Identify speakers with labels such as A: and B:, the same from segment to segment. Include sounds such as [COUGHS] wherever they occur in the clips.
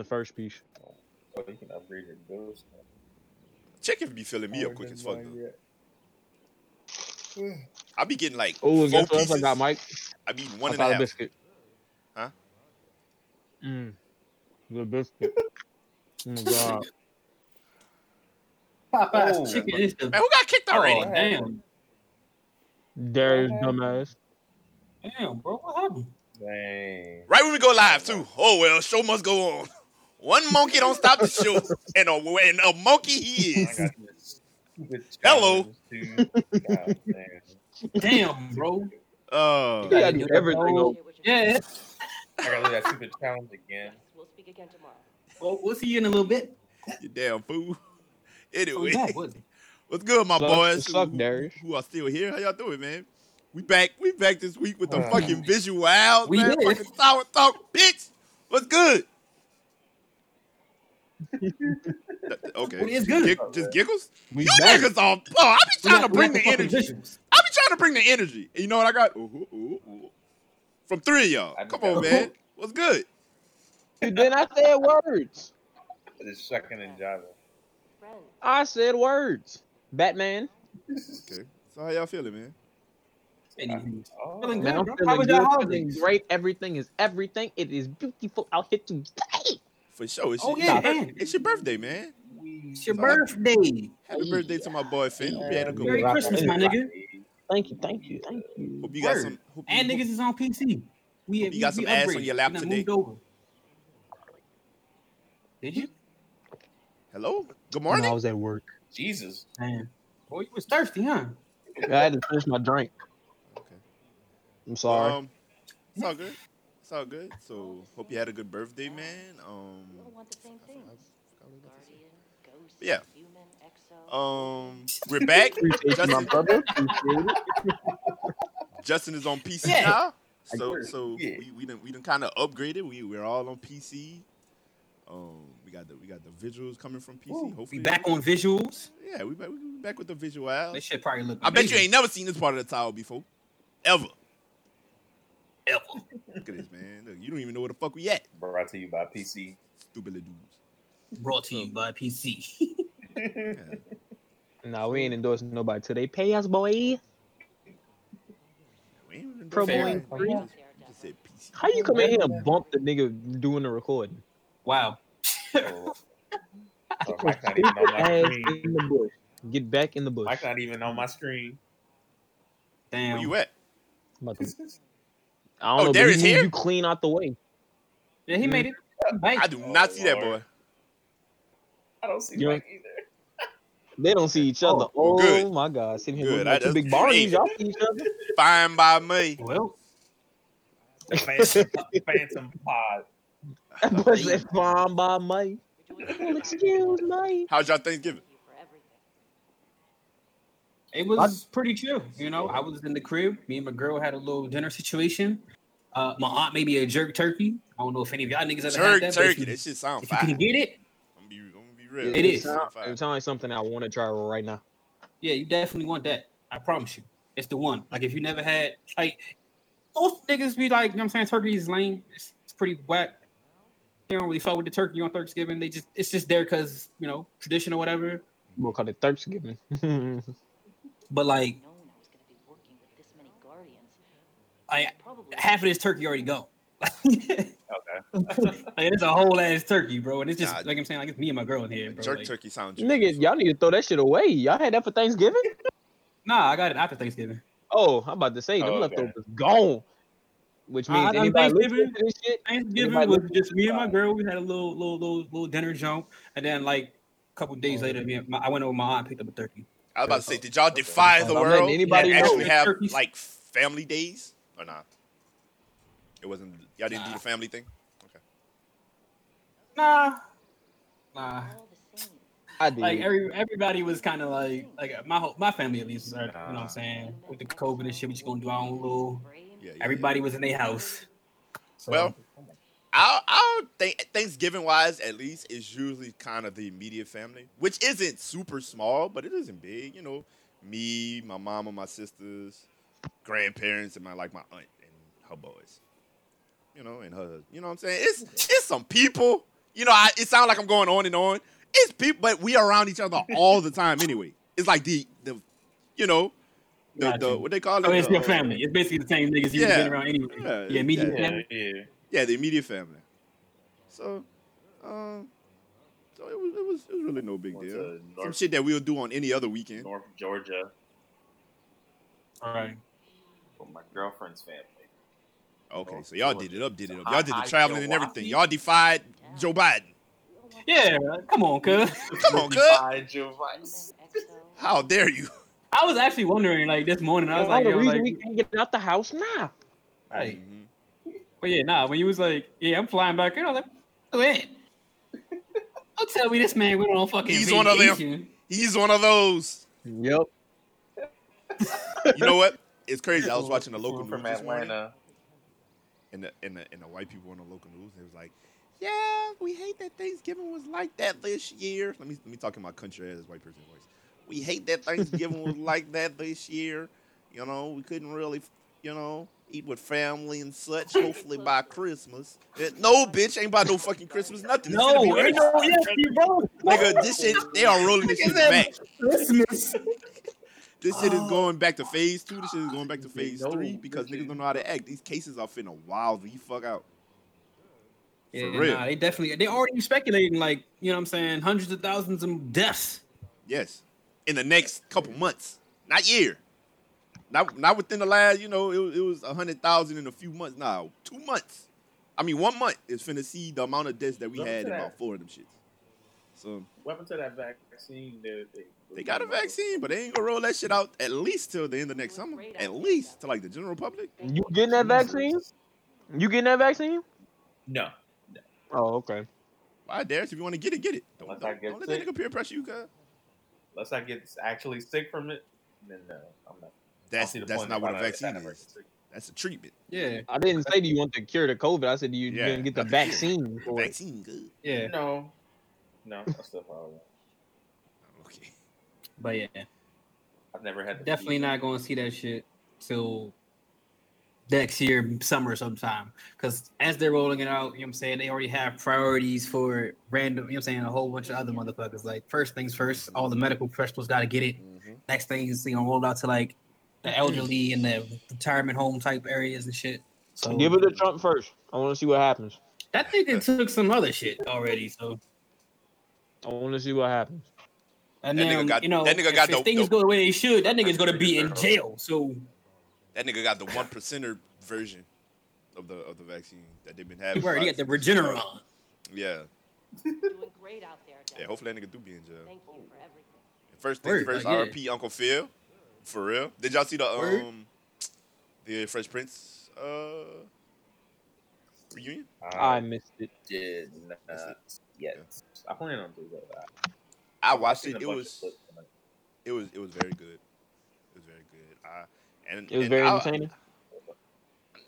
A: the first piece.
B: Oh, you can upgrade your ghost.
C: Check if it be filling me up quick as fuck. though. I be getting like
A: Oh,
C: four
A: guess what else
C: pieces.
A: I got, Mike?
C: I be
A: I
C: one and
A: got
C: a
A: a
C: half.
A: biscuit.
C: Huh?
A: Mm. The biscuit. Oh my god. [LAUGHS]
D: Popeye's
B: Oh.
D: chicken is the.
C: Man, who got kicked already?
D: Oh, damn.
A: Darius dumbass.
D: Damn, bro. What happened?
B: Dang.
C: Right when we go live too. Oh well, show must go on. One monkey don't stop the show, and a and a monkey he [LAUGHS] is.
B: got
C: Hello.
B: God damn.
D: Damn, bro.
C: Oh,
A: You gotta do everything.
D: Yeah.
B: I gotta do that stupid challenge again.
E: We'll speak again tomorrow.
D: Well, we'll see you in a little bit.
C: you damn fool. [LAUGHS] Anyway,
D: yeah, was
C: what's good, my
A: Suck-
C: boys?
A: suck,
C: who,
A: Darius.
C: who are still here? How y'all doing, man? We back. We back this week with the
B: Uh.
C: fucking visuals,
D: We
C: man.
D: did.
C: Fucking sour talk, bitch. What's good? Okay.
D: What is good?
C: Gig- just giggles.
A: We
C: You
A: back.
C: niggas all. Oh, I be trying
D: got-
C: to bring the energy.
D: visuals.
C: I be trying to bring the energy. And you know what I got? Ooh, ooh, ooh, ooh. From three of y'all. Come
B: know.
C: on, man. What's good?
A: Then I said words.
B: It's second in Java.
A: I said words. Batman.
C: Okay. So how y'all feeling, man?
D: Anywho,
B: Oh,
D: Feeling
A: Man, I'm feeling good, feeling great. Everything is everything. It is beautiful out here today.
C: For sure. It's,
D: Oh,
C: your,
D: yeah,
C: it's, your,
D: and-
C: it's your birthday, man.
D: It's your birthday.
C: Happy birthday to my boy Finn. Hope you had a good
D: Merry. Christmas, my nigga.
A: Thank you, thank you, thank you.
C: Hope you got
D: Word.
C: some. Hope
D: And
C: you,
D: niggas is on PC. We,
C: Hope you got some ass on your lap today.
D: Did you?
C: Hello. Good
A: When I was at work.
B: Jesus.
D: Man, boy, you was thirsty, huh?
A: I had to finish my drink.
C: Okay.
A: I'm sorry.
C: Um, it's all good. It's all good. So hope you had a good birthday, man. Um.
E: we all want the same things. Guardian, ghost,
C: Yeah.
E: human, exo.
C: Um, we're back.
A: Appreciate you, my
C: Justin,
A: brother. Appreciate it. [LAUGHS]
C: Justin is on PC
D: Yeah.
C: now. So so
B: Yeah.
C: we we done we done kind of upgraded. We we're all on PC. Um, we got the we got the visuals coming from PC. Hopefully,
D: We back on visuals.
C: Yeah, we back we back with the visuals.
D: This shit probably look.
C: I bet you
D: amazing.
C: ain't never seen this part of the tower before, ever.
D: Ever.
C: Look at this, man. Look, you don't even know where the fuck we at.
B: Brought to you by PC.
C: Stupid little dudes.
D: Brought to you by PC.
C: Yeah. [LAUGHS]
A: Nah, we ain't endorsing nobody till they pay us, boy. Pro boy.
C: nobody.
E: Out there,
C: Just said PC.
A: How you come in here and bump the nigga doing the recording?
D: wow.
B: Oh. Oh, so, so not even on my screen.
A: in the bush. Get back in the bush.
B: Mike's not even on my screen.
D: Damn.
C: Where you at? [LAUGHS]
A: I'm about to- I
C: Oh,
A: don't know, but
C: Darius
A: he
C: here?
A: You clean out the way.
D: Yeah, he made it. Mm-hmm. Hey,
C: I do not see that boy.
B: I don't see
A: You
B: Mike either. [LAUGHS]
A: They don't see each other.
C: Oh,
A: Oh,
C: good.
A: my god, sitting here
C: Good.
A: looking
C: I
A: at two big
C: hey.
A: Barneys. Y'all see each other? [LAUGHS]
C: Fine by me.
D: well,
B: The Phantom, Phantom Pod. [LAUGHS]
A: That boy said, "Fine by me." Well, excuse me.
C: How's y'all Thanksgiving?
E: You for everything.
D: it was pretty chill. You know, I was in the crib. Me and my girl had a little dinner situation. Uh, my aunt made me a jerk turkey. I don't know if any of y'all niggas ever
C: Turkey,
D: had that. but if
C: turkey.
D: you-
C: That shit sound
D: If you can get it,
C: I'm gonna be, I'm gonna be real.
D: It is.
C: sound fire.
A: It sounds like something I want to try right now.
D: yeah, you definitely want that. I promise you. It's the one. Like if you never had like most niggas be like, you know what I'm saying, turkey is lame. It's, it's pretty whack. They don't really fuck with the turkey on Thanksgiving. They just it's just there because, you know, tradition or whatever.
A: We'll call it Thanksgiving. [LAUGHS]
D: But like
E: I was going to be working with this many guardians.
D: I
E: Probably
D: half of this turkey already go. [LAUGHS] like
B: Okay.
D: it's a whole ass turkey, bro. And it's just
C: Nah.
D: like I'm saying, like it's me and my girl in here, bro.
C: Jerk
D: Like,
C: turkey sound
A: Nigga, y'all need to throw that shit away. Y'all had that for Thanksgiving? [LAUGHS]
D: Nah, I got it after Thanksgiving.
A: Oh, I'm about to say them
B: Oh, okay.
A: leftovers gone. Which
D: Uh,
A: means
D: on
A: anybody listening
D: Thanksgiving-
A: this shit,
D: Thanksgiving
A: Anybody
D: was just me and my girl. We had a little little little, little dinner jump, and then like a couple days later, me and my, I went over my aunt and picked up a turkey.
C: I was about to say, did y'all defy the
A: I'm letting
C: world
A: anybody know.
C: actually have like family days or not? It wasn't. Y'all didn't do the family thing. Okay.
D: Nah, nah.
E: all the same.
A: I did.
D: Like every everybody was kind of like like my whole my family at least. Was, like, you know what I'm saying? With the COVID and shit, we just gonna do our own little.
C: Yeah. yeah, yeah.
D: Everybody was in their house. So,
C: Well, our, our th- Thanksgiving wise, at least, is usually kind of the immediate family, which isn't super small, but it isn't big. You know, me, my mom, and my sisters, grandparents, and my like my aunt and her boys. You know, and her. You know what I'm saying? It's it's some people. You know, I, it sounds like I'm going on and on. It's people, but we are around each other all the time anyway. It's like the the, you know, the, the what they call oh, it.
D: Oh, it's
C: the,
D: your family. It's basically the same niggas you've
C: Yeah.
D: been around anyway.
C: Yeah,
D: Yeah, immediate
C: yeah.
D: family.
B: Yeah, yeah.
C: Yeah, the immediate family. So, um, so it was it was it was really no big
B: Went
C: deal.
B: to
C: Some shit that we'll do on any other weekend.
B: North Georgia
D: All right.
B: with my girlfriend's family.
C: Okay,
B: North
C: so y'all
B: Georgia.
C: did it up, did it up. Y'all did the traveling and everything. Y'all defied Joe Biden.
D: Yeah, come on, cuz. [LAUGHS]
C: Come on, cuz.
B: Defied Joe Vice. [LAUGHS]
C: How dare you?
D: I was actually wondering, like this morning, I was
A: All
D: like,
A: the
D: yo,
A: reason
D: like,
A: we can't get out the house now.
D: right. But yeah, nah. When you was like, yeah, I'm flying back in, I was like, wait. [LAUGHS] Don't tell me this man went on fucking
C: He's
D: vacation.
C: one of them. He's one of those.
A: Yep. [LAUGHS]
C: You know what? It's crazy. I was watching the local news
B: from
C: this morning, and the and the and the white people on the local news. They was like, "Yeah, we hate that Thanksgiving was like that this year." Let me let me talk in my country as white person voice. We hate that Thanksgiving was [LAUGHS] like that this year. You know, we couldn't really, you know, eat with family and such. Hopefully by Christmas. Eh, No, bitch, ain't about no fucking Christmas. Nothing.
D: No, ain't no yes, you bro.
C: Nigga, this shit, they are rolling this shit back.
D: Christmas.
C: This shit is
D: Oh.
C: going back to phase two. This shit is going back to phase three because niggas don't know how to act. These cases are finna wild the fuck out.
D: Yeah,
C: real.
D: nah, they definitely they already speculating like you know what I'm saying hundreds of thousands of deaths.
C: Yes, in the next couple months, not year, not not within the last. You know, it was, it was a hundred thousand in a few months. Now two months. I mean, one month is finna see the amount of deaths that we
B: Look
C: had in about four of them shits. So
B: What happened to that vaccine? They, they,
C: they got a vaccine, but they ain't gonna roll that shit out at least till the end of next summer. At least to like the general public.
A: You getting that vaccine? You getting that vaccine?
B: No.
A: Oh, okay.
C: Why, Darius? If you want to get it, get it. Don't,
B: Unless I
C: don't,
B: get
C: don't let that
B: sick.
C: nigga peer pressure you, cuz.
B: Unless I get actually sick from it, then no, I'm not. I don't
C: That's
B: see
C: that's not what a vaccine
B: have
C: is. That's a treatment.
D: Yeah,
A: I didn't say do you want to cure the COVID. I said do you
C: Yeah.
A: gonna get the [LAUGHS] vaccine for it.
C: Vaccine, good.
D: yeah,
B: No. No, I still follow.
C: Okay.
D: but yeah,
B: I've never had the
D: definitely
B: fever.
D: not going to see that shit till next year summer sometime. Because as they're rolling it out, you know what I'm saying they already have priorities for random. You know what I'm saying a whole bunch of other motherfuckers. Like first things first, all the medical professionals got to get it.
C: Mhm.
D: Next things you know rolled out to like the elderly and the retirement home type areas and shit. So
A: Give it to Trump first. I want to see what happens.
D: That nigga took some other shit already. So
A: I want to see what happens.
D: and
C: That
D: then
C: nigga got-
D: you know
C: that nigga
D: if,
C: got
D: if
C: the-
D: things
C: the-
D: go the way they should, that nigga's gonna be in jail. So
C: That nigga got the one percenter version of the of the vaccine that they've been having.
D: he got the Regeneron.
C: Yeah,
E: Doing great out there,
C: yeah. Hopefully that nigga do be in jail.
E: Thank you for everything.
C: First things
D: Word,
C: first.
D: like, yeah.
C: R.P. Uncle Phil. For real. Did y'all see the
D: Word.
C: um the Fresh Prince uh reunion?
A: I
B: I
A: missed it.
B: did not yet. I plan on doing that.
C: I
B: I've
C: watched
B: seen
C: it.
B: a
C: It
B: bunch of
C: was
B: clips from it.
C: it was it was very good. It was very good. I and
A: It was
C: and
A: very
C: I-
A: entertaining.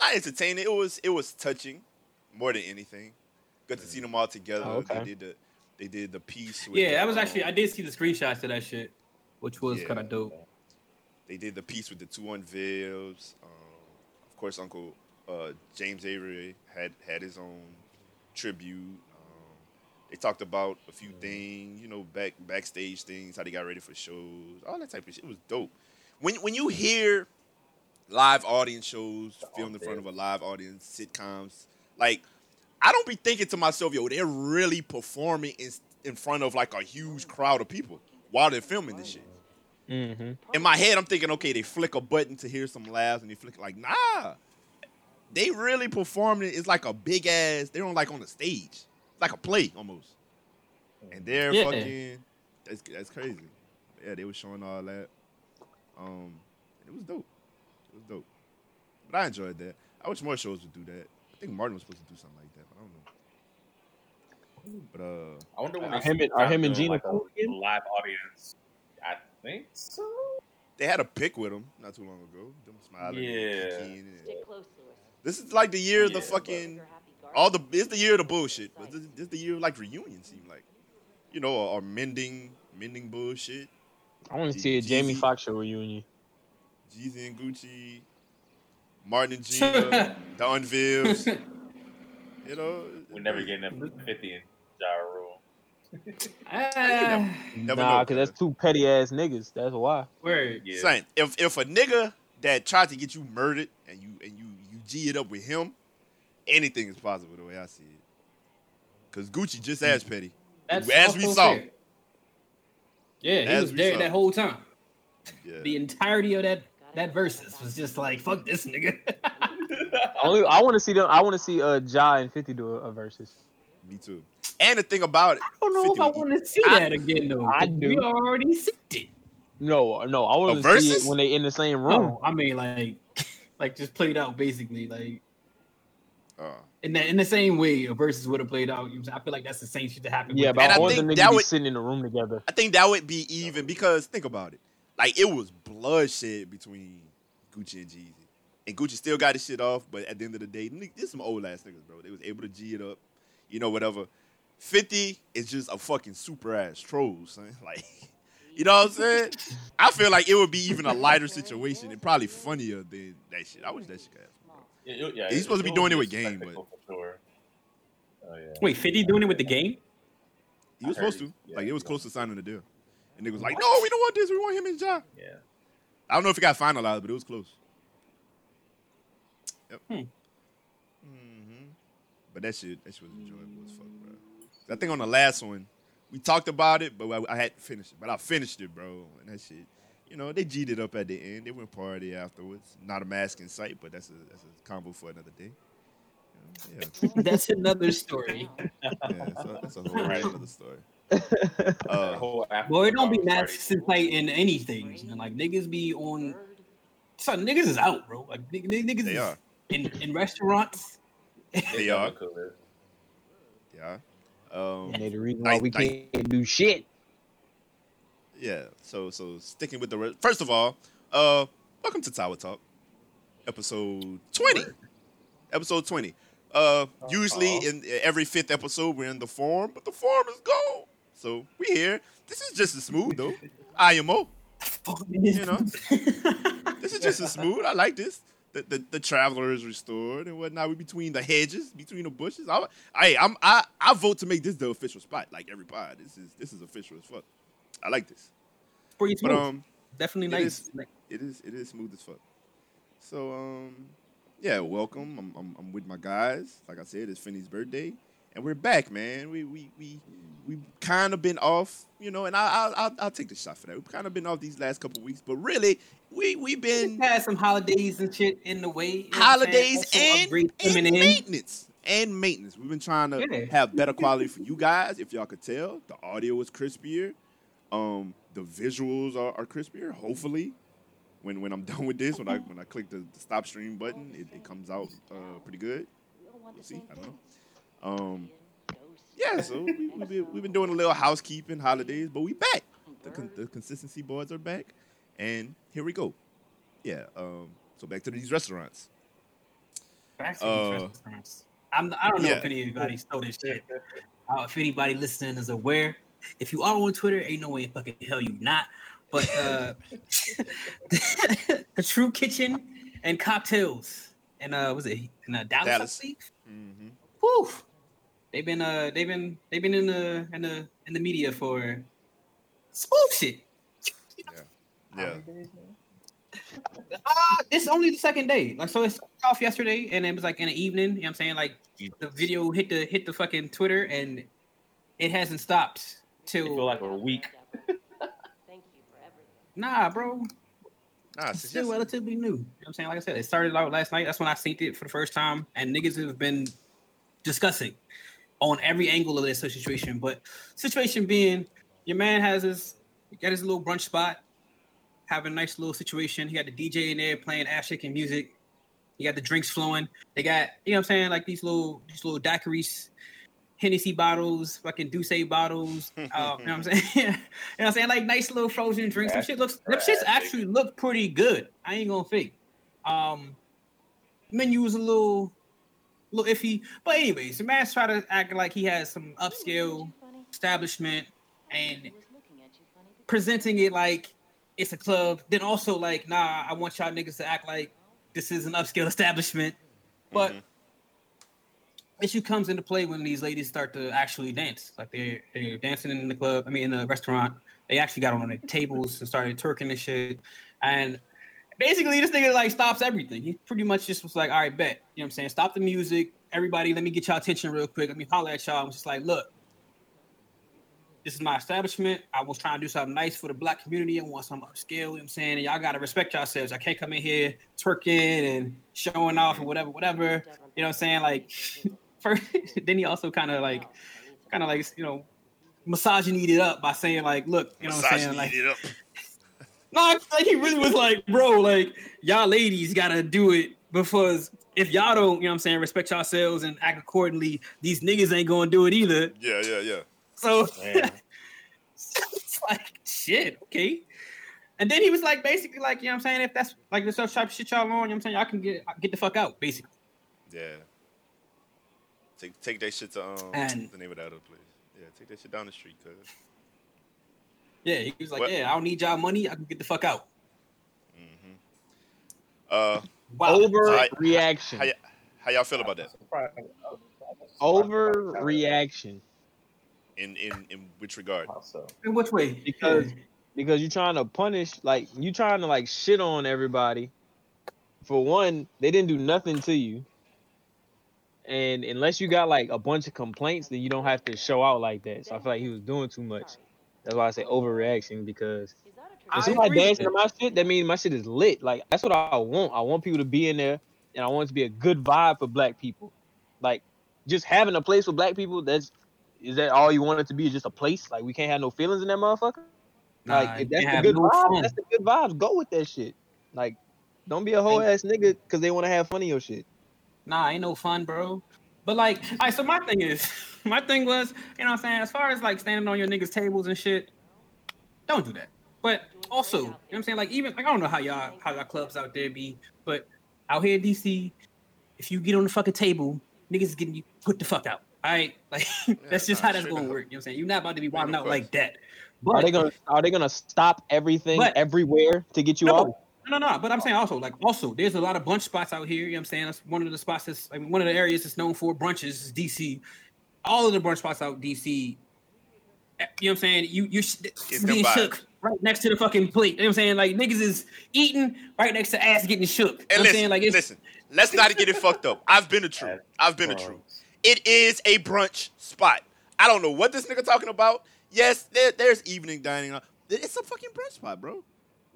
C: not entertaining. It was it was touching more than anything. Good to see them all together.
A: Oh, okay.
C: They did the they did the piece. With
D: Yeah,
C: the,
D: that was actually I
C: um,
D: did see the screenshots of that shit, which was
C: Yeah.
D: kind of dope.
C: They did the piece with the two unveils. Um, of course, Uncle uh, James Avery had had his own tribute. Um, they talked about a few things, you know, back backstage things, how they got ready for shows, all that type of shit. It was dope. When when you hear live audience shows filmed in front of a live audience, sitcoms, like I don't be thinking to myself, yo, they're really performing in in front of like a huge crowd of people while they're filming this shit
A: Mm-hmm.
C: in my head, I'm thinking, okay, they flick a button to hear some laughs, and they flick like, nah, they really performing it. It's like a big ass. They're on like on the stage, it's like a play almost, and they're
D: Yeah.
C: fucking. That's that's crazy. Yeah, they were showing all that. Um, it was dope. It was dope. But I enjoyed that. I wish more shows would do that. I think Martin was supposed to do something like that, but I don't know. But uh,
B: I wonder when
A: Are him and-
B: start
A: are him and Gina
B: like, a
A: cool again?
B: live audience. I think so.
C: they had a pic with him not too long ago. Them smiling.
B: Yeah.
C: kicking and-
E: Stick close, Lewis.
C: This is like the year of the
B: Yeah,
C: fucking
E: You're happy, guard.
C: all the it's the year of the bullshit, but this, this the year of like reunion seem like, you know, or, or mending mending bullshit.
A: I want to see a Jamie
C: Jeezy.
A: Foxx show reunion.
C: Jeezy and Gucci, Martin and Gina, [LAUGHS] the unveils. [LAUGHS] You know,
B: We're never getting them 50 and
D: Ah,
C: Never
A: nah, cause that's two petty ass niggas. That's why.
D: word.
B: Yeah.
C: Saying if if a nigga that tried to get you murdered and you and you you g it up with him, anything is possible the way I see it. Cause Gucci just as petty.
D: That's
C: As we saw.
D: fair. Yeah, he
C: As
D: was there
C: saw.
D: that whole time.
C: Yeah.
D: The entirety of that that Verzuz was just like fuck this nigga. [LAUGHS]
A: Only I want to see them. I want to see uh Ja and Fifty do a, a Verzuz.
C: Me too. And the thing about it,
D: I don't know if I want to see
A: I-
D: that again though.
A: I
D: 'cause
A: do.
D: We already seen it.
A: No, no, I want to see it when they in the same room.
D: No, I mean like [LAUGHS] like just played out basically like
C: uh,
D: in that in the same way a Verzuz would have played out. You know, I feel like that's the same shit that happened.
A: Yeah,
D: with
A: but
C: And
A: I
C: I think that would-
A: sitting in the room together.
C: I think that would be even because think about it. Like it was bloodshed between Gucci and Jeezy. And Gucci still got his shit off, but at the end of the day, nigg- this some old ass niggas, bro. They was able to G it up, you know, whatever. 50 is just a fucking super ass troll, son. [LAUGHS] Like, you know what I'm saying? I feel like it would be even a lighter situation and probably funnier than that shit. I wish that shit could happen. bro.
B: Yeah, it- yeah,
C: He's supposed to be doing it with game, but-
B: sure. Oh yeah.
D: Wait, 50 doing it with the game?
C: He was supposed to.
B: yeah,
C: like, it was close to signing the deal. And niggas was like, no, we don't want this. We want him and Ja.
B: Yeah.
C: I don't know if it got finalized, but it was close. Yep.
D: Hmm.
C: hmm But that shit, that shit was enjoyable as fuck, bro. I think on the last one, we talked about it, but I, I had to finish it. But I finished it, bro. And that shit, you know, they G'd it up at the end. They went party afterwards. Not a mask in sight, but that's a that's a combo for another day. Yeah, [LAUGHS]
D: That's another story.
C: yeah, so that's a whole
B: Right.
C: other story.
B: That [LAUGHS]
C: Uh,
B: whole after
D: Boy, it don't be
B: party.
D: masks in sight in anything. And like niggas be on son, niggas is out, bro. Like nigg- nigg- niggas
C: they
D: is
C: are,
D: in, in restaurants.
C: they are,
B: cool,
C: yeah. Um,
A: And the reason why
C: Like-
A: we can't do shit.
C: Yeah. So so sticking with the re- first of all, uh, welcome to Tower Talk, episode twenty. Episode twenty. Uh, usually
B: Uh-oh.
C: in every fifth episode we're in the forum, but the forum is gone. So we here. This is just as smooth though. [LAUGHS] IMO. You know? [LAUGHS] This is just as smooth. I like this. The, the, the traveler is restored and whatnot. We between the hedges, between the bushes. I, I, I'm, I, I vote to make this the official spot. Like every pod, this is this is official as fuck. I like this.
D: Pretty
C: But
D: smooth.
C: um,
D: Definitely
C: it
D: nice.
C: is- it is it is smooth as fuck. So um, yeah, welcome. I'm, I'm I'm with my guys. Like I said, it's Finney's birthday, and we're back, man. We we we we kind of been off, you know, and I I'll, I'll I'll take the shot for that. We've kind of been off these last couple weeks, but really, we we've been
D: Just had some holidays and shit in the way. you know what I'm saying?
C: holidays
D: Also
C: and, and maintenance and maintenance. We've been trying to
D: Yeah.
C: have better quality for you guys. If y'all could tell, the audio was crispier. Um, the visuals are, are crispier. Hopefully, when when I'm [LAUGHS] done with this, when I when I click the, the stop stream button, it, it comes out uh, pretty good. We'll see. I don't know. Um, yeah, so we, we've, been, we've been doing a little housekeeping holidays, but we back. The, con- the consistency boards are back, and here we go. Yeah. Um, so back to these restaurants.
D: Back to these
C: Uh,
D: restaurants. I'm, I don't know
C: yeah.
D: if anybody stole this shit. Uh, if anybody listening is aware, if you are on Twitter, ain't no way in fucking hell you not. But uh, [LAUGHS] the True Kitchen and Cocktails and uh, was it in uh, Dallas?
C: Dallas. Mm-hmm.
D: Whew. They've been uh they've been they've been in the in the in the media for smooth shit.
C: Yeah.
D: Uh, it's [LAUGHS] only the second day. Like so it started off yesterday and it was like in the evening, you know what I'm saying? Like the video hit the hit the fucking Twitter and it hasn't stopped
B: It feel
D: till
B: like a week.
E: Thank you for everything.
C: Nah,
D: nah, bro.
C: Nah,
D: It's still
C: just-
D: relatively new. You know what I'm saying? Like I said, it started out last night. That's when I synced it for the first time. And niggas have been discussing on every angle of this situation. But situation being, your man has his got his little brunch spot, having a nice little situation. He got the DJ in there playing ass shaking music. He got the drinks flowing. They got, you know what I'm saying, like these little these little daiquiris, Hennessy bottles, fucking D'ussé bottles. Uh, you know what I'm [LAUGHS] saying? [LAUGHS] you know what I'm saying? Like nice little frozen drinks. Some shit looks them shits actually look pretty good. I ain't gonna fake. Um menu was a little little iffy. But anyways, the man's try to act like he has some upscale establishment and presenting it like it's a club. Then also like, nah, I want y'all niggas to act like this is an upscale establishment. But
C: Mhm.
D: issue comes into play when these ladies start to actually dance. Like they're, they're dancing in the club, I mean, in the restaurant. They actually got on the tables and started twerking and shit. And basically, this nigga like stops everything. He pretty much just was like, all right, bet. You know what I'm saying? Stop the music. Everybody, let me get y'all attention real quick. Let me holler at y'all. I was just like, look, this is my establishment. I was trying to do something nice for the black community. I want some upscale, you know what I'm saying? And y'all gotta respect yourselves. I can't come in here twerking and showing off and whatever, whatever. You know what I'm saying? Like [LAUGHS] first [LAUGHS] then he also kind of like kind of like you know massaging it up by saying like, look, you know what I'm saying? Like [LAUGHS]
C: Massaging it up.
D: no, like he really was like, bro, like y'all ladies gotta do it because if y'all don't, you know what I'm saying, respect yourselves and act accordingly, these niggas ain't gonna do it either.
C: Yeah, yeah, yeah.
D: So [LAUGHS] it's like shit, okay. And then he was like, basically, like, you know what I'm saying? If that's like the stuff type of shit y'all on, you know what I'm saying? Y'all can get get the fuck out, basically.
C: Yeah. Take take that shit to um
D: And-
C: the name of that other place. Yeah, take that shit down the street, cuz.
D: Yeah, he was like,
C: What-
D: Yeah, I don't need y'all money, I can get the fuck out.
C: Mm-hmm. Uh,
D: Wow.
A: Overreaction.
C: how, y- how y'all feel about that?
A: Overreaction.
C: In in in which regard?
D: In which way?
A: Because because you're trying to punish, like you're trying to like shit on everybody. For one, they didn't do nothing to you. And unless you got like a bunch of complaints, then you don't have to show out like that. So I feel like he was doing too much. That's why I say overreaction because
E: Is that a
D: I
A: if somebody dancing to my shit, that means my shit is lit. Like that's what I want. I want people to be in there, and I want it to be a good vibe for black people. Like just having a place for black people. That's is that all you want it to be? Is just a place? Like we can't have no feelings in that motherfucker.
D: Nah,
A: like
D: you
A: if that's
D: can't
A: the
D: have
A: good
D: no
A: vibes,
D: fun.
A: that's the good vibes. Go with that shit. Like don't be a whole ass nigga because they want to have fun of your shit.
D: Nah, ain't no fun, bro. But like, all right, so my thing is, [LAUGHS] my thing was, you know what I'm saying, as far as like standing on your niggas' tables and shit, don't do that. But also, you know what I'm saying, like even like I don't know how y'all how y'all clubs out there be, but out here in DC, if you get on the fucking table, niggas is getting you put the fuck out. All right, [LAUGHS] like that's just
C: nah,
D: how that's gonna
C: up.
D: work. You know what I'm saying? You're not about to be
C: Ain't
D: wilding out like that. But
A: Are they gonna Are they gonna stop everything
D: But-
A: everywhere to get you
D: no,
A: out?
D: No, no, no. but I'm saying also, like, also, there's a lot of brunch spots out here. You know what I'm saying? That's one of the spots that's like one of the areas that's known for brunches is DC. All of the brunch spots out DC. eh, You know what I'm saying? You you sh- being shook right next to the fucking plate. You know what I'm saying? Like niggas is eating right next to ass getting shook. You know
C: And
D: what I'm
C: listen,
D: saying? Like it's
C: listen, let's not get it fucked up. I've been a true. I've been a true. It is a brunch spot. I don't know what this nigga talking about. Yes, there, there's evening dining. It's a fucking brunch spot, bro.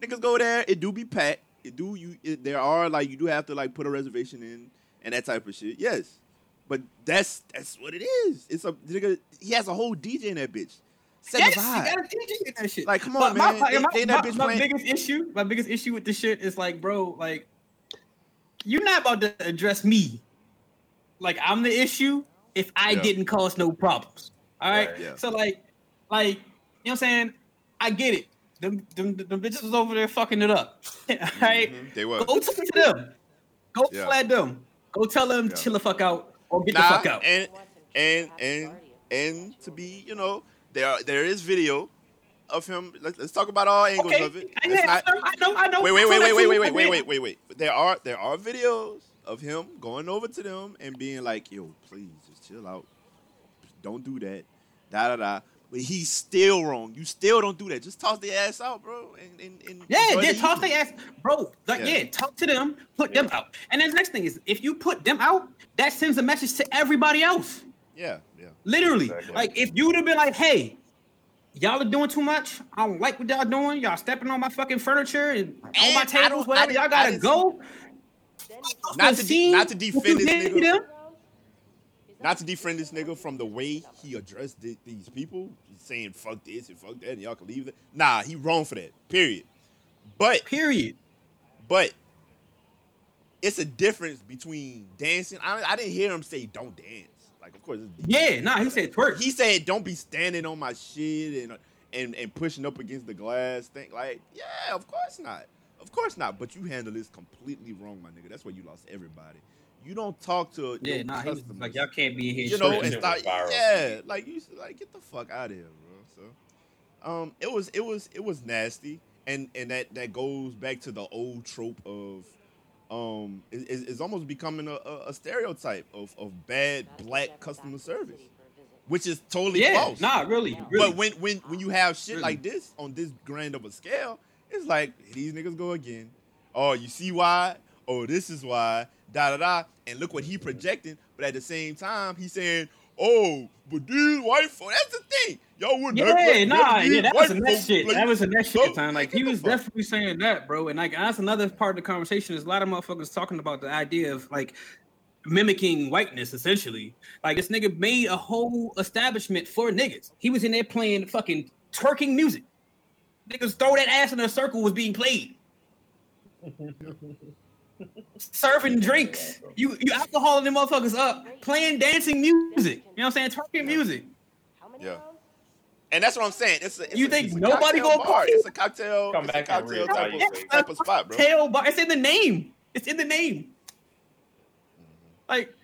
C: Niggas go there. It do be packed. It do you. It, there are like you do have to like put a reservation in and that type of shit. Yes, but that's that's what it is. It's a nigga. He has a whole DJ in that bitch. Set
D: yes,
C: the
D: you
C: vibe.
D: gotta DJ in that shit.
C: Like, come on,
D: But
C: man.
D: my-
C: They-
D: my-
C: they in that
D: my-
C: bitch
D: my biggest issue, my biggest issue with this shit is like, bro, like, you're not about to address me. Like, I'm the issue if I
C: Yeah.
D: didn't cause no problems. All right.
B: Right,
C: yeah.
D: So like, like, you know what I'm saying? I get it. Them, them, them bitches was over there fucking it up. [LAUGHS] All right.
C: Mhm, They were.
D: Go talk to them. Go
C: Yeah.
D: flat them. Go tell them
C: Yeah.
D: chill the fuck out or get
C: Nah,
D: the fuck out.
C: and and and and to be, you know, there there is video of him. Let's, let's talk about all angles
D: okay.
C: of it.
D: I,
C: Let's
D: yeah,
C: not-
D: I know. I know.
C: wait, wait, wait, wait, wait, wait, wait, wait, wait, wait, wait. There are there are videos of him going over to them and being like, "Yo, please just chill out. Don't do that." Da da da. But he's still wrong. You still don't do that. Just toss the ass out, bro. And, and, and
D: Yeah,
C: enjoy
D: yeah,
C: the
D: toss their ass, bro. Like,
C: Yeah.
D: yeah. talk to them, put them out. And then the next thing is, if you put them out, that sends a message to everybody else.
C: Yeah, yeah.
D: Literally,
B: Exactly.
D: like if you would have been like, "Hey, y'all are doing too much. I don't like what y'all doing. Y'all stepping on my fucking furniture and on
C: And
D: my tables, whatever. Y'all gotta go."
C: Not to de- not to defend this nigga.
D: them?
C: Not to defriend this nigga from the way he addressed thi- these people, saying fuck this and fuck that, and y'all can leave it. Nah, he wrong for that. Period. But
D: Period.
C: but it's a difference between dancing. I, I didn't hear him say don't dance. Like of course, it's
D: Yeah, nah. He said twerk.
C: he said don't be standing on my shit and and and pushing up against the glass thing. Like yeah, of course not. Of course not. But you handle this completely wrong, my nigga. That's why you lost everybody. You don't talk to
D: yeah,
C: your
D: nah. He was like, "Y'all can't be in here."
C: you know,
B: shit
C: and start, yeah, like you should, like get the fuck out of here, bro. So, um, it was it was it was nasty, and and that that goes back to the old trope of um, is, is is almost becoming a, a, a stereotype of, of bad black customer service, which is totally
D: Yeah,
C: false.
D: nah, really, really.
C: But when when when you have shit
D: Really.
C: like this on this grand of a scale, it's like these niggas go again. Oh, you see why? Oh, this is why. Da da da. And look what he projecting. But at the same time, he's saying, "Oh, but these white folks. That's the thing. Y'all wouldn't. act
D: Yeah,
C: like
D: nah, yeah, that
C: white
D: was some that
C: folks
D: shit.
C: like-
D: That was some that
C: Oh,
D: shit time. Like he was definitely saying that, bro. And like that's another part of the conversation is a lot of motherfuckers talking about the idea of like mimicking whiteness, essentially. Like this nigga made a whole establishment for niggas. He was in there playing fucking twerking music. Niggas throw that ass in a circle was being played. [LAUGHS] Serving drinks. You you alcoholing them motherfuckers up, playing dancing music. You know what I'm saying? Twerking music.
C: Yeah. And that's what I'm saying. It's a, it's
D: You
C: a,
D: think
C: it's a
D: nobody
C: cocktail
D: gonna
C: bar.
D: party?
C: It's a cocktail.
B: Come
C: it's
B: back
C: a cocktail
B: real
C: type
B: value
C: of,
B: state.
C: type of spot, bro.
D: Tail bar. It's in the name. It's in the name. Mm-hmm. Like,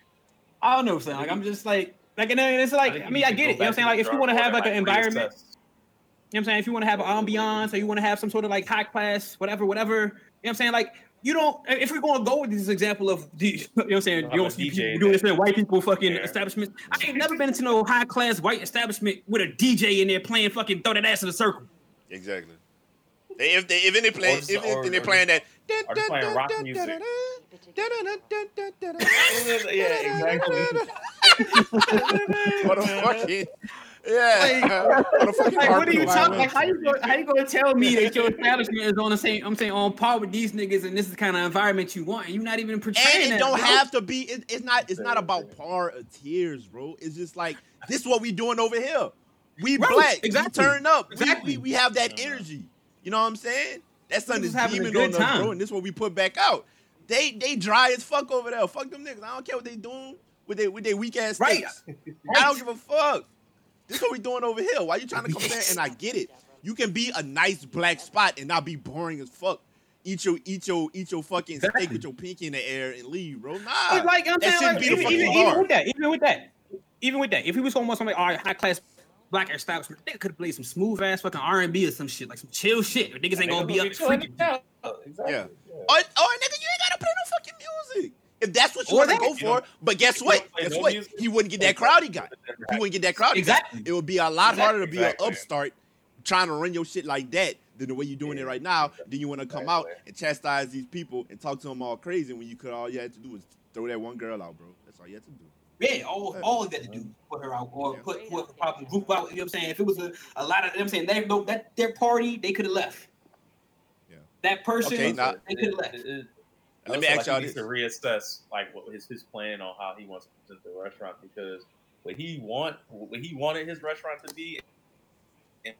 D: I don't know, son. Like, I'm just like, like, and it's like, I, mean, I get it. You know what I'm saying? Like, if you want to have like an environment, you know what I'm saying? If you want to have an ambiance or you want to have some sort of like high class, whatever, whatever, you know what I'm saying? Like, you don't, if we're going to go with this example of, the, you know what I'm saying?
B: Have
D: You don't see
B: DJ
D: people doing this in white people fucking
B: there.
D: establishments. I ain't never been into no high class white establishment with a DJ in there playing fucking throw that ass in a circle.
C: Exactly. They- If they if they play
B: Or
C: if,
B: just-
C: if,
B: or-
C: they
B: or
C: playing that
B: or just playing rock music. yeah, exactly.
C: what a fucking yeah. what [LAUGHS]
D: Like, what are you
C: harping
D: talking? Like, how you going? How you going to tell me that your establishment is on the same? I'm saying on par with these niggas, and this is the kind of environment you want, and you're not even portraying
C: And it
D: that,
C: don't
D: bro.
C: have to be. It, it's not. It's not about par of tears, bro. It's just like this. Is what we doing over here. We
D: Right,
C: black.
D: exactly.
C: We turn up.
D: Exactly.
C: We, we have that energy. You know what I'm saying? That sun
D: Niggas
C: is
D: having a
C: beaming
D: good
C: on us,
D: time.
C: bro. And this is what we put back out. They they dry as fuck over there. Fuck them niggas. I don't care what they doing with their with their weak ass
D: Right.
C: steaks. I don't give a fuck. This is what we doing over here. Why you trying to come there? And I get it. You can be a nice black spot and not be boring as fuck. Eat your eat your eat your fucking steak with your pinky in the air and leave, bro. Nah,
D: But like I'm
C: that
D: saying, like, even, even, even with that, even with that, even with that, if he was going to want somebody all right, high class black establishment, they could have played some smooth ass fucking R and B or some shit, like some chill shit. Where niggas ain't gonna be up freaking.
B: Yeah, exactly.
C: Yeah. Or, or oh, oh, nigga, you ain't gotta play no fucking music. If that's what you want to
D: that,
C: go for,
B: know,
C: but guess what? Guess what?
B: music,
C: He wouldn't get that crowd he got. He wouldn't get that crowd.
D: Exactly.
C: It would be a lot harder to be
B: Exactly.
C: an upstart trying to run your shit like that than the way you're doing it right now. Then you want to come out and chastise these people and talk to them all crazy when you could all you had to do was throw that one girl out, bro. That's all you had to do.
D: Yeah, all all you got to do is put her out or put whoever probably group out. You know what I'm saying? If it was a, a lot of, you know what I'm saying they that their party, they could have left.
C: Yeah.
D: That person,
C: Okay, now-
D: they could have left.
B: It- it-
C: Let me ask
B: like
C: y'all
B: he needs
C: this.
B: to reassess like what his his plan on how he wants to present the restaurant because what he want what he wanted his restaurant to be and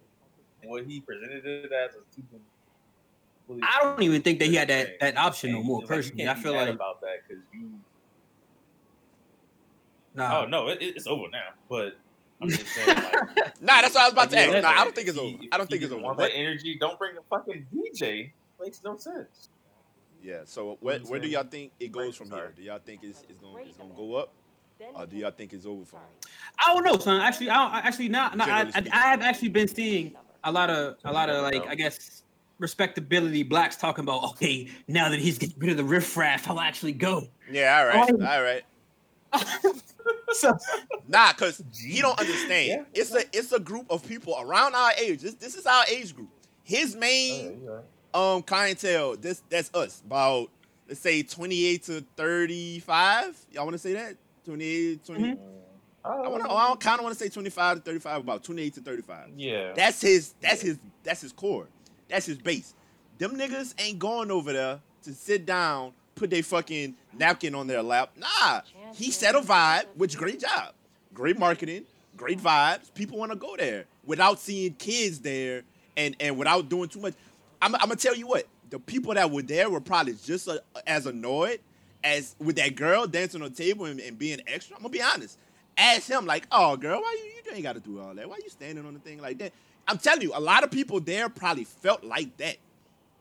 B: what he presented it as is two completely
D: I don't even think that he had that that option no more.
B: It's like,
D: Personally, I feel like
B: about that because you
D: nah.
B: oh no it, it's over now but I'm just saying like [LAUGHS]
C: Nah, that's what I was about to
B: Like,
C: ask. Nah, I don't think it's
B: if
C: over. I don't think it's over.
B: Want
C: But-
B: that energy? Don't bring a fucking DJ. Makes no sense.
C: Yeah. So where, where do y'all think it goes from here? Do y'all think it's, it's gonna it's gonna go up, or do y'all think it's over for him?
D: I don't know, son. Actually, I don't, actually not. No, I, I. I have actually been seeing a lot of a lot of like I guess respectability blacks talking about okay now that he's getting rid of the riffraff, I'll actually go.
C: Yeah. All right.
D: Oh.
C: All right. [LAUGHS]
D: so
C: Nah, cause he don't understand.
B: Yeah.
C: It's a it's a group of people around our age. This this is our age group. His oh, main um clientele, this that's us. About let's say 28 to 35. Y'all want to say that? 28, 20.
D: Mhm.
C: I want to. I kind of want to say 25 to 35. About 28 to 35.
B: Yeah.
C: That's his. That's his. That's his core. That's his base. Them niggas ain't going over there to sit down, put their fucking napkin on their lap. Nah, he set a vibe, which great job, great marketing, great vibes. People want to go there without seeing kids there and and without doing too much. I'm, I'm gonna tell you what. The people that were there were probably just a, as annoyed as with that girl dancing on the table and, and being extra. I'm gonna be honest. Ask him like, "Oh, girl, why you you ain't got to do all that? Why you standing on the thing like that?" I'm telling you, a lot of people there probably felt like that.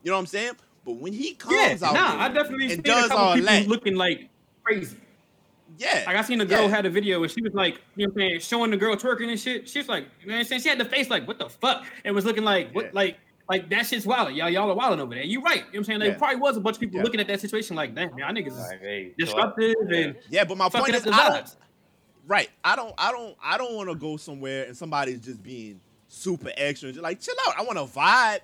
C: You know what I'm saying? But when he comes
D: yeah,
C: out
D: nah, I definitely seen
C: and
D: a couple people
C: that,
D: looking like crazy.
C: yeah,
D: Like I seen a girl
C: Yeah.
D: had a video and she was like, you know what I'm saying, showing the girl twerking and shit. She's like, you know what I'm saying? She had the face like, what the fuck? It was looking like, what
C: Yeah.
D: like Like that shit's wild. Y'all, y'all are wilding over there. You're right. You know what I'm saying? There
C: Yeah.
D: probably was a bunch of people
C: Yeah.
D: looking at that situation like, damn, y'all niggas is
B: Like, hey,
D: disruptive
B: yeah.
D: and
C: Yeah, but my point is, I don't. Right. I don't. I don't. I don't want to go somewhere and somebody's just being super extra. Just like chill out. I want to vibe.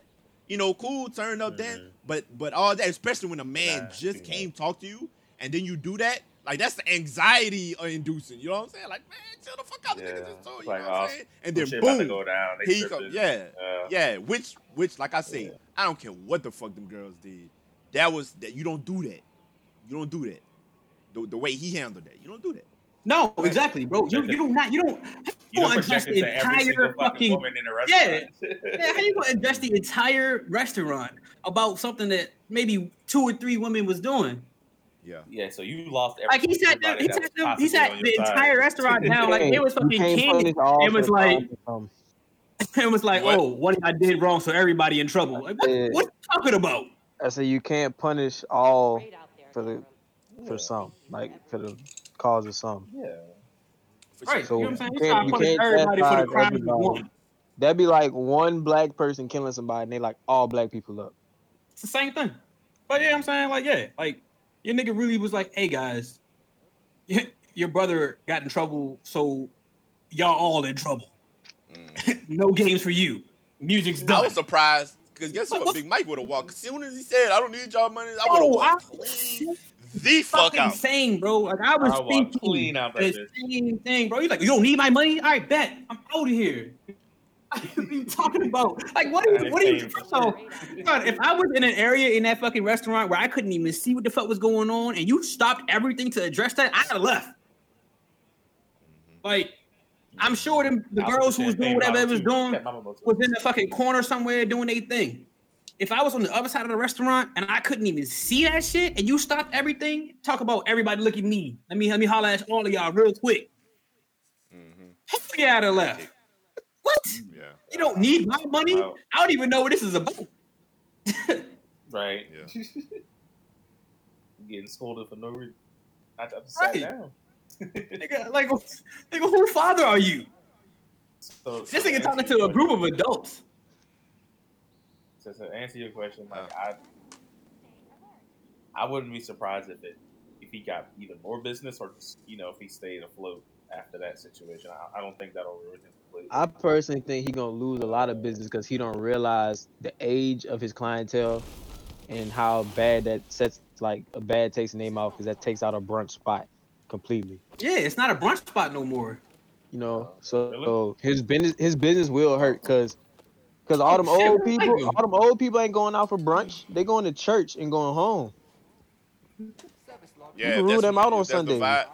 C: You know, cool. Turn up then.
B: Mhm.
C: But but all that, especially when a man
B: Nah,
C: just came talk to you and then you do that. Like that's the anxiety inducing. You know what I'm saying? Like man, chill the fuck out. The
B: Yeah.
C: nigga just told you.
B: Like,
C: know what I'm
B: oh,
C: saying? And
B: Some
C: then
B: shit about to
C: boom,
B: go down. They
C: he come. Yeah.
B: Uh,
C: Yeah, which which like I say,
B: Yeah.
C: I don't care what the fuck them girls did. That was that you don't do that. You don't do that. The, the way he handled that, you don't do that.
D: no, exactly, bro. You you do not you don't
B: You
D: you
B: don't
D: don't the
B: it to every single
D: entire
B: fucking
D: fucking
B: woman in the
D: Yeah.
B: restaurant.
D: Yeah, how you gonna address the entire restaurant about something that maybe two or three women was doing?
C: Yeah.
B: Yeah, so you lost everything.
D: Like he sat there,
B: everybody
D: he
B: that
D: sat
B: was
D: he
B: possibly
D: sat the
B: your side.
D: entire restaurant down like it was fucking
A: can't
D: king. It was like
A: causing
D: it was like,
C: What?
D: oh, what I did wrong, so everybody in trouble. Like, what,
A: Yeah.
D: what you talking about?
A: I said you can't punish all
E: Great out there,
A: for the-
E: Abram.
A: for some, like for the cause of some.
B: Yeah.
D: Right,
A: So
D: you know what I'm saying?
A: you can't-
D: trying to
A: you
D: punish
A: can't
D: everybody for the
A: chastise
D: crimes of
A: everybody. That'd be like one black person killing somebody, and they like all black people up.
D: It's the same thing. But yeah, I'm saying like yeah, like your nigga really was like, hey guys, [LAUGHS] your brother got in trouble, so y'all all in trouble. Mm. [LAUGHS] no games for you. Music's done.
C: I
D: done.
C: was surprised because guess
D: What-
C: what?
D: what-
C: Big Mike would have walked. As soon as he said, "I don't need y'all money," I would have
D: Oh,
C: walked
D: I-
C: clean the fuck
D: fucking
C: out.
D: insane, bro. Like I was
B: I walked
D: thinking
B: clean out that
D: the same thing, bro. You like, you don't need my money? All right, bet. I'm out of here. Are you talking about? Like, what are you? What are you? So,
E: Great out there.
D: God, if I was in an area in that fucking restaurant where I couldn't even see what the fuck was going on, and you stopped everything to address that, I'd have left. Like, I'm sure them the girls who was doing whatever they was doing
B: That mama bottle.
D: was in the fucking corner somewhere doing their thing. If I was on the other side of the restaurant and I couldn't even see that shit, and you stopped everything, talk about everybody look at me. Let me let me holler at all of y'all real quick.
C: Mhm.
D: Hell yeah, I'd have left. What?
C: Yeah,
D: You don't need my money?
B: Wow.
D: I don't even know what this is about. [LAUGHS]
B: Right.
C: Yeah. [LAUGHS]
B: Getting scolded for no reason. I, I just
D: Right.
B: sat down. [LAUGHS]
D: nigga, like, nigga, who father are you?
B: So,
D: This
B: so
D: nigga
B: to
D: talking to a group of adults.
B: So to answer your question, like
C: Uh.
B: I, I wouldn't be surprised if it if he got even more business or just you know if he stayed afloat after that situation. I, I don't think that'll ruin him completely.
A: I personally think he gonna lose a lot of business because he don't realize the age of his clientele and how bad that sets like a bad taste in their mouth because that takes out a brunch spot completely.
D: Yeah, it's not a brunch spot no more.
A: You know, uh, so,
B: Really?
A: so his business his business will hurt because because all them old people all them old people ain't going out for brunch. They going to church and going home.
C: yeah.
A: can rule them out
C: if
A: on
C: that's the vibe-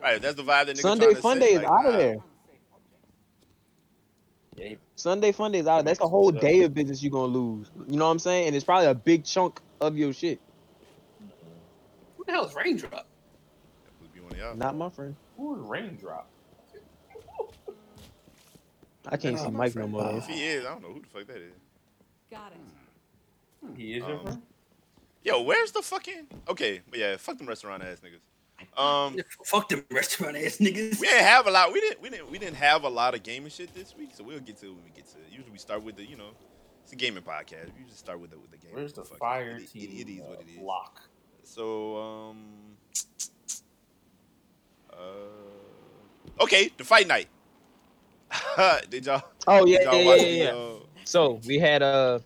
C: Right, that's the vibe that
A: Sunday
C: trying
A: fun day is
C: like,
A: out of there.
B: Yeah, he-
A: Sunday Funday is out. That's a whole day of business you're gonna lose. You know what I'm saying? And it's probably a big chunk of your shit.
D: Who the hell is Raindrop?
C: Would be one of y'all.
A: Not my friend.
B: Who would raindrop?
A: I can't see Mike no more.
C: If he is, I don't know who the fuck that is.
E: Got it.
B: He is your
C: Um,
B: friend.
C: Yo, where's the fucking? Okay, but yeah, fuck them restaurant ass niggas. Um,
D: Fuck them restaurant ass niggas.
C: we didn't have a lot. We didn't. We didn't. We didn't have a lot of gaming shit this week. So we'll get to it when we get to. it. Usually we start with the. You know, it's a gaming podcast. We just start with the with the game.
B: Where's the
C: Fuck
B: fire
C: It,
B: team?
C: it, it is what it is.
B: Lock.
C: So um. Uh, okay, the fight night. [LAUGHS] did y'all?
A: Oh yeah,
C: did y'all
A: yeah,
C: watch
A: yeah,
C: the, uh,
A: So we had uh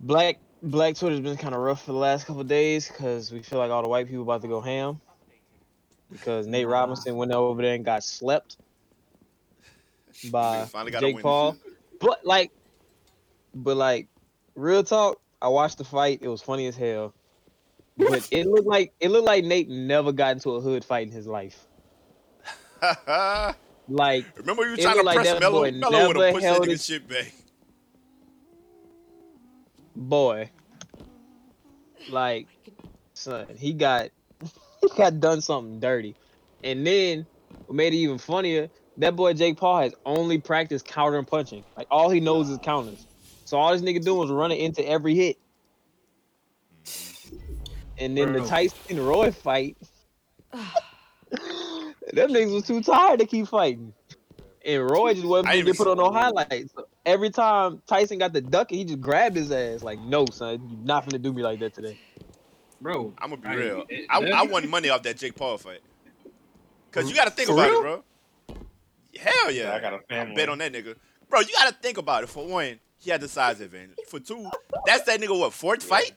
A: black black Twitter's been kind of rough for the last couple of days because we feel like all the white people about to go ham because Nate Robinson went over there and got slept [LAUGHS] by
C: niggas finally got a
A: Jake. Paul. But like, but like, real talk. I watched the fight. It was funny as hell. But [LAUGHS] it looked like it looked like Nate never got into a hood fight in his life. [LAUGHS] Like
C: Remember you were trying to
A: like
C: press Mello? Mello would have pushed that nigga shit back.
A: Boy, like son, he got [LAUGHS] he got done something dirty, and then what made it even funnier. That boy Jake Paul has only practiced counter and punching. Like all he knows is counters. So all this nigga doing is running into every hit. And then the Tyson Roy fight, [LAUGHS] them niggas was too tired to keep fighting. And Roy just wasn't
C: I even
A: put on no
C: saw-
A: highlights. every time Tyson got the duck, he just grabbed his ass. Like, no, son, you're not gonna do me like that today.
D: bro.
C: I'm gonna be
D: I-
C: real.
D: it-
C: I, I won money off that Jake Paul fight. Cause you got to think
D: For
C: about
D: real?
C: it, bro. Hell yeah,
B: I got a
C: I
B: family.
C: bet on that nigga, bro. You got to think about it. For one, he had the size advantage. For two, that's that nigga what fourth fight.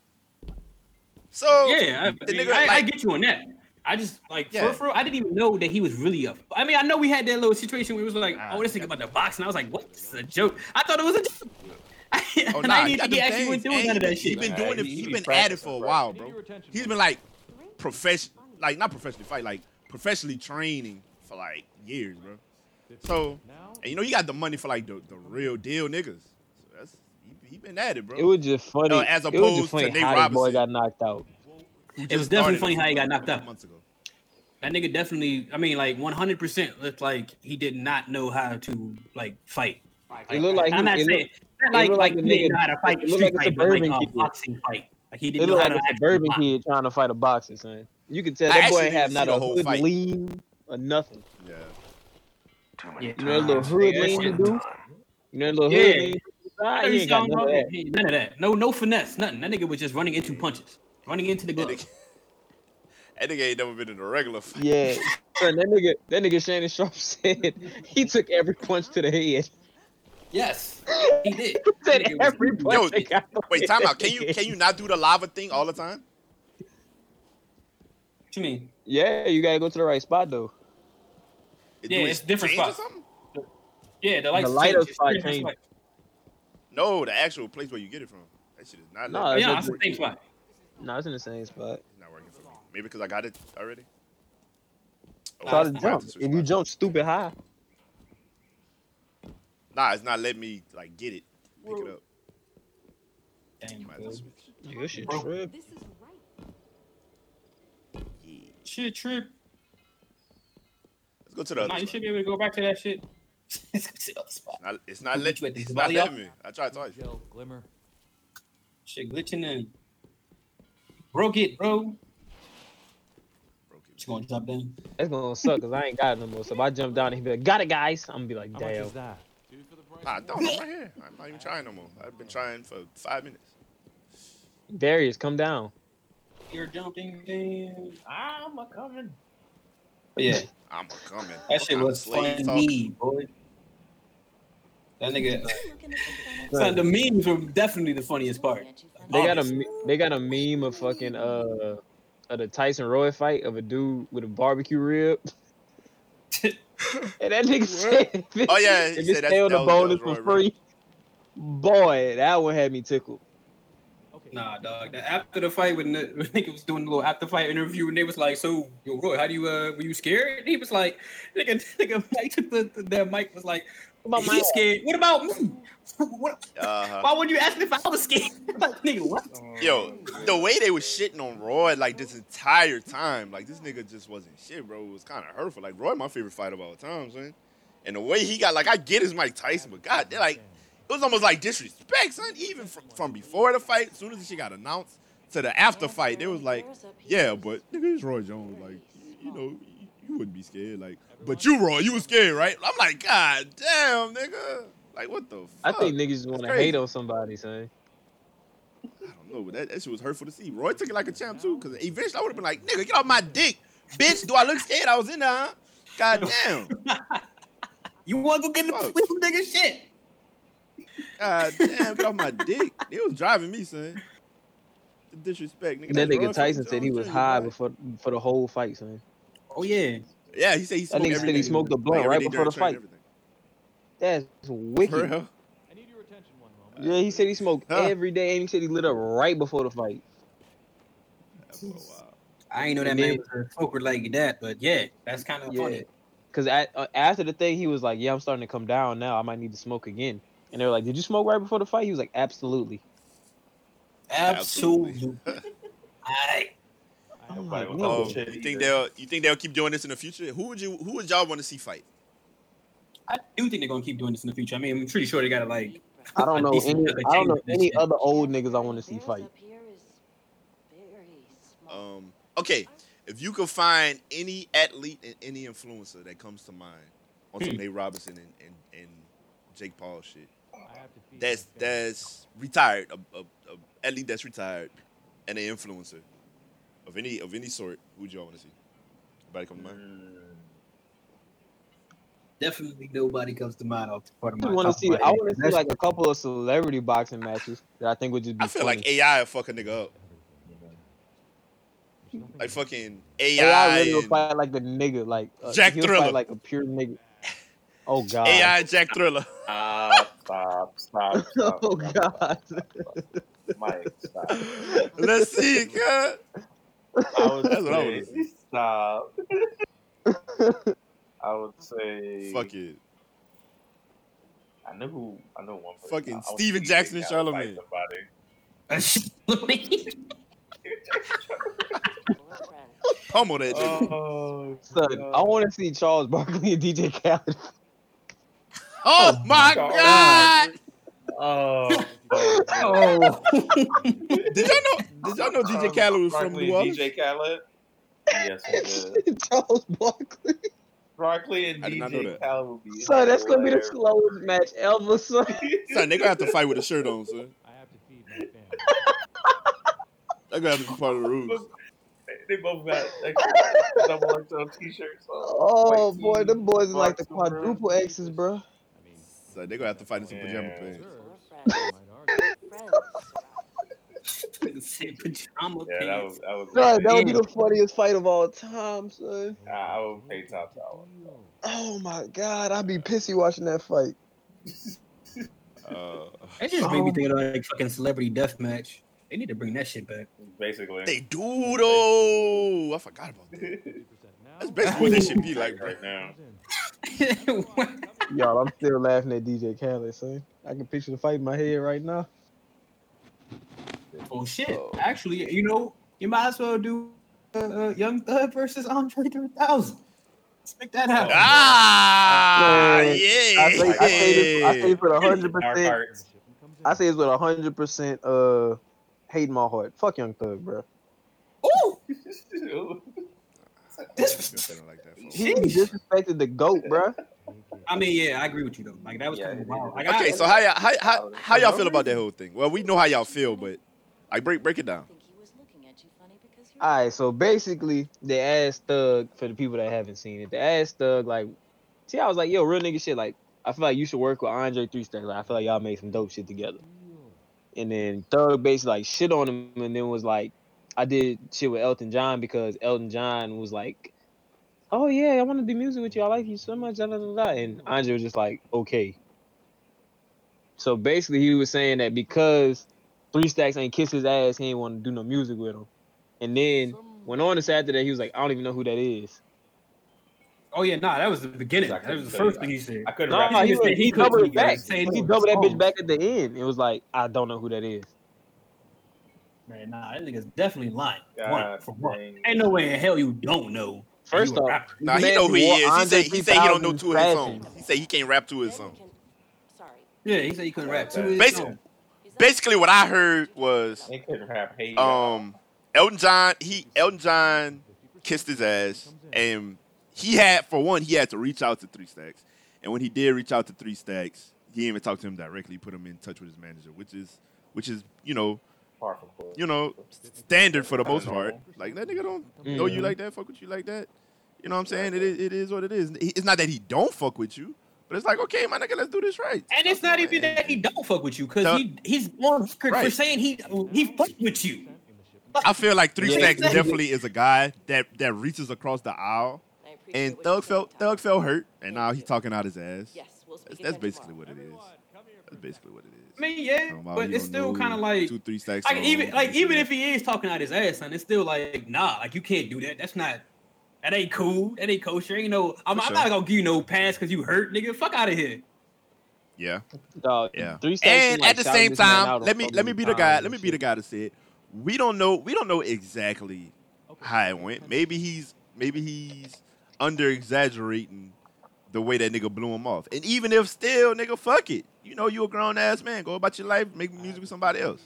C: So
D: Yeah, I,
C: the nigga,
D: I, I get you on that. I just like
C: Yeah.
D: for, for I didn't even know that he was really a. I mean, I know we had that little situation where it was like,
C: Nah,
D: oh, this thing about the box, and I was like, what? This is a joke. I thought it was a joke. [LAUGHS]
C: Oh,
D: and
C: nah,
D: I
C: he
D: didn't
C: got
D: think he actually
C: things,
D: went doing
C: and
D: none of that shit.
C: He been
B: Nah,
C: doing it.
B: he-
C: He
B: he
C: been at it for a
B: bro.
C: while, bro. He's been like profession, like not professionally fight, like professionally training for like years, bro. So,
F: Now,
C: and you know, you got the money for like the, the real deal niggas. So that's he, he been at it, bro.
A: It was just funny.
C: No, as
A: it was
C: opposed
A: just funny
C: to Nate
A: how that boy got knocked out.
C: Who
D: It was definitely funny how he got knocked out.
C: months ago.
D: That nigga definitely. I mean, like 100 percent looked like he did not know how to like fight.
A: It looked like
D: I'm
A: he-
D: not saying
A: looked-
D: like
A: looked
D: like
A: like
D: he
A: a
D: didn't
A: nigga-
D: know how to fight
A: it
D: a
A: looked like a
D: fight, like
A: suburban
D: a
A: kid.
D: boxing fight. Like he didn't know
A: looked
D: how
A: like
D: to
A: a
D: actually
A: suburban
D: box.
A: kid trying to fight a boxer, son. You can tell
C: I
A: that boy
C: didn't
A: have
C: see
A: not a
C: whole
A: hood
C: fight.
A: lean or nothing.
C: Yeah.
D: Yeah,
A: You know that little hood
D: nigga, that
A: lean you do? You know that little
D: Yeah.
A: hood lean? Ah, he ain't got none of that.
D: None of that. No, no finesse. Nothing. That nigga was just running into punches, running into the
C: That
D: glove.
C: nigga, [LAUGHS] that nigga ain't never been in a regular fight.
A: Yeah, [LAUGHS] son, that nigga, that nigga Shannon Sharpe [LAUGHS] said he took every punch to the head.
D: Yes, he did.
A: He
D: That
A: said
D: nigga was-
A: every punch.
C: Yo,
A: that got
C: Wait, time out. Can you can you not do the lava thing all the time?
D: What you mean?
A: Yeah, you gotta go to the right spot though.
C: It
D: Yeah,
C: it
D: it's different
C: change or
D: spots.
C: something?
D: Yeah, the lights.
A: lighter
D: change. It's
A: spot
D: different
A: changed.
D: spots.
C: No, the actual place where you get it from. That shit is not.
A: No,
C: letting-
A: it's
D: Yeah,
A: not
D: that's the
A: good.
D: same spot.
A: No, it's in the same spot.
C: it's not working for me. Maybe because I got it already. Oh,
A: Try to
C: have
A: jump.
C: switch
A: If you
C: spots.
A: jump stupid high,
C: nah, it's not letting me like get it, pick it up.
D: Damn,
C: Might as well switch.
A: you should
D: Bro.
A: trip.
E: This is right.
C: Yeah.
D: shit trip.
C: Let's go to the other
D: Nah, you
C: spot.
D: should be able to go back to that shit. Let's go to the other spot.
C: Not, it's not
D: Wait,
C: letting.
D: wait,
C: It's not
D: Bali
C: letting me. I tried twice.
F: gel glimmer.
D: Shit glitching in. Broke it, bro.
C: Broke
D: You
C: it.
D: gonna drop down?
A: That's gonna suck because I ain't got it no more. So if I jump down and he be like, "Got it, guys," I'm gonna be like,
F: How much
A: "Damn."
F: is that? Two for the price
C: Nah, don't.
F: one.
C: I'm right here. I'm not even trying no more. I've been trying for five minutes.
A: Darius, come down.
D: You're jumping down.
B: I'm a coming.
D: But yeah, [LAUGHS]
C: I'm a coming.
D: that
C: What
D: shit was
C: slave talk?
D: funny, boy. That nigga.
E: Looking at
D: the uh, memes were definitely the funniest part.
A: They got a they got a meme of fucking uh of the Tyson Roy fight of a dude with a barbecue rib. and that nigga [LAUGHS] said,
C: Oh, yeah, he
A: if
C: said
A: it
C: that-
A: stay on
C: that
A: the
C: was- that
A: bonus
C: was
A: for free, boy, that one had me tickled.
F: Okay.
D: Nah, dog. The- After the fight, when the [LAUGHS] when nigga was doing the little after fight interview, and they was like, "So, yo, Roy, how do you uh, were you scared?" He was like, "Nigga, [LAUGHS] nigga, Mike took the, the that Mike was like,
A: What about
D: he's
A: my-
D: scared. What about me? [LAUGHS] what,
C: Uh-huh.
D: why would you ask me if I was scared? [LAUGHS] like, nigga, what?
C: Yo, the way they was shitting on Roy like this entire time, like this nigga just wasn't shit, bro. It was kind of hurtful. Like Roy, my favorite fighter of all time, man. And the way he got, like, I get his Mike Tyson, but God, they're like, it was almost like disrespect, son. Even from, from before the fight, as soon as she got announced to the after fight, they was like, yeah, but nigga, it's Roy Jones. Like, you know, you, you wouldn't be scared. Like, but you, Roy, you was scared, right? I'm like, God damn, nigga. Like, what the fuck?
A: I think niggas just want to hate on somebody, son.
C: I don't know, but that, that shit was hurtful to see. Roy took it like a champ too, because eventually I would have been like, nigga, get off my dick, bitch. Do I look scared? I was in there, huh? God damn. [LAUGHS]
D: You want to go get in the
C: Fuck.
D: with nigga shit?
C: God damn, get off my dick. It was driving me, son. The disrespect, nigga.
A: And that nigga Tyson said he was high
C: boy.
A: before for the whole fight, son.
D: Oh yeah.
C: Yeah, he said he
A: That
C: smoked
A: nigga said he smoked a blunt
C: every
A: right before the fight. That's wicked.
C: For real?
F: I need your attention one moment.
A: Yeah, he said he smoked
C: Huh.
A: every day, and he said he lit up right before the fight.
C: That boy, wow.
D: I ain't know that
A: And
D: man
A: then-
D: was a smoker like that, but yeah, that's kind of
A: Yeah.
D: funny.
A: Cause at, uh, after the thing, he was like, "Yeah, I'm starting to come down now. I might need to smoke again." And they were like, "Did you smoke right before the fight?" He was like, "Absolutely."
D: Absolutely. [LAUGHS] I
A: I'm
B: Nobody
A: like,
B: will
A: no.
B: talk
C: Um, you think
B: either.
C: they'll you think they'll keep doing this in the future? Who would you who would y'all want to see fight?
D: I do think they're gonna keep doing this in the future. I mean, I'm pretty sure they gotta like.
A: I don't know any.
D: of
A: I don't know any
D: shit.
A: other old niggas I want to see fight.
C: Um, okay, if you could find any athlete and any influencer that comes to mind on some
D: Hmm.
C: Nate Robinson and, and, and Jake Paul shit,
F: I have to
C: that's that's retired, a, a, a athlete that's retired, and an influencer of any of any sort. Who'd y'all want to see? Anybody come to mind?
B: Mm,
D: Definitely nobody comes to mind off the part of
A: I want to see. I want to see like a couple of celebrity boxing matches that I think would just be.
C: I feel
A: funny.
C: like AI will fuck a nigga up. Like fucking AI,
A: AI really will
C: and-
A: fight like the nigga, like uh,
C: Jack Thriller.
A: fight like a pure nigga. Oh [LAUGHS] god.
C: AI Jack Thriller. [LAUGHS] [LAUGHS]
B: Stop, stop, stop, stop.
A: Oh,
B: stop,
A: God.
B: stop, stop. Mike, stop.
C: Let's see, cut.
B: I would
C: That's what I
B: say
C: wanna
B: stop. I would say
C: Fuck it.
B: I know who. I know one. person.
C: Fucking
B: I- I would
C: Steven
B: see
C: Jackson
B: Big
C: and
B: Al fight
C: Charlamagne.
B: somebody. [LAUGHS]
C: Pummel that nigga.
B: Oh,
A: Son, I want to see Charles Barkley and DJ Khaled.
C: Oh, my
B: God.
C: God!
B: Oh, [LAUGHS]
D: Oh, [LAUGHS]
C: Did y'all know? Did y'all know DJ um, Khaled was from New
B: and
C: Orleans?
B: DJ Khaled. Yes, I [LAUGHS] did.
A: Charles Barkley.
B: Broccoli and
C: I did not know
B: DJ. Khaled would be.
A: Son, that's gonna be the
B: hilarious.
A: slowest match ever, son.
C: Son, they gonna have to fight with a shirt on, son.
F: I have to feed my family.
C: That gonna to be part of the rules.
B: They both got extra double XL t-shirts. on.
A: Oh boy,
B: tee,
A: them boys are like the quadruple X's, bro.
F: I mean,
C: So they gonna have to fight in some pajama pants.
F: sir, might argue.
D: Say [LAUGHS] pajama
B: Yeah, that
D: pants.
B: was that was.
A: Son, that would be the funniest fight of all time, son.
B: Nah, I would pay top dollar.
A: Oh my god, I'd be pissy watching that fight.
C: Uh,
D: That just made me think of like fucking celebrity death match. They need to bring that shit back.
B: Basically.
C: they do though. I forgot about that. That's basically what they should be like,
B: right now. [LAUGHS] [LAUGHS]
A: Y'all, I'm still laughing at DJ Khaled, son. I can picture the fight in my head right now.
D: oh shit! Actually, you know, you might as well do uh, uh, Young Thug versus Andre 3000. Let's make that happen.
C: Ah,
A: Man,
C: yeah.
A: I say, I say this, I say this with hundred percent. I say this with hundred percent. Uh, hate my heart. Fuck Young Thug, bro.
D: Ooh, [LAUGHS]
C: This like that, folks.
A: He disrespected the goat, bro.
D: I mean, yeah, I agree with you though. Like that was
B: Yeah,
D: kind of wild. Like,
C: Okay,
D: I,
C: so how y'all how, how, oh, how y'all feel about that whole thing? Well, we know how y'all feel, but like break break it down.
E: think he was looking at you funny because you're
A: All right, so basically, they asked Thug for the people that haven't seen it. They asked Thug like, see, I was like, yo, real nigga shit. Like, I feel like you should work with Andre Three Stacks. Like, I feel like y'all made some dope shit together. And then Thug basically like shit on him, and then was like, I did shit with Elton John because Elton John was like, oh yeah, I want to do music with you. I like you so much. Da, da, da, da. And Andre was just like, okay. So basically, he was saying that because Three Stacks ain't kiss his ass, he ain't want to do no music with him. And then went on to say after that, he was like, I don't even know who that is.
D: oh yeah, nah, that was the beginning.
B: I
D: That
B: couldn't
D: was the
B: say
D: first thing he said.
B: I couldn't.
A: No,
B: rap
A: no, he,
D: just
A: was-
D: said
A: he,
D: he couldn't
A: doubled it back.
D: saying
A: He
D: it
A: doubled that bitch back at the end. It was like, I don't know who that is.
D: Man, nah, that nigga's definitely lying.
B: God
D: one for one.
B: dang.
D: Ain't no way in hell you don't know. That
A: First off,
D: rapper.
C: Nah, he
A: Man,
C: know who he is. He
A: Andre
C: said he said he don't know two of his
A: fashion.
C: songs. He said he can't rap two of his
E: Devin
C: songs.
E: Sorry.
D: Yeah, he said he couldn't rap. Two of his
C: Basically-
D: songs.
C: Basically, what I heard was
B: They couldn't rap. Hey,
C: um Elton John he Elton John kissed his ass and he had for one he had to reach out to Three Stacks and when he did reach out to Three Stacks he didn't even talk to him directly he put him in touch with his manager which is which is you know
B: par for course.
C: you know standard for the most part. Like that nigga don't mm. know you like that fuck with you like that. You know what I'm saying? It is, it is what it is. It's not that he don't fuck with you but it's like okay my nigga let's do this right.
D: And it's not even that he don't fuck with you, cause
C: Tell-
D: he he's on record for saying he he fuck with you.
C: I feel like Three
A: Yeah.
C: Stacks definitely is a guy that that reaches across the aisle. And Thug felt Thug felt hurt, and now he's talking out his ass.
E: Yes, we'll speak
C: That's,
E: again
C: that's basically what it is. That's basically what it is.
D: I mean, yeah,
C: Talking
D: but it's still kind of like
C: two, three stacks.
D: like even like even if he is talking out his ass, son, it's still like nah, like you can't do that. That's not that ain't cool. That ain't kosher. Ain't no. I'm,
C: For
D: I'm
C: sure.
D: not gonna give you no pass because you hurt, nigga. Fuck out of here.
C: yeah,
A: Dog,
C: yeah.
A: Three
C: And
A: like
C: at the same
A: this man out
C: time, let me let me be the guy. Let me be the guy to say it. We don't know. We don't know exactly how it went. Maybe he's maybe he's under exaggerating the way that nigga blew him off. And even if still, nigga, fuck it. You know, you a grown ass man. Go about your life, make music with somebody else.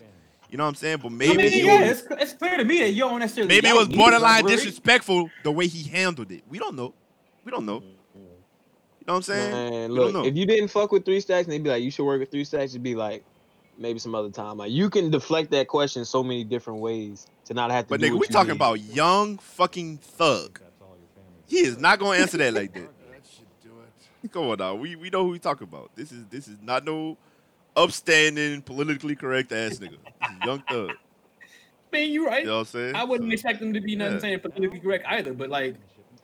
C: You know what I'm saying? But maybe
D: I mean,
C: he
D: yeah,
C: was-
D: it's, it's clear to me that you don't necessarily.
C: Maybe it was borderline
D: really-
C: disrespectful the way he handled it. We don't know. We don't know. You know what I'm saying?
A: Man,
C: We don't
A: look,
C: know.
A: if you didn't fuck with three stacks, and they'd be like, you should work with three stacks, You'd be like, maybe some other time. Like you can deflect that question so many different ways to not have to.
C: But
A: do
C: nigga,
A: what
C: we
A: you
C: talking
A: did.
C: about young fucking thug.
F: That's all your family.
C: He is not gonna answer that like that. [LAUGHS] Come on now, we we know who we talking about. This is this is not no upstanding, politically correct ass nigga. Young thug.
D: Man, you right.
C: You know what I'm saying?
D: I wouldn't
C: So,
D: expect him to be nothing
C: Yeah.
D: saying politically correct either, but like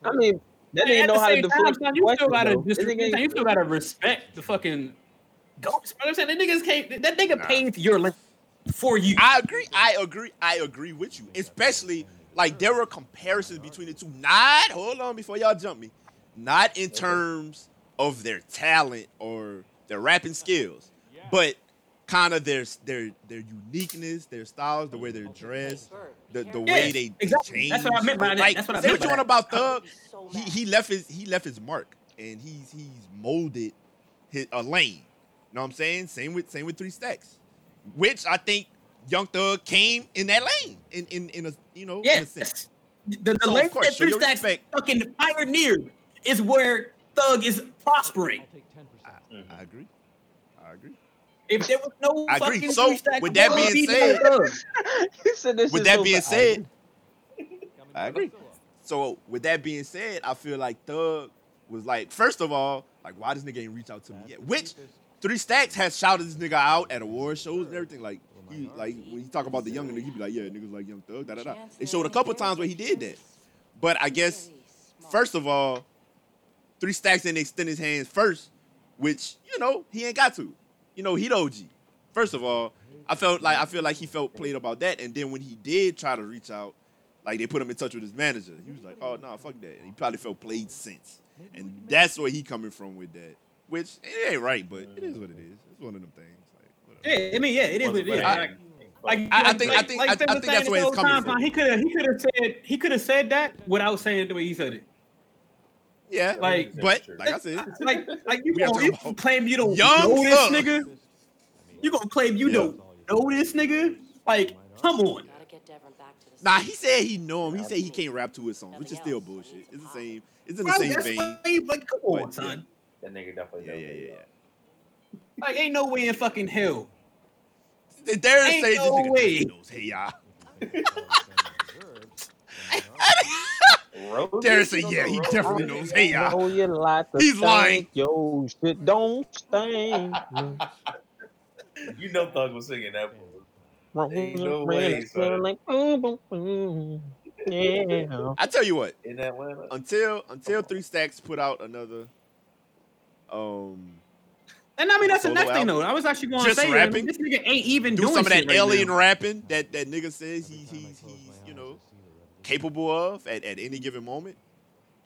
A: I mean, that ain't know
D: the
A: how to
D: same time,
A: deflect
D: you still gotta
A: though.
D: dis-
A: This nigga ain't-
D: you still gotta respect the fucking goats. You know what I'm saying? That niggas can't that nigga
C: Nah.
D: paved your lane for you.
C: I agree. I agree. I agree with you. Especially like there were comparisons between the two. Not hold on before y'all jump me. Not in terms of their talent or their rapping skills, but kind of their their their uniqueness, their styles, the way they're dressed, the the way they
D: exactly.
C: change.
D: That's what I meant by that.
C: Like,
D: That's what I
C: say
D: meant
C: what you want about Thug. He he left his he left his mark and he's he's molded his a lane. You know what I'm saying? Same with same with three stacks, which I think Young Thug came in that lane in in in a you know in a sense.
D: Yes. The, the
C: So, of
D: lane
C: course,
D: that Three Stacks fucking pioneered is where Thug is prospering.
F: I'll take 10%.
C: I agree. I agree.
D: If there was no
C: I agree.
D: fucking
C: So,
D: Three Stacks,
C: with that being
D: be
C: said- [LAUGHS]
A: said this
C: With that
A: so
C: being
A: bad.
C: said, I agree. So with that being said, I feel like Thug was like, first of all, like why this nigga ain't reach out to me yet? Which Three Stacks has shouted this nigga out at award shows and everything. Like he like when he talk about the young nigga, he be like, yeah, niggas like Young Thug, da da da. They showed a couple times where he did that. But I guess first of all, Three Stacks didn't extend his hands first, which you know he ain't got to. You know he the OG. First of all, I felt like I feel like he felt played about that, and then when he did try to reach out, like they put him in touch with his manager, he was like, "Oh no, fuck that." And he probably felt played since, and that's where he coming from with that. Which it ain't right, but it is what it is. It's one of them things. Like, whatever.
D: Yeah, I mean, yeah, it is what it is.
C: I-
D: Like,
C: I- I
D: like-
C: think- I
D: like-
C: think-
D: like
C: I- I think that's where it's coming
D: time,
C: from.
D: He could have, he could have said, he could have said that without saying it the way he said it.
C: Yeah,
D: Like-
C: but like I said,
D: Like, like you
C: We gotta
D: gonna you
C: about
D: claim you don't
C: Young
D: know this nigga? You gonna claim you
C: Yeah.
D: don't know this nigga? Like, come on.
E: Gotta get Devon back to the
C: nah, he said he know him. He said he can't rap to his songs, which is still bullshit. It's the same. It's in the
D: Bro,
C: same vein.
D: why- Like, come on,
C: But,
D: son.
B: That nigga definitely.
C: Yeah, yeah, yeah, yeah.
D: Like, ain't no way in fucking hell.
C: Dare
D: Ain't
C: say
D: no
C: this nigga
D: way.
C: knows. Hey, y'all.
B: Rose?
C: Dare say, yeah,
B: the
C: he
B: Rose?
C: definitely knows. Hey, y'all.
A: Know you like to
C: He's
A: think
C: lying.
A: Your shit don't stink. [LAUGHS]
B: You know Thug was singing that. fool. Ain't no way,
A: around,
B: son.
A: like, boom, boom, boom. Yeah.
C: I tell you what,
B: In Atlanta.
C: until until Three Stacks put out another, um,
D: And I mean, that's the
C: Solo
D: next thing, though. I was actually going to say, I
C: rapping?
D: mean, this nigga ain't even
C: do
D: doing
C: some of that
D: shit right
C: alien
D: now.
C: rapping that that nigga says he, he's he's you know capable of at, at any given moment.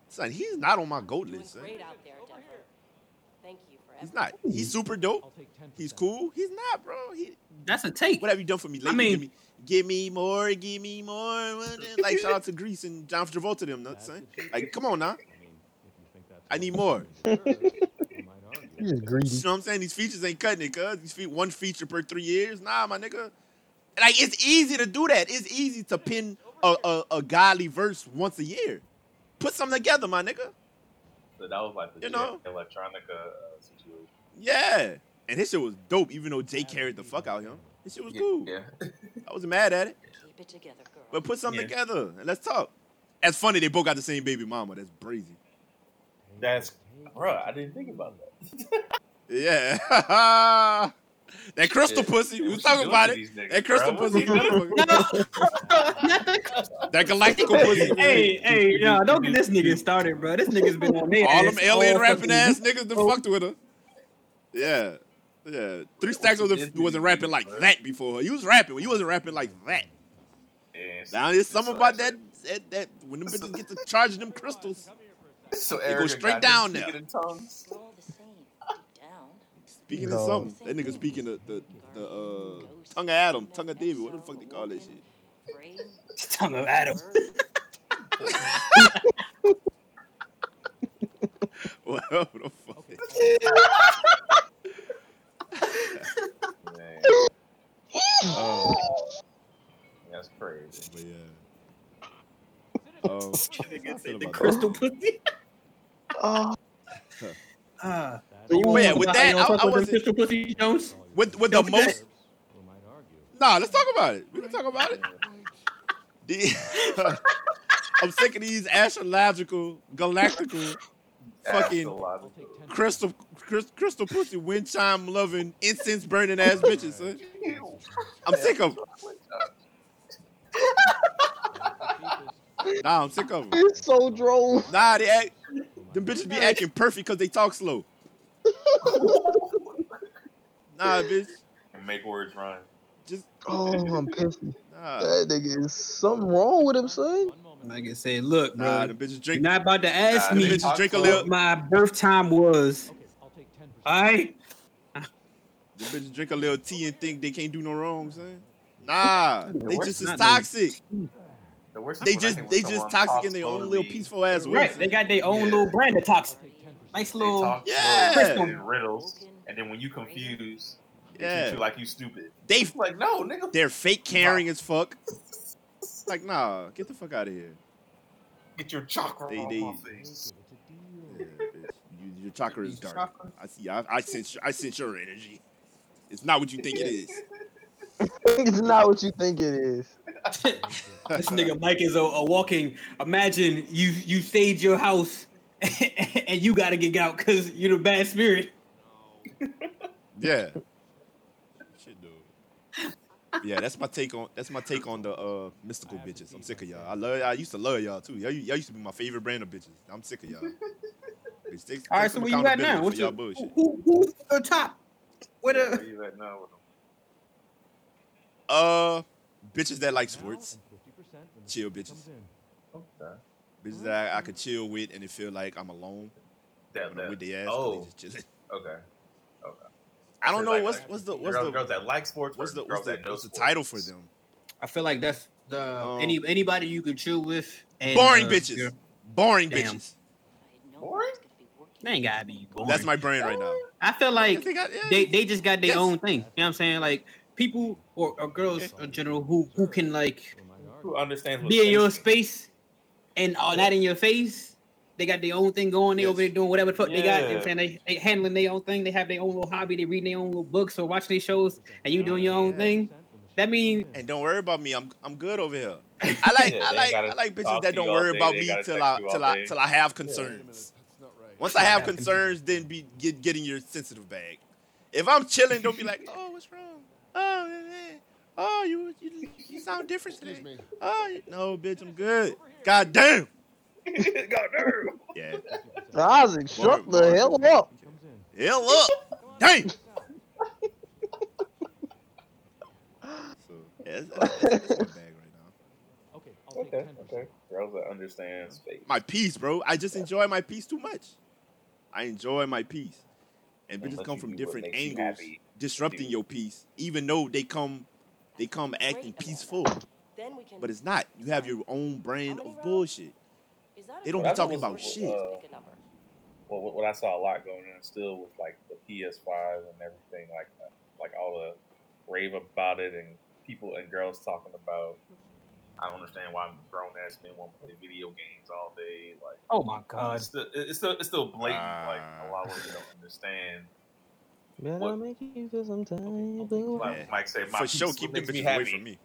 C: Son, he's not on my goat list. Son.
E: great out there, Devon. Thank you for
C: He's not. He's super dope.
F: I'll take 10%.
C: He's cool. He's not, bro. He,
D: That's a take.
C: what have you done for me lately?
D: mean-
C: give, me, give me more. Give me more. Like shout out to Grease and John Travolta them nuts, son. Like come on now.
F: I mean, if you think that's
C: I need more.
F: Sure, you might argue.
A: You just [LAUGHS] greedy.
C: You know what I'm saying? These features ain't cutting it, cuz. These fe- one feature per three years. Nah, my nigga. Like, it's easy to do that. It's easy to pin a, a, a godly verse once a year. Put something together, my nigga.
B: So that was like the
C: You know?
B: electronica uh, situation.
C: Yeah. And his shit was dope, even though Jay carried the fuck out of him. His shit was cool.
B: Yeah.
C: I wasn't mad at it. [LAUGHS]
E: Keep it together, girl.
C: But put something
D: Yeah.
C: together and let's talk. That's funny. They both got the same baby mama. That's brazy.
B: That's, bro. I didn't think about that. [LAUGHS]
C: Yeah. [LAUGHS] that crystal
B: Yeah.
C: pussy. We was
B: you
C: talking about it.
B: niggas,
C: That crystal
B: bro?
C: pussy. [LAUGHS]
D: No, [LAUGHS]
C: that galactical pussy.
D: hey, hey, y'all, don't get this nigga started, bro. This nigga's been on there.
C: All them alien rapping ass niggas that fucked with her. Yeah. Yeah. Three Stacks wasn't, wasn't rapping like that before. He was rapping. When he wasn't rapping like that.
B: Yeah, so-
C: Now there's something about that, that, that when them bitches get to charging them crystals. [LAUGHS]
B: it. So
C: go
B: Erykah
C: straight down there.
B: speaking in tongues.
E: We're all the same, deep down.
C: Speaking
A: No.
C: of something, that nigga speaking the the, the uh, tongue of Adam, tongue of David. What the fuck they call that shit?
E: Brain, [LAUGHS]
D: Tongue of Adam. [LAUGHS]
E: nerve,
C: Whatever the fuck.
F: Okay.
B: Man,
C: Uh,
B: that's crazy.
C: but yeah. [LAUGHS] Um,
D: Nigga
C: I feel
D: said the crystal pussy.
A: Oh,
D: Uh,
F: That's
C: yeah, with that, I- I wasn't-
D: Pistol Pussy Jones.
C: With with the
D: Don't
C: most.
D: forget-
F: we might argue.
C: Nah, let's talk about it. We can talk about it. The- [LAUGHS] I'm sick of these astrological, galactical, fucking
F: I'll
B: Astrological.
F: take 10
C: crystal, crystal, crystal pussy, wind chime loving, incense burning ass bitches. Son. I'm sick of them. Nah, I'm sick of them.
A: It's so droll.
C: Nah, they act. Them bitches be acting perfect because they talk slow. [LAUGHS] Nah, bitch.
B: And make words rhyme.
C: Just
A: Oh, I'm pissed.
C: nah.
A: That nigga is something wrong with him, son.
F: One moment.
D: Like I said, look, bro,
C: Nah, them bitches
D: you're
C: drink.
D: not about to ask
B: Nah,
D: me
C: Them drink a little.
D: what my birth time was.
F: Okay, I'll take 10%.
D: All right,
C: Them bitches drink a little tea and think they can't do no wrong, son. Nah, they just
D: is
C: toxic.
B: The worst
C: They
B: is when I
C: just they just toxic
B: talks
C: in their own
B: slowly,
C: little peaceful ass way.
D: right? They got their own
B: Yeah.
D: little brand of toxic.
F: I'll take 10%.
D: Nice little.
B: talk
C: Yeah.
B: slowly in riddles, and then when you confuse,
C: Yeah.
B: you like you stupid.
C: They
B: It's like, no, nigga.
C: they're fake caring as fuck. Like nah, get the fuck out of here.
B: Get your chakra
C: They-
B: off
C: they-
B: my face.
C: Yeah. You, your chakra is dark. I see. I, I sense. I sense your energy. It's not what you think it is. [LAUGHS]
A: it's not what you think it is. [LAUGHS]
D: this nigga Mike is a, a walking. Imagine you you stayed your house [LAUGHS] and you got to get out because you're the bad spirit. [LAUGHS]
C: Yeah. Shit, dude. Yeah, that's my take on that's my take on the uh, mystical bitches. I'm sick of y'all. I love. I used to love y'all too. Y'all, y'all used to be my favorite brand of bitches. I'm sick of y'all. Bitch, [LAUGHS] take-
D: All right, so
C: some
D: where you at now? What's
C: for
D: your,
C: bullshit?
D: who, who, who's the top? What
B: Yeah,
D: a,
B: where you at now with them?
C: Uh, bitches that like sports,
F: 50%
C: chill bitches.
B: Okay.
C: Bitches that I, I could chill with and it feel like I'm alone
B: That, that,
C: with the ass.
B: oh,
C: just
B: okay. Okay.
C: I don't know
B: Like-
C: what's what's the what's
B: girls,
C: the
B: girls that like sports.
C: what's the what's the,
B: that know
C: what's the title for them?
D: I feel like that's the
C: Um,
D: any anybody you can chill with. And,
C: Boring
D: uh,
C: bitches.
D: yeah,
C: Boring
D: Damn.
C: bitches.
E: I had no
B: Boring?
E: one was gonna be working.
D: They ain't gotta be boring.
C: That's my brain right now.
D: I feel like
C: They got- yeah.
D: they they just got their
C: Yes.
D: own thing. You know what I'm saying? Like people or, or girls
C: Okay.
D: in general who who can like
F: We
B: Who
F: argue.
B: understands
D: be in your
B: space
D: space and all that in your face. They got their own thing going. They
C: Yes.
D: over there doing whatever the fuck they got. You know what I'm
B: Yeah.
D: saying they, they handling their own thing. They have their own little hobby. They reading their own little books or watching their shows, and you doing your own
C: Yeah.
D: thing. That means
C: And don't worry about me. I'm I'm good over here. [LAUGHS] I like
B: Yeah,
C: I like I like bitches that don't worry
B: day,
C: about
B: they
C: me till I till I
B: day.
C: till I have concerns. Once I have concerns, then be get getting your sensitive bag. If I'm chilling, don't be like, oh, what's wrong? [LAUGHS] Oh, man. Oh, you you, you sound different today. Oh, you- no, bitch, I'm good. God damn. [LAUGHS]
B: God damn.
C: Yeah.
A: Isaac, shut the
C: Boring,
A: hell up.
F: Comes.
C: Hell up. Damn. Yeah, that's, that's, that's my bag right now.
F: Okay, I'll take
B: Okay.
F: 10%.
B: Okay. Girls that understand space.
C: My peace, bro. I just enjoy my peace too much. I enjoy my peace. And bitches come from different
B: makes you
C: angles, disrupting
B: do.
C: your peace, even though they come they come acting peaceful.
E: Then we can.
C: But it's not. You have your own brand of bullshit.
E: Is that
C: they don't
B: be talking
C: about
E: Or
C: shit.
E: pick a number?
B: Well, what, what I saw a lot going on still with like the PS5 and everything, like uh, like all the rave about it and people and girls talking about. I don't understand why grown ass men want to play video games all day. Like
D: oh my god.
B: it's still it's still it's still blatant. like a lot of women don't understand.
A: Man,
B: What-
A: I'll make you feel some time.
B: Like
C: Yeah.
B: Mike said, my
C: For sure,
B: peace
C: keep them
B: me
C: bitches away
B: happy.
C: from me.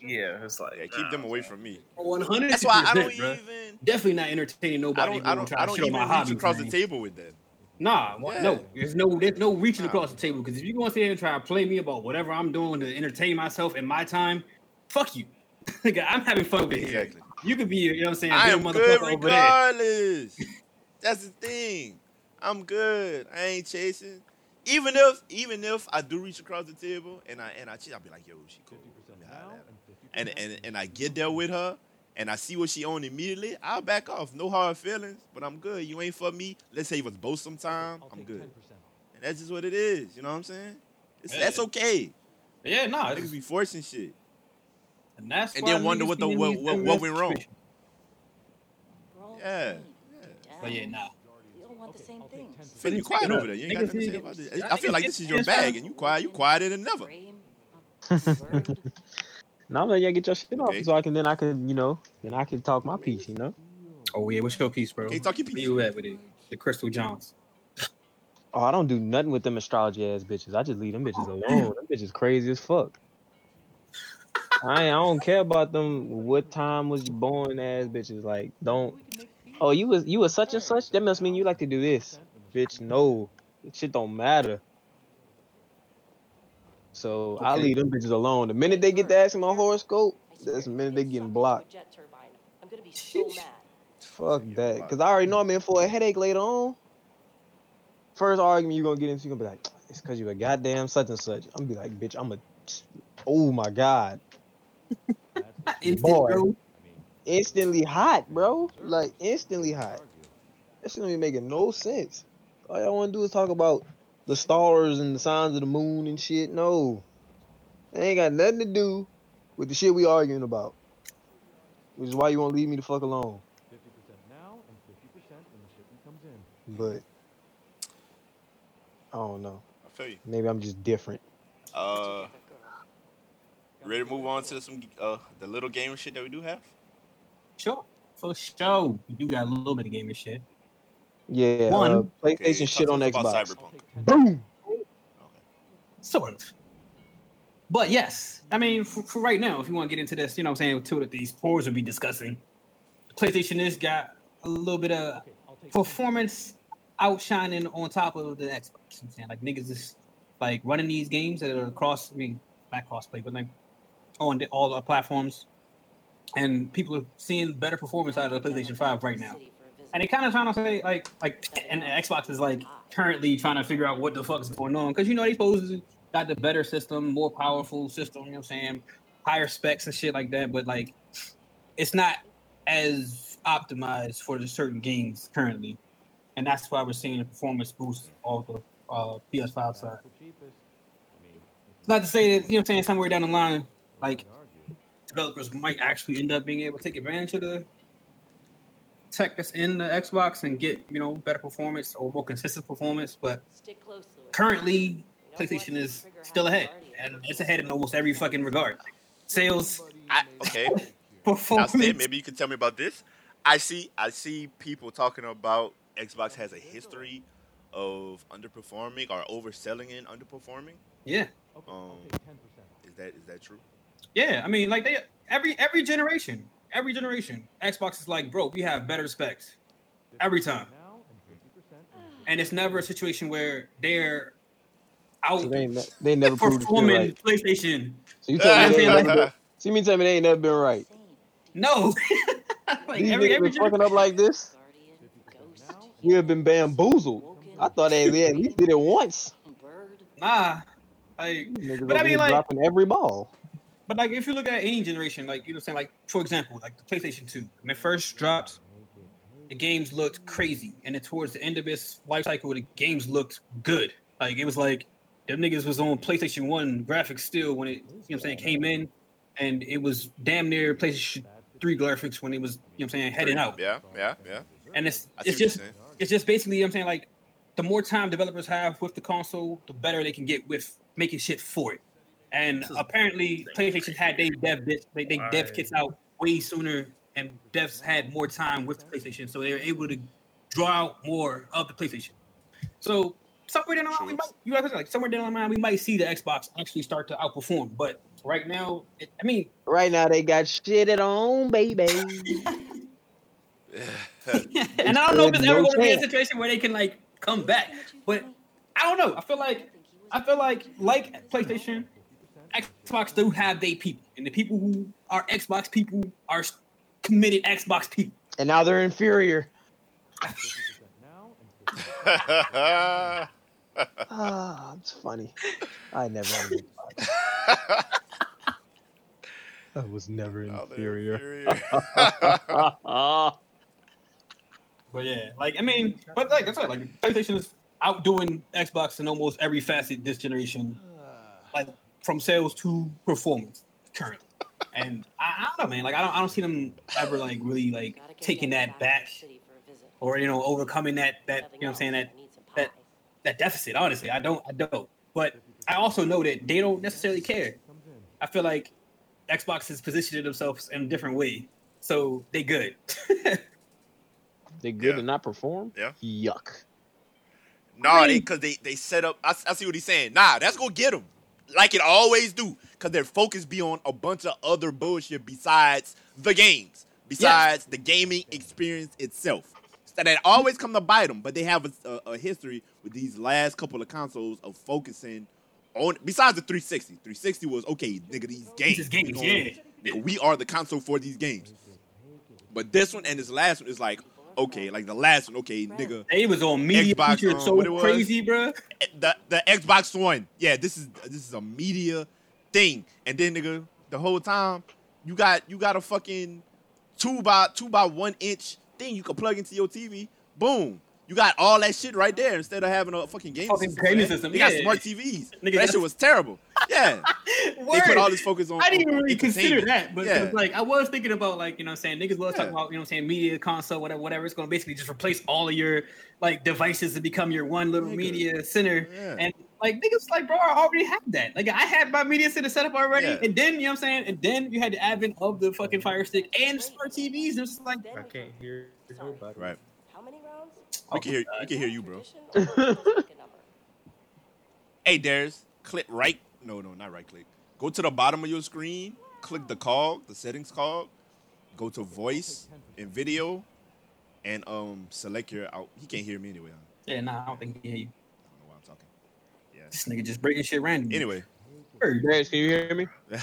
B: Yeah, it's like
C: Yeah, keep them away
B: man.
C: from me.
D: One hundred.
C: That's why I don't
D: bro.
C: even
D: Definitely not entertaining nobody.
C: I
D: nobody.
C: don't I don't
D: try
C: I
D: to
C: don't even
D: my
C: reach
D: hobbies,
C: across the table with them.
D: Nah,
C: Yeah.
D: no, there's no there's no reaching
C: Nah.
D: across the table because if you're gonna sit here and try to play me about whatever I'm doing to entertain myself in my time, fuck you. [LAUGHS] I'm having fun with here.
C: Exactly.
D: You could be, you know what I'm saying,
C: I
D: a
C: am good regardless. That's the thing. I'm good. I ain't chasing. Even if even if I do reach across the table and I and I cheat, I'll be like, yo, she cool.
F: 50%
C: Let me holler
F: now
C: at her.
F: and
C: And and and I get there with her and I see what she on immediately, I'll back off. No hard feelings, but I'm good. You ain't for me. Let's say it was both sometime.
F: I'll
C: I'm
F: take
C: good.
F: 10%.
C: And that's just what it is. You know what I'm saying? It's,
D: Yeah.
C: That's okay.
D: Yeah, no. nah.
C: Niggas be forcing shit.
D: And that's
C: and then wonder what the- what- what- what went wrong.
D: situations.
E: We're all the
C: Yeah. Yeah.
D: But yeah, nah.
E: We want the same
F: I'll take
E: things.
F: 10%.
C: Feel you quiet over there. You ain't got nothing to say about this. I feel like this is your bag, and you quiet. You quieter than never.
E: Frame, a [LAUGHS] word,
A: Now let you get your shit off
C: Okay.
A: so I can then I can, you know, then I can talk my piece, you know?
D: Oh yeah, what's your piece, bro?
C: Can't talk your
D: Where
C: piece.
D: you at with it? The Crystal Johns.
A: Oh, I don't do nothing with them astrology ass bitches. I just leave them bitches alone. them bitches crazy as fuck. I ain't, I don't care about them. What time was you born ass bitches? Like, don't. Oh, you was you was such and such. That must mean you like to do this, bitch. No, shit don't matter. So I leave them bitches alone. The minute they get to asking my horoscope, that's the minute they
E: get
A: getting blocked.
E: jet turbine. I'm gonna be so mad.
A: Fuck that. Cause I already know I'm in for a headache later on. First argument you're gonna get into, you gonna be like, ah, it's cause you a goddamn such and such. I'm gonna be like, bitch, I'm a oh my god. [LAUGHS] Boy.
D: Bro.
A: Instantly hot, bro. Like instantly hot. That shit don't be making no sense. All y'all wanna do is talk about the stars and the signs of the moon and shit. No. It ain't got nothing to do with the shit we arguing about. Which is why you won't leave me the fuck alone.
F: 50% now and 50% when the shipment comes in.
A: But I don't know.
C: I feel you.
A: Maybe I'm just different.
C: Uh, ready to move on to some uh the little game shit that we do have?
D: Sure. For sure. You do got a little bit of gaming shit.
A: Yeah,
D: One.
A: uh, PlayStation
C: talk
A: shit on Xbox.
C: Cyberpunk.
A: Boom.
C: Okay.
D: Sort of. But yes, I mean, for, for right now, if you want to get into this, you know what I'm saying, two of these pores will be discussing. PlayStation has got a little bit of
F: Okay, I'll
D: performance outshining on top of the Xbox. You I'm saying? Like niggas is like running these games that are across, I mean, not crossplay, but like on the, all the platforms. And people are seeing better performance out of the PlayStation 5 right now. And they kind of trying to say like like and Xbox is like currently trying to figure out what the fuck is going on because you know they supposed got the better system, more powerful system. You know what I'm saying? Higher specs and shit like that, but like it's not as optimized for the certain games currently, and that's why we're seeing a performance boost off the uh, PS5 side.
F: the
D: Not to say that you know what I'm saying somewhere down the line, like developers might actually end up being able to take advantage of the tech that's in the Xbox and get you know better performance or more consistent performance. But
E: Stick close, Louis.
D: currently,
E: You know what?
D: PlayStation is still ahead, and it's ahead in almost every fucking regard. Sales,
C: I, okay. [LAUGHS] Now,
D: performance.
C: Maybe you can tell me about this. I see. I see people talking about Xbox has a history of underperforming or overselling and underperforming.
D: Yeah,
F: okay, I'll
C: Um,
F: 10%.
C: Is that is that true?
D: Yeah. I mean, like they every every generation, every generation, Xbox is like, bro, we have better specs every time,
F: and 50% when the
D: and it's never a situation where they're out
A: So they, ain't, ne- they never proved it
D: performing
A: right.
D: PlayStation.
A: So you tell me [LAUGHS] they ain't never [LAUGHS] so you mean tell me they ain't never been right?
D: No, [LAUGHS] like
A: These
D: every
A: niggas
D: every
A: been fucking up like this.
E: Guardian, ghost,
A: We have been bamboozled. I thought they, they at least did it once.
D: nah, like
A: Niggas
D: But I mean, like-
A: dropping every ball.
D: But like, if you look at any generation, like you know, what I'm saying like for example, like the PlayStation Two, when it first dropped, the games looked crazy, and then towards the end of its life cycle, the games looked good. Like it was like them niggas was on PlayStation One graphics still when it, you know, what I'm saying came in, and it was damn near PlayStation Three graphics when it was, you know, what I'm saying heading out.
C: Yeah, yeah, yeah.
D: And it's
C: I
D: it's just it's just basically, you know what I'm saying like the more time developers have with the console, the better they can get with making shit for it. And apparently, PlayStation had they dev bits, they, they dev kits out way sooner, and devs had more time with the PlayStation, so they were able to draw out more of the PlayStation. So somewhere down the line, we might you guys like somewhere down the line we might see the Xbox actually start to outperform. But right now, it, I mean,
A: Right now they got shitted on, baby. [LAUGHS]
D: and I don't know if it's ever going to be a situation where they can like come back, but I don't know. I feel like I feel like like PlayStation, Xbox do have they people, and the people who are Xbox people are committed Xbox people.
A: And now they're inferior.
F: 50% now and 50%
A: Ah, it's funny. I never had an Xbox. [LAUGHS] I was never
C: Now
A: inferior.
C: inferior. [LAUGHS]
D: But yeah, like I mean, but like I said, like PlayStation is outdoing Xbox in almost every facet this generation, like from sales to performance currently. And I, I don't know, man. Like I don't, I don't see them ever like really like taking that back
E: city for a visit.
D: or you know overcoming that that you know what I'm saying that
E: I need some
D: that- that deficit. Honestly, I don't, I don't. But I also know that they don't necessarily care. I feel like Xbox has positioned themselves in a different way, so they good. [LAUGHS]
A: They good
C: Yeah.
A: and not perform?
C: Yeah.
A: Yuck.
C: Nah,
D: I
C: they because they they set up. I, I see what he's saying. Nah, that's gonna get them like it always do. Cause their focus be on a bunch of other bullshit besides the games, besides the gaming experience itself. So that always come to bite them. But they have a, a, a history with these last couple of consoles of focusing on. Besides the 360, 360 was okay, nigga. These games,
D: games, yeah.
C: nigga, we are the console for these games. But this one and this last one is like okay, like the last one, okay, nigga.
D: They was on media
C: Xbox,
D: features
C: um,
D: so
C: what it was?
D: crazy, bro.
C: the the Xbox One. Yeah, this is this is a media thing. And then nigga, the whole time you got you got a fucking two by two by one inch thing you can plug into your TV. Boom. You got all that shit right there instead of having a fucking game
D: Fucking
C: system.
D: gaming
C: man.
D: system,
C: They got smart TVs.
D: Nigga,
C: that shit was terrible. Yeah. [LAUGHS] they put all this focus on.
D: I didn't even really consider that, but
C: yeah.
D: like I was thinking about like you know what I'm saying niggas was talking
C: Yeah.
D: about you know what I'm saying media console whatever whatever it's gonna basically just replace all of your like devices to become your one little
C: Nigga.
D: media center
C: Yeah.
D: and like niggas like bro I already have that like I had my media center set up already
C: Yeah.
D: and then you know what I'm saying and then you had the advent of the fucking Fire Stick and smart TVs and it's just like
F: I can't hear nobody.
C: Right.
E: How many rounds?
C: We can hear we can hear you, bro.
E: Tradition or just pick a number? [LAUGHS]
C: Hey, Darius, click right. No, no, not right click. Go to the bottom of your screen, click the cog, the settings cog, go to voice and video, and um select your out. He can't hear me anyway. Huh?
D: yeah nah I don't think he can hear you
C: I don't know why I'm talking. Yeah.
D: this nigga just breaking shit random
C: Anyway,
A: Darius, can you hear me? [LAUGHS]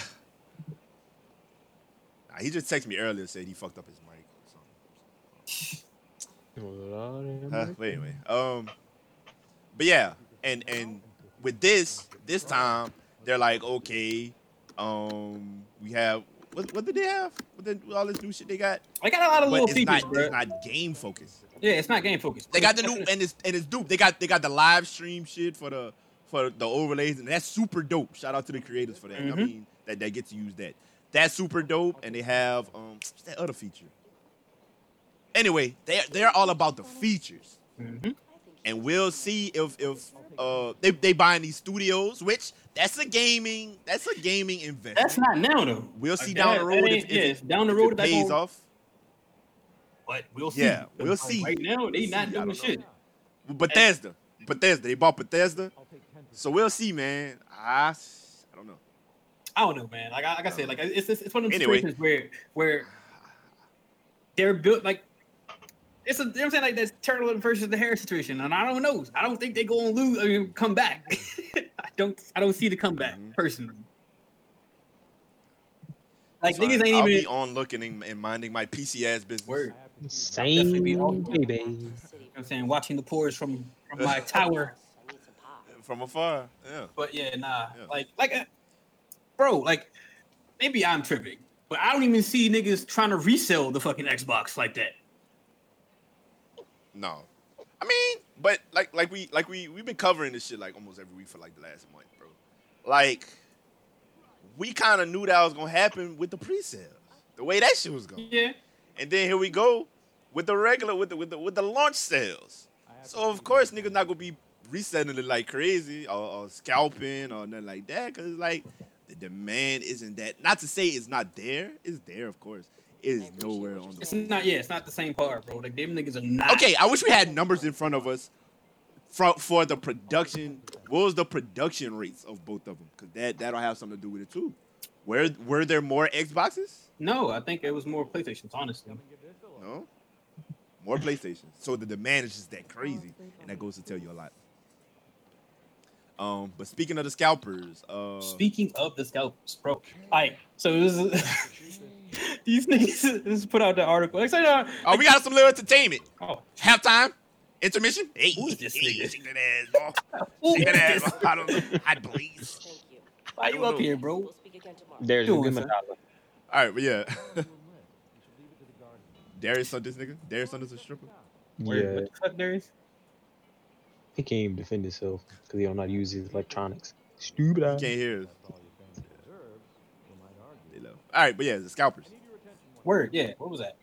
C: Nah, he just texted me earlier said he fucked up his mic. Or something. [LAUGHS] Huh, but anyway, um, but yeah, and and with this this time they're like, okay, um, we have what what did they have? What did all this new shit they got?
D: I got a lot of
C: But
D: little
C: it's
D: features
C: not
D: bro
C: it's not game focused.
D: yeah it's not game focused
C: They got the new and it's and it's dope. They got they got the live stream shit for the for the overlays and that's super dope. Shout out to the creators for that. I
D: Mhm.
C: mean that that get to use that. That's super dope. And they have um what's that other feature. Anyway, they they're all about the features.
D: Mhm.
C: And we'll see if if uh they they buying these studios, which that's a gaming that's a gaming investment.
D: that's not now though
C: We'll see
D: Like,
C: down
D: that-
C: the road if, if
D: yeah,
C: it,
D: it's down the road if that
C: pays
D: gonna-
C: off.
D: But we'll see.
C: Yeah, we'll
D: Like,
C: see.
D: Right now, they
C: We'll
D: not
C: see. I
D: doing
C: don't know.
D: shit.
C: Bethesda. Bethesda. They bought Bethesda. So we'll see, man. I, I don't know.
D: I don't know, man. Like I, like I said, like it's it's, it's one of those
C: Anyway.
D: situations where where they're built like it's a you know what I'm saying like that's Turtle versus the Harris situation, and I don't know. I don't think they go and lose. I mean, come back. [LAUGHS] I don't. I don't see the comeback
C: Mhm.
D: personally. Like
C: So
D: niggas
C: I-
D: ain't
C: I'll
D: even.
C: be on looking and, and minding my PC ass business.
D: Word.
A: Same
D: be all-
A: baby.
D: You know what I'm saying watching the pores from from my [LAUGHS] tower.
E: I need some.
C: From afar. Yeah.
D: But yeah, nah.
C: Yeah.
D: Like, like, uh, bro, like, maybe I'm tripping, but I don't even see niggas trying to resell the fucking Xbox like that.
C: No. I mean, but like like we like we we've been covering this shit like almost every week for like the last month, bro. Like we kind of knew that was gonna happen with the pre-sales, the way that shit was going.
D: Yeah.
C: And then here we go with the regular with the with the with the launch sales. So of course niggas not gonna be reselling it like crazy or, or scalping or nothing like that because like the demand isn't that. Not to say it's not there. It's there, of course. Is nowhere on the.
D: It's not. Yeah, it's not the same part, bro. Like them niggas are not.
C: Okay, I wish we had numbers in front of us for for the production. What was the production rates of both of them? Because that that'll have something to do with it too. Were were there more Xboxes?
D: No, I think it was more PlayStations. Honestly,
C: No. More PlayStation. So the demand is just that crazy, and that goes to tell you a lot. Um, but speaking of the scalpers, uh,
D: speaking of the scalpers, bro. Alright, so it is, [LAUGHS] [LAUGHS] these niggas just put out the article. Like, say, uh,
C: oh, we got some little entertainment.
D: oh,
C: Halftime, intermission. Hey,
D: Who is this
C: hey,
D: nigga?
C: shake that ass, bro. [LAUGHS]
D: who
C: Shake that
D: this?
C: ass. bro. I don't know. I please.
E: Thank you.
D: Why you up here, bro?
E: We'll speak again tomorrow.
A: There's
D: Doing,
A: a
D: son.
A: dollar.
C: All right, but yeah. [LAUGHS] Darius on this nigga. Darius on this a stripper.
D: Word,
A: Yeah,
D: What the fuck, Darius?
A: he can't even defend himself because he don't know how to use his electronics. Stupid
C: You
A: ass.
C: can't hear us. They low. All right, but yeah, the scalpers.
D: Word, yeah. What was that?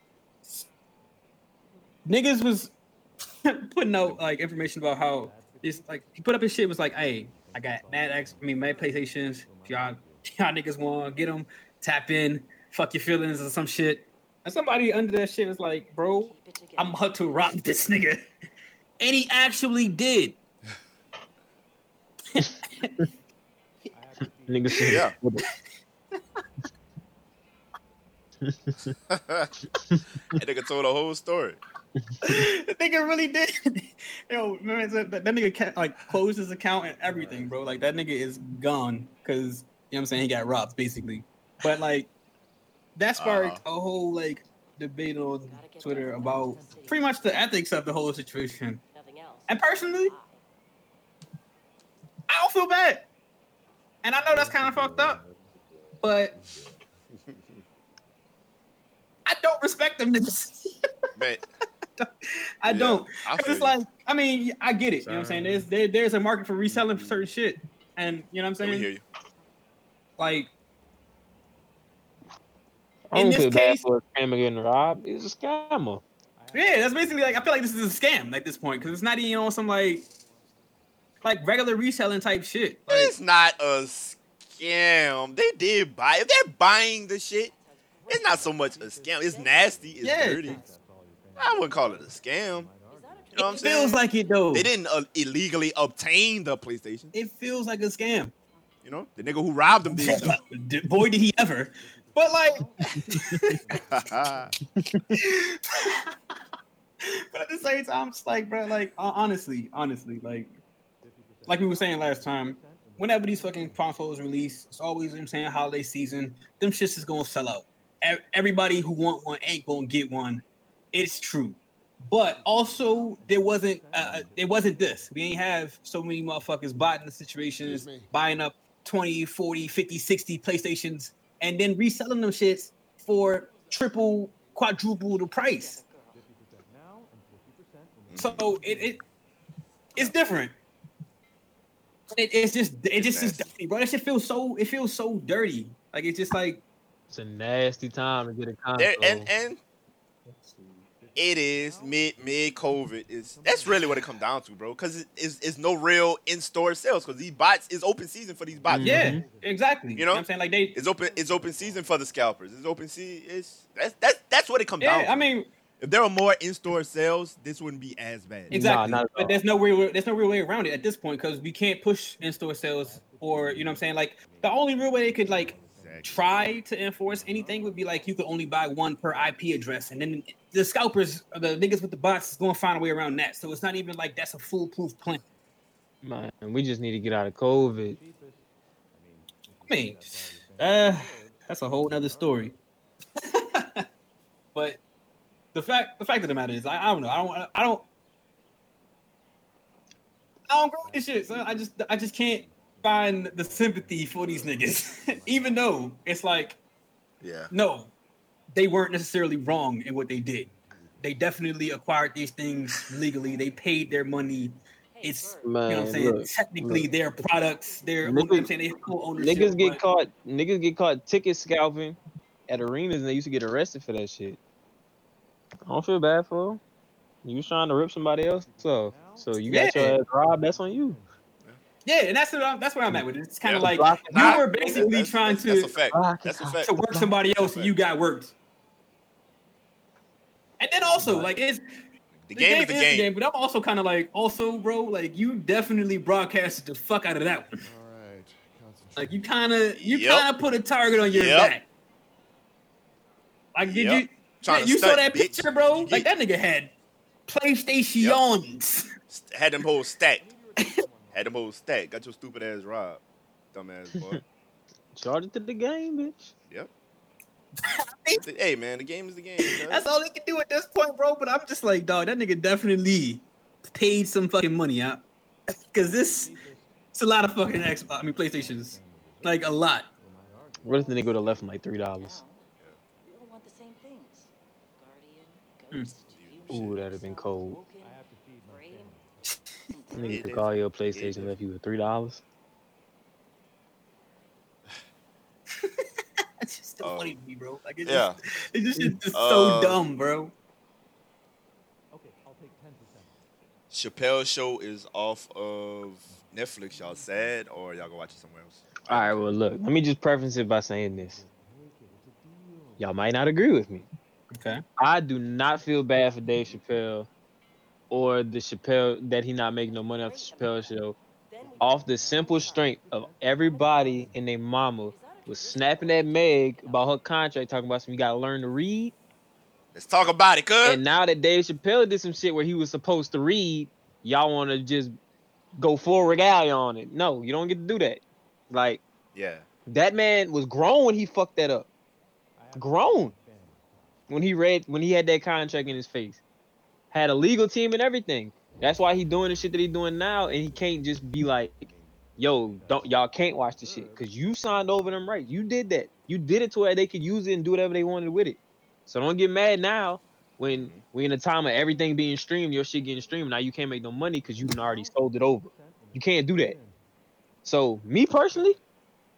D: Niggas was [LAUGHS] putting out like information about how this like he put up his shit was like, hey, I got mad X, I mean mad PlayStations. If y'all [LAUGHS] y'all niggas want get them, tap in, fuck your feelings or some shit. And somebody under that shit was like, bro,
E: Keep it together.
D: I'm about to rock this nigga, [LAUGHS] and he actually did.
A: Nigga said,
C: Yeah. That nigga told the whole story.
D: the nigga really did. Yo, man, that, that that nigga ca- like closed his account and everything, bro. Like that nigga is gone because you know what I'm saying he got robbed basically. But like that sparked uh-huh. a whole like debate on Twitter about pretty much the ethics of the whole situation.
E: Nothing else.
D: And personally, I don't feel bad. And I know that's kind of fucked up, but I don't respect them niggas.
C: Man, [LAUGHS]
D: I don't.
C: I
D: Cause
C: feel
D: it's
C: you.
D: like, I mean, I get it. You know what I'm saying? There's there, there's a market for reselling certain shit, and you know what I'm
C: let me
D: saying?
C: hear you.
D: Like,
A: I
D: In
A: don't
D: this
A: feel bad
D: case-
A: for a scammer getting robbed. He's a scammer.
D: yeah, that's basically like I feel like this is a scam at this point because it's not even on some like, like regular reselling type shit. Like,
C: It's not a scam. They did buy. If they're buying the shit, it's not so much a scam. It's nasty. It's
D: Yeah.
C: dirty. I wouldn't call it a scam. You know what I'm
D: it
C: saying?
D: feels like it though.
C: they didn't uh, illegally obtain the PlayStation.
D: It feels like a scam.
C: You know, the nigga who robbed them did.
D: Did- [LAUGHS] Boy, did he ever! But like, [LAUGHS] but at the same time, it's like, bro, like honestly, honestly, like, like we were saying last time, whenever these fucking consoles release, it's always you know I'm saying holiday season. Them shits is gonna sell out. Everybody who want one ain't gonna get one. It's true. But also, there wasn't uh, it wasn't this. We ain't have so many motherfuckers botting the situations, buying up 20, 40, 50, 60 PlayStations, and then reselling them shits for triple, quadruple the price. So it, it it's different. It, it's just it just is dirty, bro. That shit feels so it feels so dirty. Like it's just like
A: It's a nasty time to get a console.
C: There, and and it is mid mid COVID is that's really what it comes down to, bro. Because it is it's no real in store sales because these bots is open season for these bots.
D: yeah,
A: Mhm.
D: exactly. You know,
C: know?
D: what I'm saying? Like they
C: It's open it's open season for the scalpers. It's open season. It's that's that's that's what it comes down.
D: Yeah,
C: to.
D: I mean
C: if there were more in store sales, this wouldn't be as bad.
D: exactly.
A: not at all.
D: but there's no real there's no real way around it at this point because we can't push in-store sales or you know what I'm saying? Like the only real way they could like
C: Exactly.
D: Try to enforce anything would be like you could only buy one per IP address, and then the scalpers, or the niggas with the bots, is gonna find a way around that. So it's not even like that's a foolproof plan.
A: Man, we just need to get out of COVID.
D: I mean, uh, that's a whole other story. [LAUGHS] but the fact, the fact of the matter is, I, I don't know. I don't, I don't, I don't grow this shit. So I just, I just can't find the sympathy for these niggas, [LAUGHS] even though it's like,
C: Yeah.
D: no, they weren't necessarily wrong in what they did. They definitely acquired these things legally. They paid their money. It's you know what I'm saying.
A: look,
D: Technically,
A: look.
D: their products. Their you know I'm
A: Niggas-
D: saying they have ownership,
A: Niggas get
D: but-
A: caught. Niggas get caught ticket scalping at arenas, and they used to get arrested for that shit. I don't feel bad for them. You was trying to rip somebody else off, so you got
D: Yeah.
A: your ass robbed. That's on you.
D: Yeah, and that's what I'm, that's where I'm at with it. It's kind of
C: Yeah.
D: like you
A: out.
D: were basically
C: That's-
D: trying
C: that's, that's a
D: to
C: fact. That's a fact.
D: to work somebody else, and you got worked. And then also, like it's
C: The game is the game.
D: but I'm also kind of like, also, bro, like you definitely broadcasted the fuck out of that one.
F: All right.
D: Like you kind of you
C: Yep.
D: kind of put a target on your
C: Yep.
D: back. Like did
C: Yep.
D: you?
C: Trying
D: yeah,
C: to
D: you saw
C: stunt,
D: that
C: bitch.
D: picture, bro? Like that nigga had PlayStations.
C: Had them whole stacked. [LAUGHS] Had them whole stacked. Got your stupid ass robbed. Dumbass [LAUGHS] boy.
A: Charge it to the game, bitch.
C: yep. [LAUGHS] hey man, the game is the game. man.
D: That's all he can do at this point, bro. But I'm just like, dog, that nigga definitely paid some fucking money out. [LAUGHS] Cause this it's a lot of fucking Xbox, I mean PlayStations. Like a lot.
A: What if the nigga would have left him like three dollars?
E: We all want the same things.
D: Hmm.
E: Guardian, ghost, fusion,
A: Ooh, that'd have been cold.
E: Woken,
F: I have to feed my
E: brain.
F: family.
A: Nigga
C: It
A: took
C: is.
A: all your PlayStation,
C: is.
A: left you with three dollars. [LAUGHS]
D: It's just so
C: Uh,
D: funny to me, bro. Like it's
C: yeah.
D: just [LAUGHS] it's just, it's just
C: Uh,
D: so dumb, bro.
F: Okay, I'll take 10%.
C: Chappelle show is off of Netflix. Y'all sad or y'all go watch it somewhere else?
A: All right, well, look, let me just preface it by saying this. Y'all might not agree with me.
D: Okay.
A: I do not feel bad for Dave Chappelle or the Chappelle that he not making no money off the Chappelle show off the simple strength of everybody and their mama was snapping at Meg about her contract, talking about some you gotta learn to read.
C: Let's talk about it, cuz.
A: And now that Dave Chappelle did some shit where he was supposed to read, y'all want to just go full regalia on it. No, you don't get to do that. Like
C: Yeah.
A: that man was grown when he fucked that up. Grown when he read when he had that contract in his face. Had a legal team and everything. That's why he doing the shit that he doing now, and he can't just be like, "Yo, don't y'all can't watch the shit because you signed over them rights. You did that. You did it to where they could use it and do whatever they wanted with it. So don't get mad now when mm-hmm. we in a time of everything being streamed, your shit getting streamed. Now you can't make no money because you done already sold it over. You can't do that. So me personally,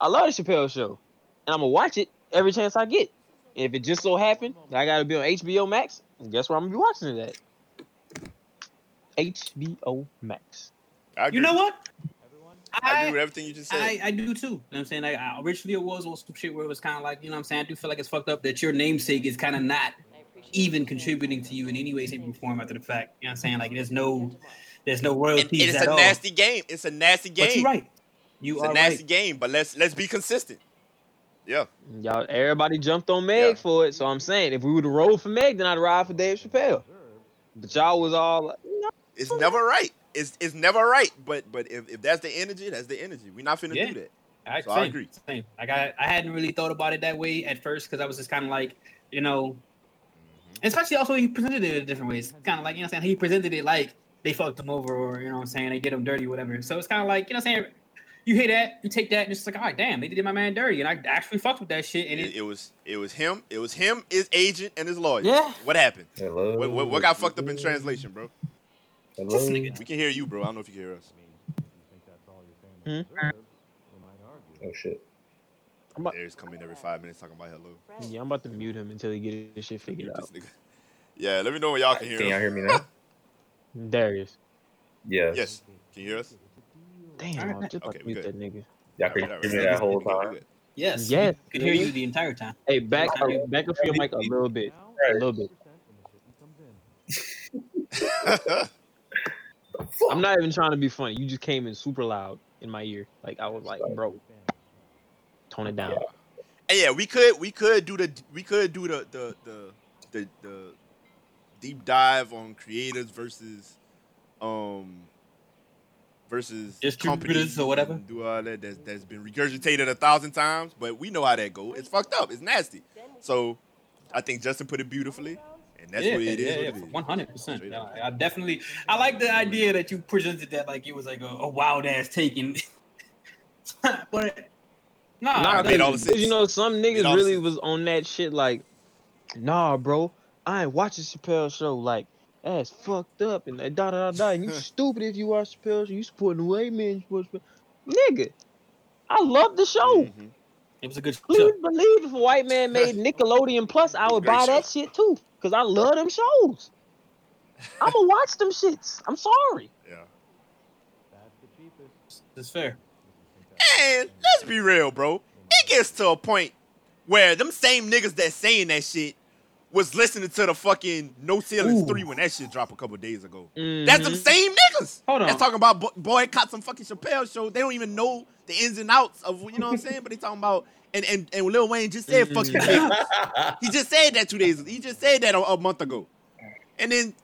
A: I love the Chappelle show, and I'm gonna watch it every chance I get. And if it just so happened that I gotta be on HBO Max, guess where I'm gonna be watching it at? HBO Max.
C: I agree.
D: You know what?
C: I agree with everything you just said.
D: I, I do too. You know what I'm saying? Like, I, originally, it was was some shit where it was kind of like, you know what I'm saying? I do feel like it's fucked up that your namesake is kind of not even contributing to you in any way, shape, or form after the fact. You know what I'm saying? Like, there's no, there's no royalties
C: and it's
D: at
C: a
D: all.
C: nasty game. It's a nasty game.
D: But you're right. You
C: It's
D: are
C: a nasty
D: right.
C: game, but let's let's be consistent. Yeah.
A: Y'all, everybody jumped on Meg
C: Yeah.
A: for it. So I'm saying, if we would have rolled for Meg, then I'd ride for Dave Chappelle. But y'all was all like, no.
C: It's never right. It's it's never right. But but if, if that's the energy, that's the energy. We're not finna
D: Yeah.
C: do that.
D: I,
C: So I agree.
D: Same. Like I, I hadn't really thought about it that way at first because I was just kind of like, you know,
C: Mm-hmm.
D: especially also he presented it in different ways. Kind of like you know, what I'm saying he presented it like they fucked him over or you know, what I'm saying they did him dirty, whatever. So it's kind of like you know, what I'm saying you hear that, you take that, and it's just like, all right, damn, they did my man dirty, and I actually fucked with that shit, and
C: It,
D: it,
C: it was it was him. It was him, his agent, and his lawyer.
A: Yeah.
C: What happened?
G: Hello.
C: What, what, what got fucked up in translation, bro?
G: Hello.
C: We can hear you, bro. I don't know if you can hear us.
F: You think that's all your family deserves? We might argue.
G: Oh shit.
A: I'm about,
C: There's coming every five minutes talking about hello.
A: yeah, I'm about to mute him until he get his shit figured
C: Mute
A: out.
C: this nigga. Yeah, let me know when y'all can hear
G: Can y'all
C: us.
G: hear me now? [LAUGHS]
A: Darius.
G: Yes.
C: Yes. Can you hear us?
A: Damn, I was just about
C: Okay,
A: to
C: we
A: mute
C: good.
A: that nigga.
G: Y'all
C: All
G: could hear me that whole
C: We
G: time.
C: good.
D: yes,
A: Yes,
D: could hear you the entire time.
A: Hey, back
D: Okay.
A: up, back up your mic a little bit, a little bit. [LAUGHS] [LAUGHS]
F: And the shipment comes in.
A: I'm not even trying to be funny. You just came in super loud in my ear. Like I was like, bro, tone it down.
G: Yeah.
C: And yeah, we could we could do the we could do the the the the, the deep dive on creators versus um versus
D: Distributors
C: companies
D: or whatever.
C: Do all that that's, that's been regurgitated a thousand times, but we know how that goes. It's fucked up. It's nasty. So I think Justin put it beautifully, and that's
D: yeah,
C: what it is.
D: yeah,
C: what
D: yeah,
C: it is.
D: one hundred percent. I definitely, I like the idea that you presented that like it was like a, a wild ass taking, [LAUGHS] but nah,
A: Nah,
D: that-
C: all the
A: cause, you know some niggas really
C: sense.
A: was on that shit. Like, nah, bro, I ain't watching Chappelle show. Like, that's fucked up and da da da da. And you [LAUGHS] stupid if you watch Chappelle. You supporting the white man. You supposed to, nigga. I love the show.
C: Mhm.
D: it was a good
A: Please
D: show.
A: believe if a white man [LAUGHS] made Nickelodeon Plus, I would
C: Great
A: buy that shit too. Cause I love them shows. I'ma watch them shits. I'm sorry.
C: Yeah.
F: That's the cheapest.
D: It's fair.
C: And let's be real, bro. It gets to a point where them same niggas that saying that shit was listening to the fucking No Ceilings
D: Ooh.
C: 3 when that shit dropped a couple days ago. That's them
A: Mhm.
C: same niggas.
D: Hold on.
C: That's talking about boycott some fucking Chappelle show. They don't even know the ins and outs of you know what I'm saying, but they talking about and and, and Lil Wayne just said fuck you. Mm. niggas. He just said that two days. He just said that a, a month ago, and then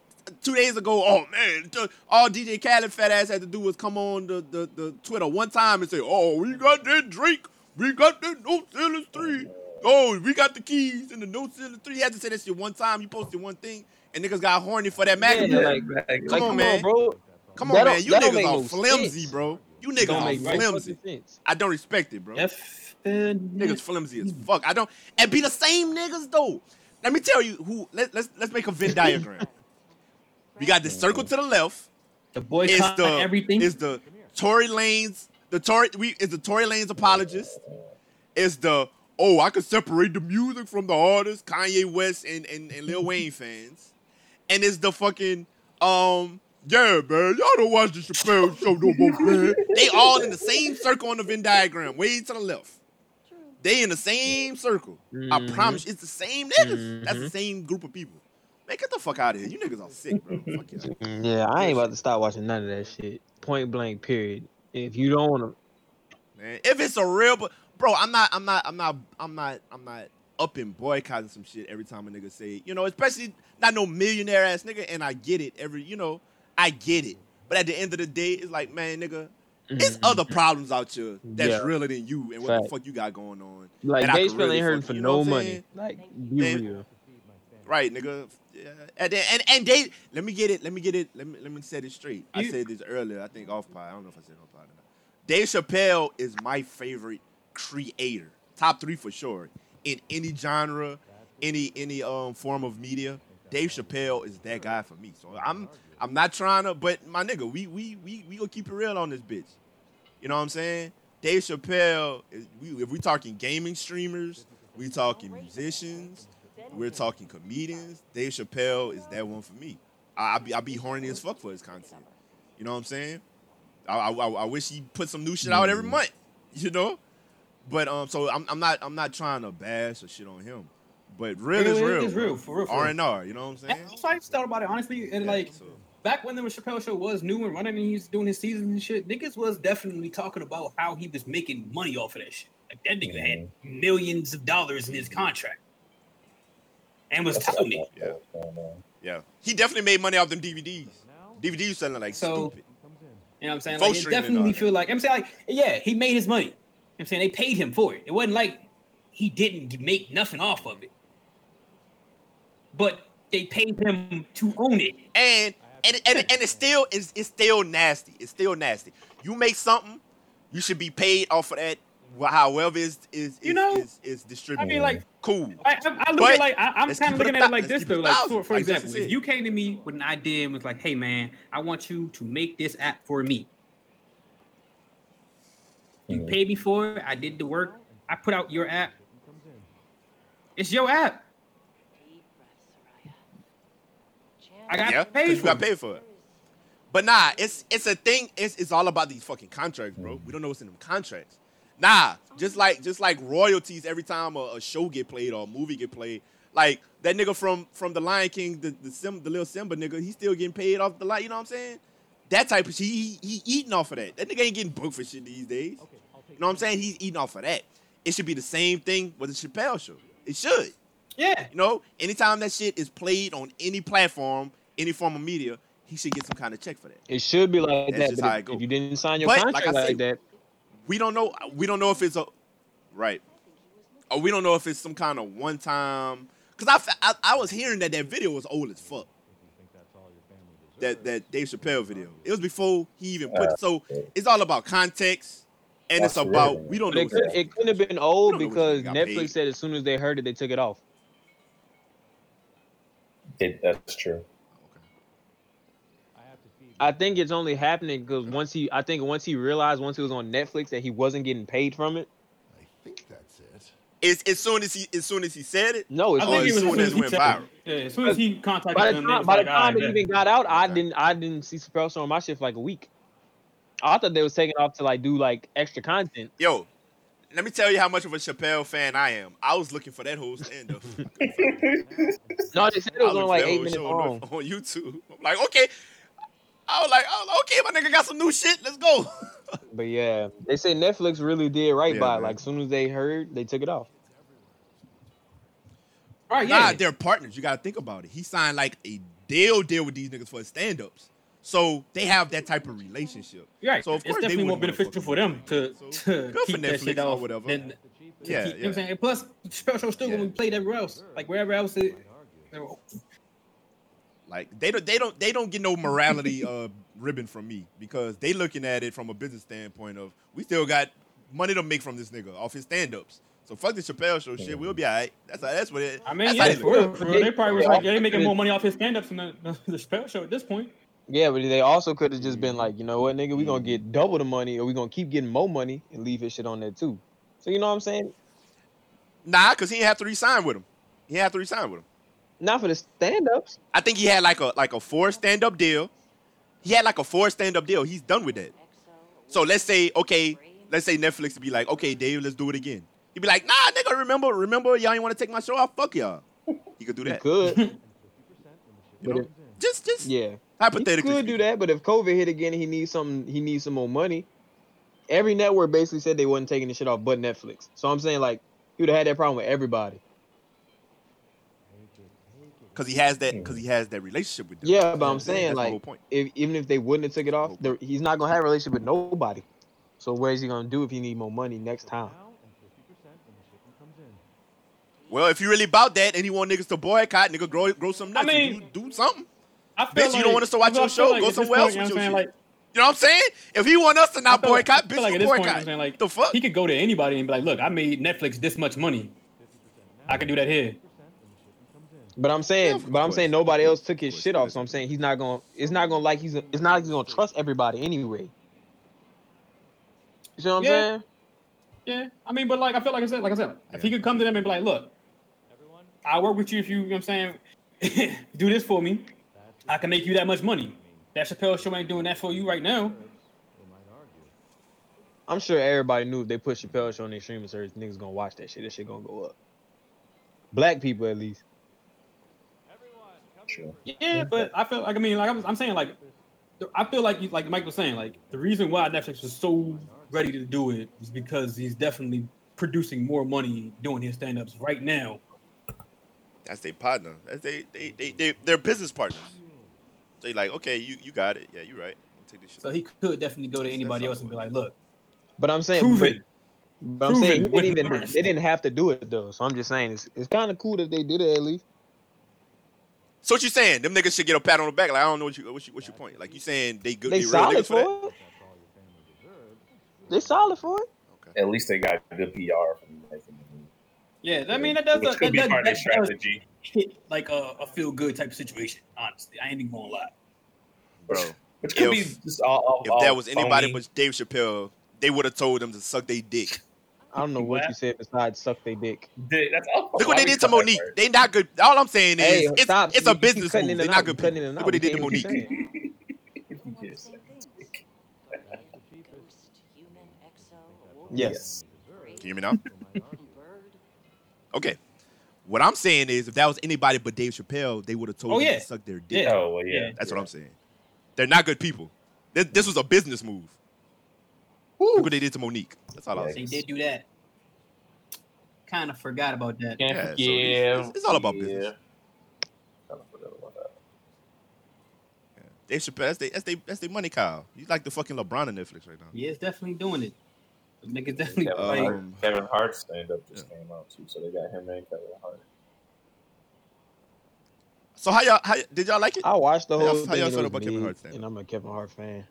C: two days ago, oh man, all DJ Khaled fat ass had to do was come on the, the, the Twitter one time and say, oh, we got that Drake, we got that No Ceilings three, oh, we got the keys and the No Ceilings three. He had to say that shit one time. He posted one thing, and niggas got horny for that
A: Yeah,
C: magazine.
A: like,
C: Come
A: like,
C: on,
A: come
C: man.
A: on, bro.
C: Come on,
A: That
C: man, you niggas are flimsy,
A: sense.
C: bro. You niggas
A: don't
C: are
A: make
C: flimsy.
A: fucking sense.
C: I don't respect it, bro.
D: F-
C: Niggas flimsy as fuck. I don't and be the same niggas though. Let me tell you who. Let, let's let's make a Venn diagram. we got the circle to the left.
D: the
C: Is
D: boycott
C: the
D: everything.
C: is the Tory Lanez the Tory we is the Tory Lanez apologist. Is the oh I can separate the music from the artist Kanye West and and, and Lil Wayne fans, and is the fucking um. Yeah, man, y'all don't watch the Chappelle show no more, man. They all in the same circle on the Venn diagram, way to the left. They in the same circle. I
A: Mhm.
C: promise you, it's the same niggas. That's the
A: Mhm.
C: same group of people. Man, get the fuck out of here. You niggas are sick, bro. Fuck you.
A: Yeah, I ain't about to stop watching none of that shit. Point blank, period. If you don't want to,
C: man. If it's a real, but bro, I'm not, I'm not, I'm not, I'm not, I'm not up in boycotting some shit every time a nigga say, you know, especially not no millionaire ass nigga. And I get it, every, you know, I get it. But at the end of the day, it's like, man, nigga, it's
A: Mhm.
C: other problems out here that's
A: Yeah.
C: realer than you and what the fuck you got going on.
A: like
C: and I
A: Dave
C: could
A: Chappelle
C: really
A: ain't hurting for
C: you, you know
A: no money.
C: saying?
A: Like, be
C: And-
A: real.
C: Right, nigga. Yeah. And then, and and they let me get it. Let me get it. Let me let me set it straight. I said this earlier. I think off pod. I don't know if I said off pod or not. Dave Chappelle is my favorite creator. Top three for sure. In any genre, any any um form of media, Dave Chappelle is that guy for me. So I'm I'm not trying to, but my nigga, we we we we gonna keep it real on this bitch. You know what I'm saying? Dave Chappelle. Is, we, if we talking gaming streamers, we talking musicians, we're talking comedians. Dave Chappelle is that one for me. I, I be I be horny as fuck for his content. You know what I'm saying? I, I, I I wish he put some new shit out every month. [LAUGHS] You know, but um, so I'm I'm not I'm not trying to bash or shit on him, but real
D: It
C: is
D: is
C: real.
D: real, for real,
C: R and R, You know what I'm saying?
D: And also, I just thought about it honestly, and
C: Yeah,
D: like
C: so-
D: back when the Chappelle show was new and running, and he was doing his seasons and shit, niggas was definitely talking about how he was making money off of that shit. Like that nigga had millions of dollars in his mm-hmm. contract, and was telling it.
C: Yeah. yeah, he definitely made money off them DVDs. DVDs selling like
D: So-
C: stupid.
D: You know what I'm saying?
C: Full
D: Like, it
C: streaming and all
D: definitely feel like I'm saying like yeah, he made his money. You know I'm saying they paid him for it. It wasn't like he didn't make nothing off of it, but they paid him to own it.
C: and and and, and it's still it's, it's still nasty. It's still nasty. You make something, you should be paid off of that. However, is is
D: You know,
C: is, is
D: I
C: distributed.
D: mean, like
C: cool.
D: I, I, I look
C: But
D: at like I, I'm kind of looking at it like this though. Like for, for
C: like
D: example, if you came to me with an idea and was like, "Hey man, I want you to make this app for me. You mm. paid me for it. I did the work. I put out your app. It's your app. I got
C: yeah,
D: paid
C: because you
D: for
C: got
D: it.
C: paid for it. But nah, it's it's a thing. It's it's all about these fucking contracts, bro. We don't know what's in them contracts. Nah, just like just like royalties every time a, a show get played or a movie get played. Like that nigga from from the Lion King, the the, Sim, the little Simba nigga, he's still getting paid off the light. You know what I'm saying? That type of shit, he, he eating off of that. That nigga ain't getting booked for shit these days. You know what I'm saying? He's eating off of that. It should be the same thing with the Chappelle show. It should.
D: Yeah.
C: You know, anytime that shit is played on any platform, any form of media, he should get some kind of check for that.
A: It should be like
C: That's
A: that.
C: just
A: But
C: how
A: if,
C: it go.
A: if you didn't sign your
C: But, like
A: contract
C: I
A: like,
C: said,
A: that,
C: We don't know. We don't know if it's a right, or we don't know if it's some kind of one time. Cause I, I I was hearing that that video was old as fuck. That that Dave Chappelle video. It was before he even put. Uh, so it's all about context, and it's about
G: really-
C: we don't know.
A: it, could, it couldn't have been old
C: We don't know
A: because
C: what they got
A: Netflix
C: paid.
A: said as soon as they heard it, they took it off.
G: It, that's true.
A: I think it's only happening because once he, I think once he realized once he was on Netflix that he wasn't getting paid from it.
H: I think that's it.
C: It's as soon as he as soon as he said it.
A: No, it's
D: I think
C: as
D: it was
C: soon
D: as soon
C: as
D: as
C: it
D: he
C: went viral.
D: Yeah, as soon as he contacted
A: by the
D: them,
A: time,
D: was
A: by the time it
D: bet."
A: even got out, I didn't, I didn't see Chappelle show on my shit for like a week. I thought they was taking off to like do like extra content.
C: Yo, let me tell you how much of a Chappelle fan I am. I was looking for that whole stand up. [LAUGHS]
A: No, they said it was on like eight minutes
C: on,
A: long. [LAUGHS]
C: on YouTube. I'm like, okay. I was like, I was like, okay, my nigga got some new shit. Let's go. [LAUGHS]
A: But yeah, they say Netflix really did right
C: Yeah,
A: by it.
C: man.
A: Like as soon as they heard, they took it off.
D: All right,
C: Nah,
D: yeah.
C: they're partners. You gotta think about it. He signed like a deal deal with these niggas for his stand ups. So they have that type of relationship.
D: Right.
C: So, of
D: it's
C: course they
D: definitely more beneficial for them to, to
C: good for
D: keep that shit
C: Netflix or
D: off.
C: whatever.
D: Than,
C: Yeah,
D: keep, You know what. I'm saying? And plus, special still
C: Yeah.
D: gonna be played everywhere else, like wherever else it.
C: Like they don't they don't they don't get no morality uh ribbon from me because they looking at it from a business standpoint of we still got money to make from this nigga off his stand ups. So fuck the Chappelle show shit. We'll be alright. That's that's what it.
D: I mean, yeah,
C: they
D: for real, for real. They probably was
A: Yeah.
D: like, yeah, they making more money off his stand-ups than the, [LAUGHS] the, the Chappelle show at this point.
A: Yeah, but they also could have just been like, you know what, nigga, we gonna get double the money, or we gonna keep getting more money and leave his shit on there too. So you know what I'm saying?
C: Nah, cause he didn't have to resign with him. He had to resign with him.
A: Not for the stand-ups.
C: I think he had like a like a four stand up deal. He had like a four stand up deal. He's done with that. So let's say okay, let's say Netflix would be like, okay, Dave, let's do it again. He'd be like, nah, nigga, remember, remember, y'all ain't want to take my show off. Fuck y'all. He could do
A: He
C: that.
A: could, [LAUGHS]
C: You know?
A: if,
C: Just, just
A: yeah, he
C: hypothetically.
A: could do that. But if COVID hit again, he needs something. He needs some more money. every network basically said they wasn't taking the shit off, but Netflix. So I'm saying like he would have had that problem with everybody.
C: Because he has that hmm. because he has that relationship with them.
A: Yeah, but I'm
C: That's
A: saying
C: the whole
A: like
C: point.
A: if even if they wouldn't have took it off, there- he's not gonna have a relationship with nobody. So what is he gonna do if he need more money next time?
C: Well, if you really about that and he want niggas to boycott, nigga, grow grow some nuts.
D: I mean-
C: do, do something.
D: I feel
C: Bitch, you don't want us to watch your show?
D: like
C: Go somewhere
D: point,
C: else
D: you
C: with
D: know
C: your
D: what I'm saying?
C: shit.
D: Like,
C: You know what I'm saying? If he want us to not boycott, bitch,
D: like
C: we'll
D: at this point,
C: boycott.
D: I'm saying? Like,
C: the fuck?
D: He could go to anybody and be like, "Look, I made Netflix this much money. I can do that here."
A: But I'm saying,
C: Yeah, of
A: but I'm saying nobody else took his
C: Of
A: shit off. So I'm saying he's not gonna. It's not gonna like he's. It's not like he's gonna trust everybody anyway. You see what I'm
D: Yeah.
A: saying?
D: Yeah, I mean, but like I feel like I said, like I said, if he could come to them and be like, "Look, Everyone? I'll work with you if you, you know what I'm saying, [LAUGHS] do this for me. I can make you that much money." That Chappelle show ain't doing that for you right now.
A: I'm sure everybody knew if they put Chappelle show on their streaming service, niggas gonna watch that shit. That shit gonna go up. Black people at least.
G: Sure.
D: Yeah, but I feel like I mean, like I'm, I'm saying, like I feel like you, like Mike was saying, like the reason why Netflix was so ready to do it is because he's definitely producing more money doing his stand-ups right now.
C: That's their partner. That's they they they they they're business partners. They like, okay, you you got it. Yeah, you're right. Take this shit.
D: So he could definitely go to anybody else and be like, "Look,
A: But I'm saying,
D: prove
A: but,
D: it."
A: but I'm
D: Prove
A: saying
D: it
A: they didn't even they didn't have to do it though. So I'm just saying it's it's kind of cool that they did it at least.
C: So what you saying? Them niggas should get a pat on the back. Like I don't know what you what's your, what's your point? Like you saying they good?
A: They
C: They,
A: solid
C: niggas for
A: for it. They solid for it.
C: Okay.
G: At least they got good PR from making the movie.
D: Yeah, I mean that does
G: Which
D: that,
G: could be
D: that,
G: part
D: that
G: of their
D: does
G: strategy,
D: hit like a, a feel good type of situation. Honestly, I ain't even gonna lie.
C: Bro,
G: which could
C: if-
G: be just all, all,
C: if
G: all
C: that was anybody
G: phony.
C: but Dave Chappelle, they would have told them to suck their dick.
A: I don't know what
D: What?
A: you said besides suck they dick.
G: Dude, that's all.
C: Look
G: why
C: what they did to Mo'Nique. They not good. All I'm saying is
A: Hey,
C: it's,
A: stop.
C: it's
A: You
C: a business
A: cutting
C: move. They're not good people. Look what they
A: out.
C: did to Mo'Nique. [LAUGHS]
A: can't keep
G: Yes.
E: Ghost, human, exo, wolf,
A: Yes.
C: Can you hear me now? [LAUGHS] Okay. What I'm saying is, if that was anybody but Dave Chappelle, they would have told
D: Oh,
C: them
D: yeah.
C: to suck their dick.
D: Yeah.
G: Oh well, yeah.
D: Yeah.
C: That's what I'm saying. They're not good people. This, this was a business move. Look what they did to Mo'Nique. That's all I'm
G: Yeah.
D: They did do that. Kind of forgot about that.
G: Can't
C: Yeah, so
G: forgive.
C: it's- it's all about
G: yeah.
C: business.
G: Kinda forgot about that.
C: That's they, that's they, that's they money cow. He's like the fucking LeBron of Netflix right now.
D: Yeah, it's definitely doing it. The niggas definitely
G: Kevin,
C: Um,
D: like,
G: Hart, Kevin Hart's stand up just came out too, so they got him and Kevin Hart.
C: So how y'all, how, did y'all like it?
A: I watched the whole
C: how
A: thing.
C: y'all
A: and it
C: feel about Kevin
A: mid,
C: Hart's stand-up?
A: and I'm a Kevin Hart fan.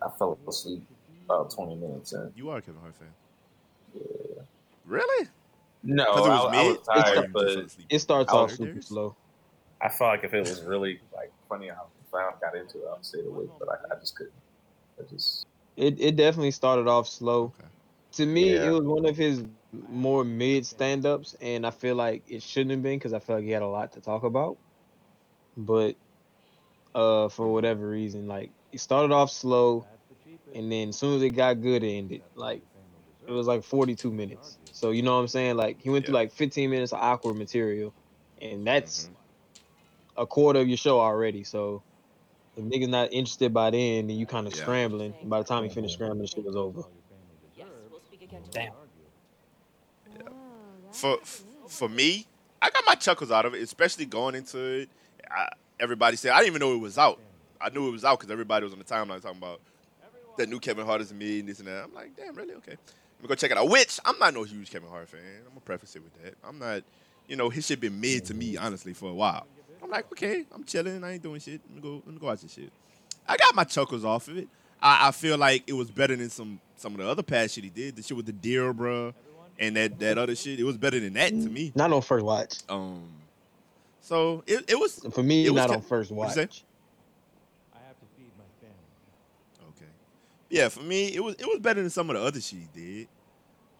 G: I fell asleep about twenty minutes in.
C: You are a Kevin Hart fan.
G: Yeah.
C: Really?
G: No,
C: 'Cause it was
G: I, I
C: mid?
G: was tired, but
C: you just fell asleep?
A: It starts off
C: was-
A: super slow.
G: I felt like if it was really like funny, I, if I got into it, I would stay awake, but I, I just couldn't. I just
A: It it definitely started off slow.
C: Okay.
A: To me,
G: Yeah.
A: it was one of his more mid stand ups, and I feel like it shouldn't have been because I felt like he had a lot to talk about. But uh, for whatever reason, like it started off slow, and then as soon as it got good, it ended. Like it was like 42 minutes. So you know what I'm saying? Like he went through
C: Yeah.
A: like 15 minutes of awkward material, and that's
C: Mhm.
A: a quarter of your show already. So if niggas not interested by then, then you kind of
C: Yeah.
A: scrambling. And by the time you finish scrambling, the shit was over.
E: Yes, we'll speak again
D: Damn.
E: tomorrow.
C: For for me, I got my chuckles out of it, especially going into it. I, everybody said I didn't even know it was out. I knew it was out because everybody was on the timeline talking about that new Kevin Hart is me and this and that. I'm like, damn, really? Okay. Let me go check it out. Which I'm not no huge Kevin Hart fan. I'm gonna preface it with that. I'm not, you know, his shit been mid to me honestly for a while. I'm like, okay, I'm chilling. I ain't doing shit. Let me go. Let me go watch this shit. I got my chuckles off of it. I, I feel like it was better than some some of the other past shit he did. The shit with the deer, bro, and that that other shit. It was better than that to me.
A: Not on first watch.
C: Um, so it, it was
A: For me,
C: It was
A: not on first watch.
C: say?
F: I have to feed my family.
C: okay. Yeah, for me, it was it was better than some of the other shit he did.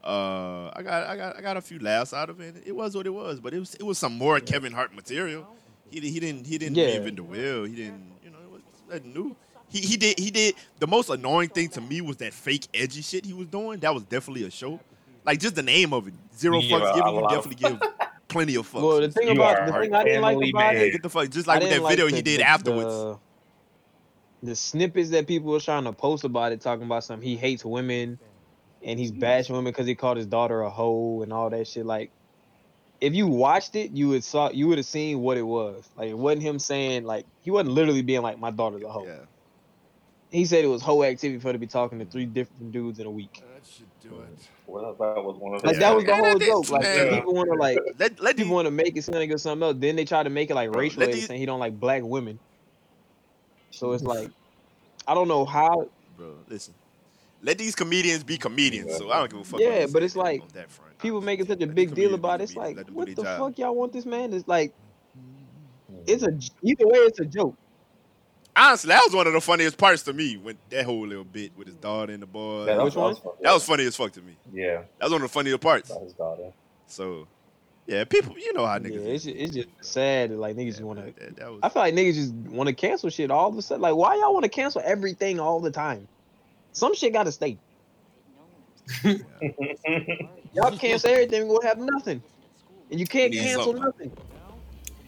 C: Uh, I got I got I got a few laughs out of it. It was what it was, but it was it was some more Kevin Hart material. He he didn't he didn't
A: Yeah.
C: reinvent the wheel. He didn't you know it was nothing new. He he did he did the most annoying thing to me was that fake edgy shit he was doing. That was definitely a show. Like just the name of it, zero
G: You give
C: fucks
G: a-
C: given. You
G: lot of-
C: definitely give plenty of fucks.
A: Well, the thing
G: You
A: about the thing I didn't like
G: family
A: about
C: yeah,
A: it,
C: get the fuck just like with
A: didn't
C: that video
A: like
C: he did
A: the-
C: afterwards.
A: the- the snippets that people were trying to post about it, talking about some he hates women and he's mm-hmm. bashing women because he called his daughter a hoe and all that shit. Like, if you watched it, you would saw you would have seen what it was. Like, it wasn't him saying like he wasn't literally being like my daughter's a hoe.
C: Yeah.
A: He said it was hoe activity for her to be talking to three different dudes in a week.
H: That should do it.
G: Well, that was one of
A: Like
G: the
A: that was the whole joke. Like
C: man.
A: people want to like
C: Let let
A: people want to make it sound like it's something else. Then they try to make it like
C: Bro,
A: racial, and saying he don't like black women. So it's like, I don't know how.
C: bro. Listen. Let these comedians be comedians. So I don't give a fuck.
A: Yeah, but it's like,
C: that front.
A: People making such a
C: let
A: big deal about it. It's like,
C: Let them do
A: what the
C: job.
A: fuck y'all want this man? It's like, it's a mm. either way, it's a joke.
C: Honestly, that was one of the funniest parts to me when that whole little bit with his daughter and the boy.
G: Yeah, that
A: Which
G: was,
A: one?
C: That was funny as fuck to me.
G: yeah,
C: That was one of the funniest parts.
G: about his daughter.
C: So, yeah, people, you know how
A: Yeah,
C: niggas.
A: it's just, it's just sad that like niggas
C: Yeah,
A: just want to.
C: that, that was,
A: I feel like niggas just want to cancel shit all of a sudden. Like, why y'all want to cancel everything all the time? Some shit got to stay. [LAUGHS] Y'all cancel everything, we'll have nothing, and you can't
C: Need
A: cancel
C: something.
A: nothing.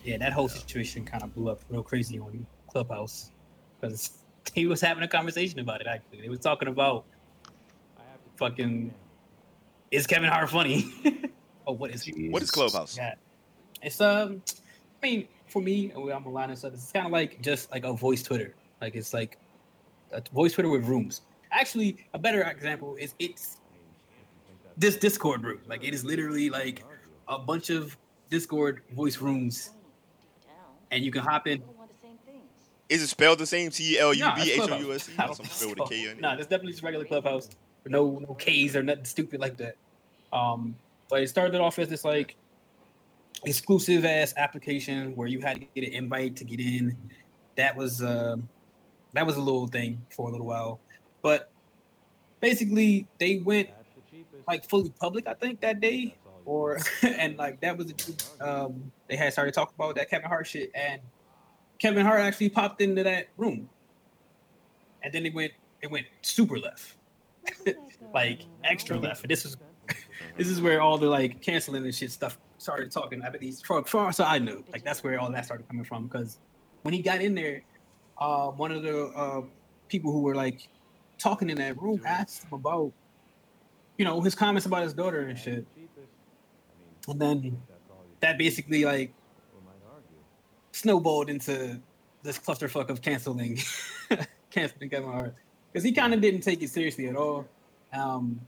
D: Yeah, that whole situation kind of blew up real crazy on Clubhouse because [LAUGHS] he was having a conversation about it. Actually, they was talking about fucking is Kevin Hart funny? [LAUGHS] oh, what is
C: what is Clubhouse?
D: Yeah, it's um, I mean, for me, I'm a line and stuff. It's kind of like just like a voice Twitter. Like it's like a voice Twitter with rooms. Actually, a better example is it's this Discord room. Like it is literally like a bunch of Discord voice rooms, and you can hop in.
C: Is it spelled the same? T L U
D: Nah,
C: B
D: it's
C: H O
D: Clubhouse.
C: U S E?
D: I
C: Or
D: don't
C: Something
D: think
C: spelled with a K in it?
D: Nah, there's definitely just regular Clubhouse. No, no K's or nothing stupid like that. Um, but it started off as this like exclusive ass application where you had to get an invite to get in. That was um, that was a little thing for a little while, but basically they went like fully public. I think that day, or [LAUGHS] and like that was a, um, they had started talking about that Kevin Hart shit, and Kevin Hart actually popped into that room, and then they went it went super left, [LAUGHS] like extra left. And this is this is where all the like canceling and shit stuff started talking. I bet he's far, far so I knew like that's where all that started coming from. Because when he got in there, uh, one of the uh, people who were like talking in that room asked him about you know his comments about his daughter and shit, and then that basically like snowballed into this clusterfuck of canceling [LAUGHS] canceling Kevin Hart because he kind of didn't take it seriously at all. Um,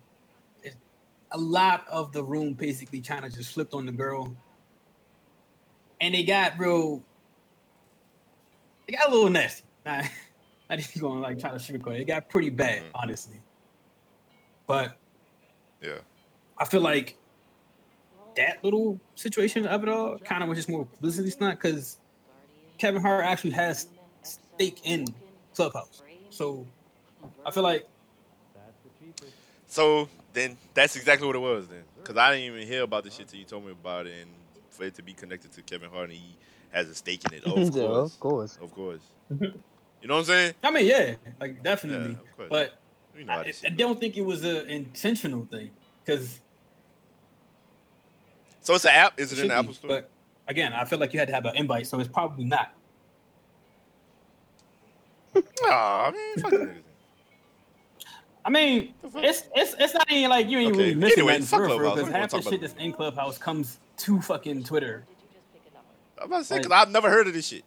D: a lot of the room basically kind of just flipped on the girl, and they got real. They got a little nasty. Nah, I didn't go and like try to sugarcoat it. It got pretty bad, mm-hmm. honestly. But
C: Yeah.
D: I feel like that little situation of it all kind of was just more publicity stunt because Kevin Hart actually has stake in Clubhouse. So I feel like
C: So then that's exactly what it was then. Because I didn't even hear about this shit till you told me about it. And for it to be connected to Kevin Hart and he has a stake in it. [LAUGHS] Of
A: Yeah,
C: course.
A: of course.
C: Of [LAUGHS] course. You know what I'm saying?
D: I mean, yeah, like
C: Yeah,
D: definitely.
C: of
D: but
C: You know how
D: I, I don't think it was an intentional thing because
C: So it's an app? Is
D: it
C: it in
D: should
C: the Apple
D: be,
C: Store?
D: But again, I feel like you had to have an invite, so it's probably not.
C: Aw, man, fuck the niggas.
D: I mean, it's it's it's not even like you ain't
C: Okay,
D: really missing
C: anyway,
D: nothing
C: fuck
D: for real,
C: Clubhouse.
D: because half the
C: wanna talk
D: shit that's in Clubhouse comes to fucking Twitter.
C: I'm about to say, because
D: Like-
C: I've never heard of this shit.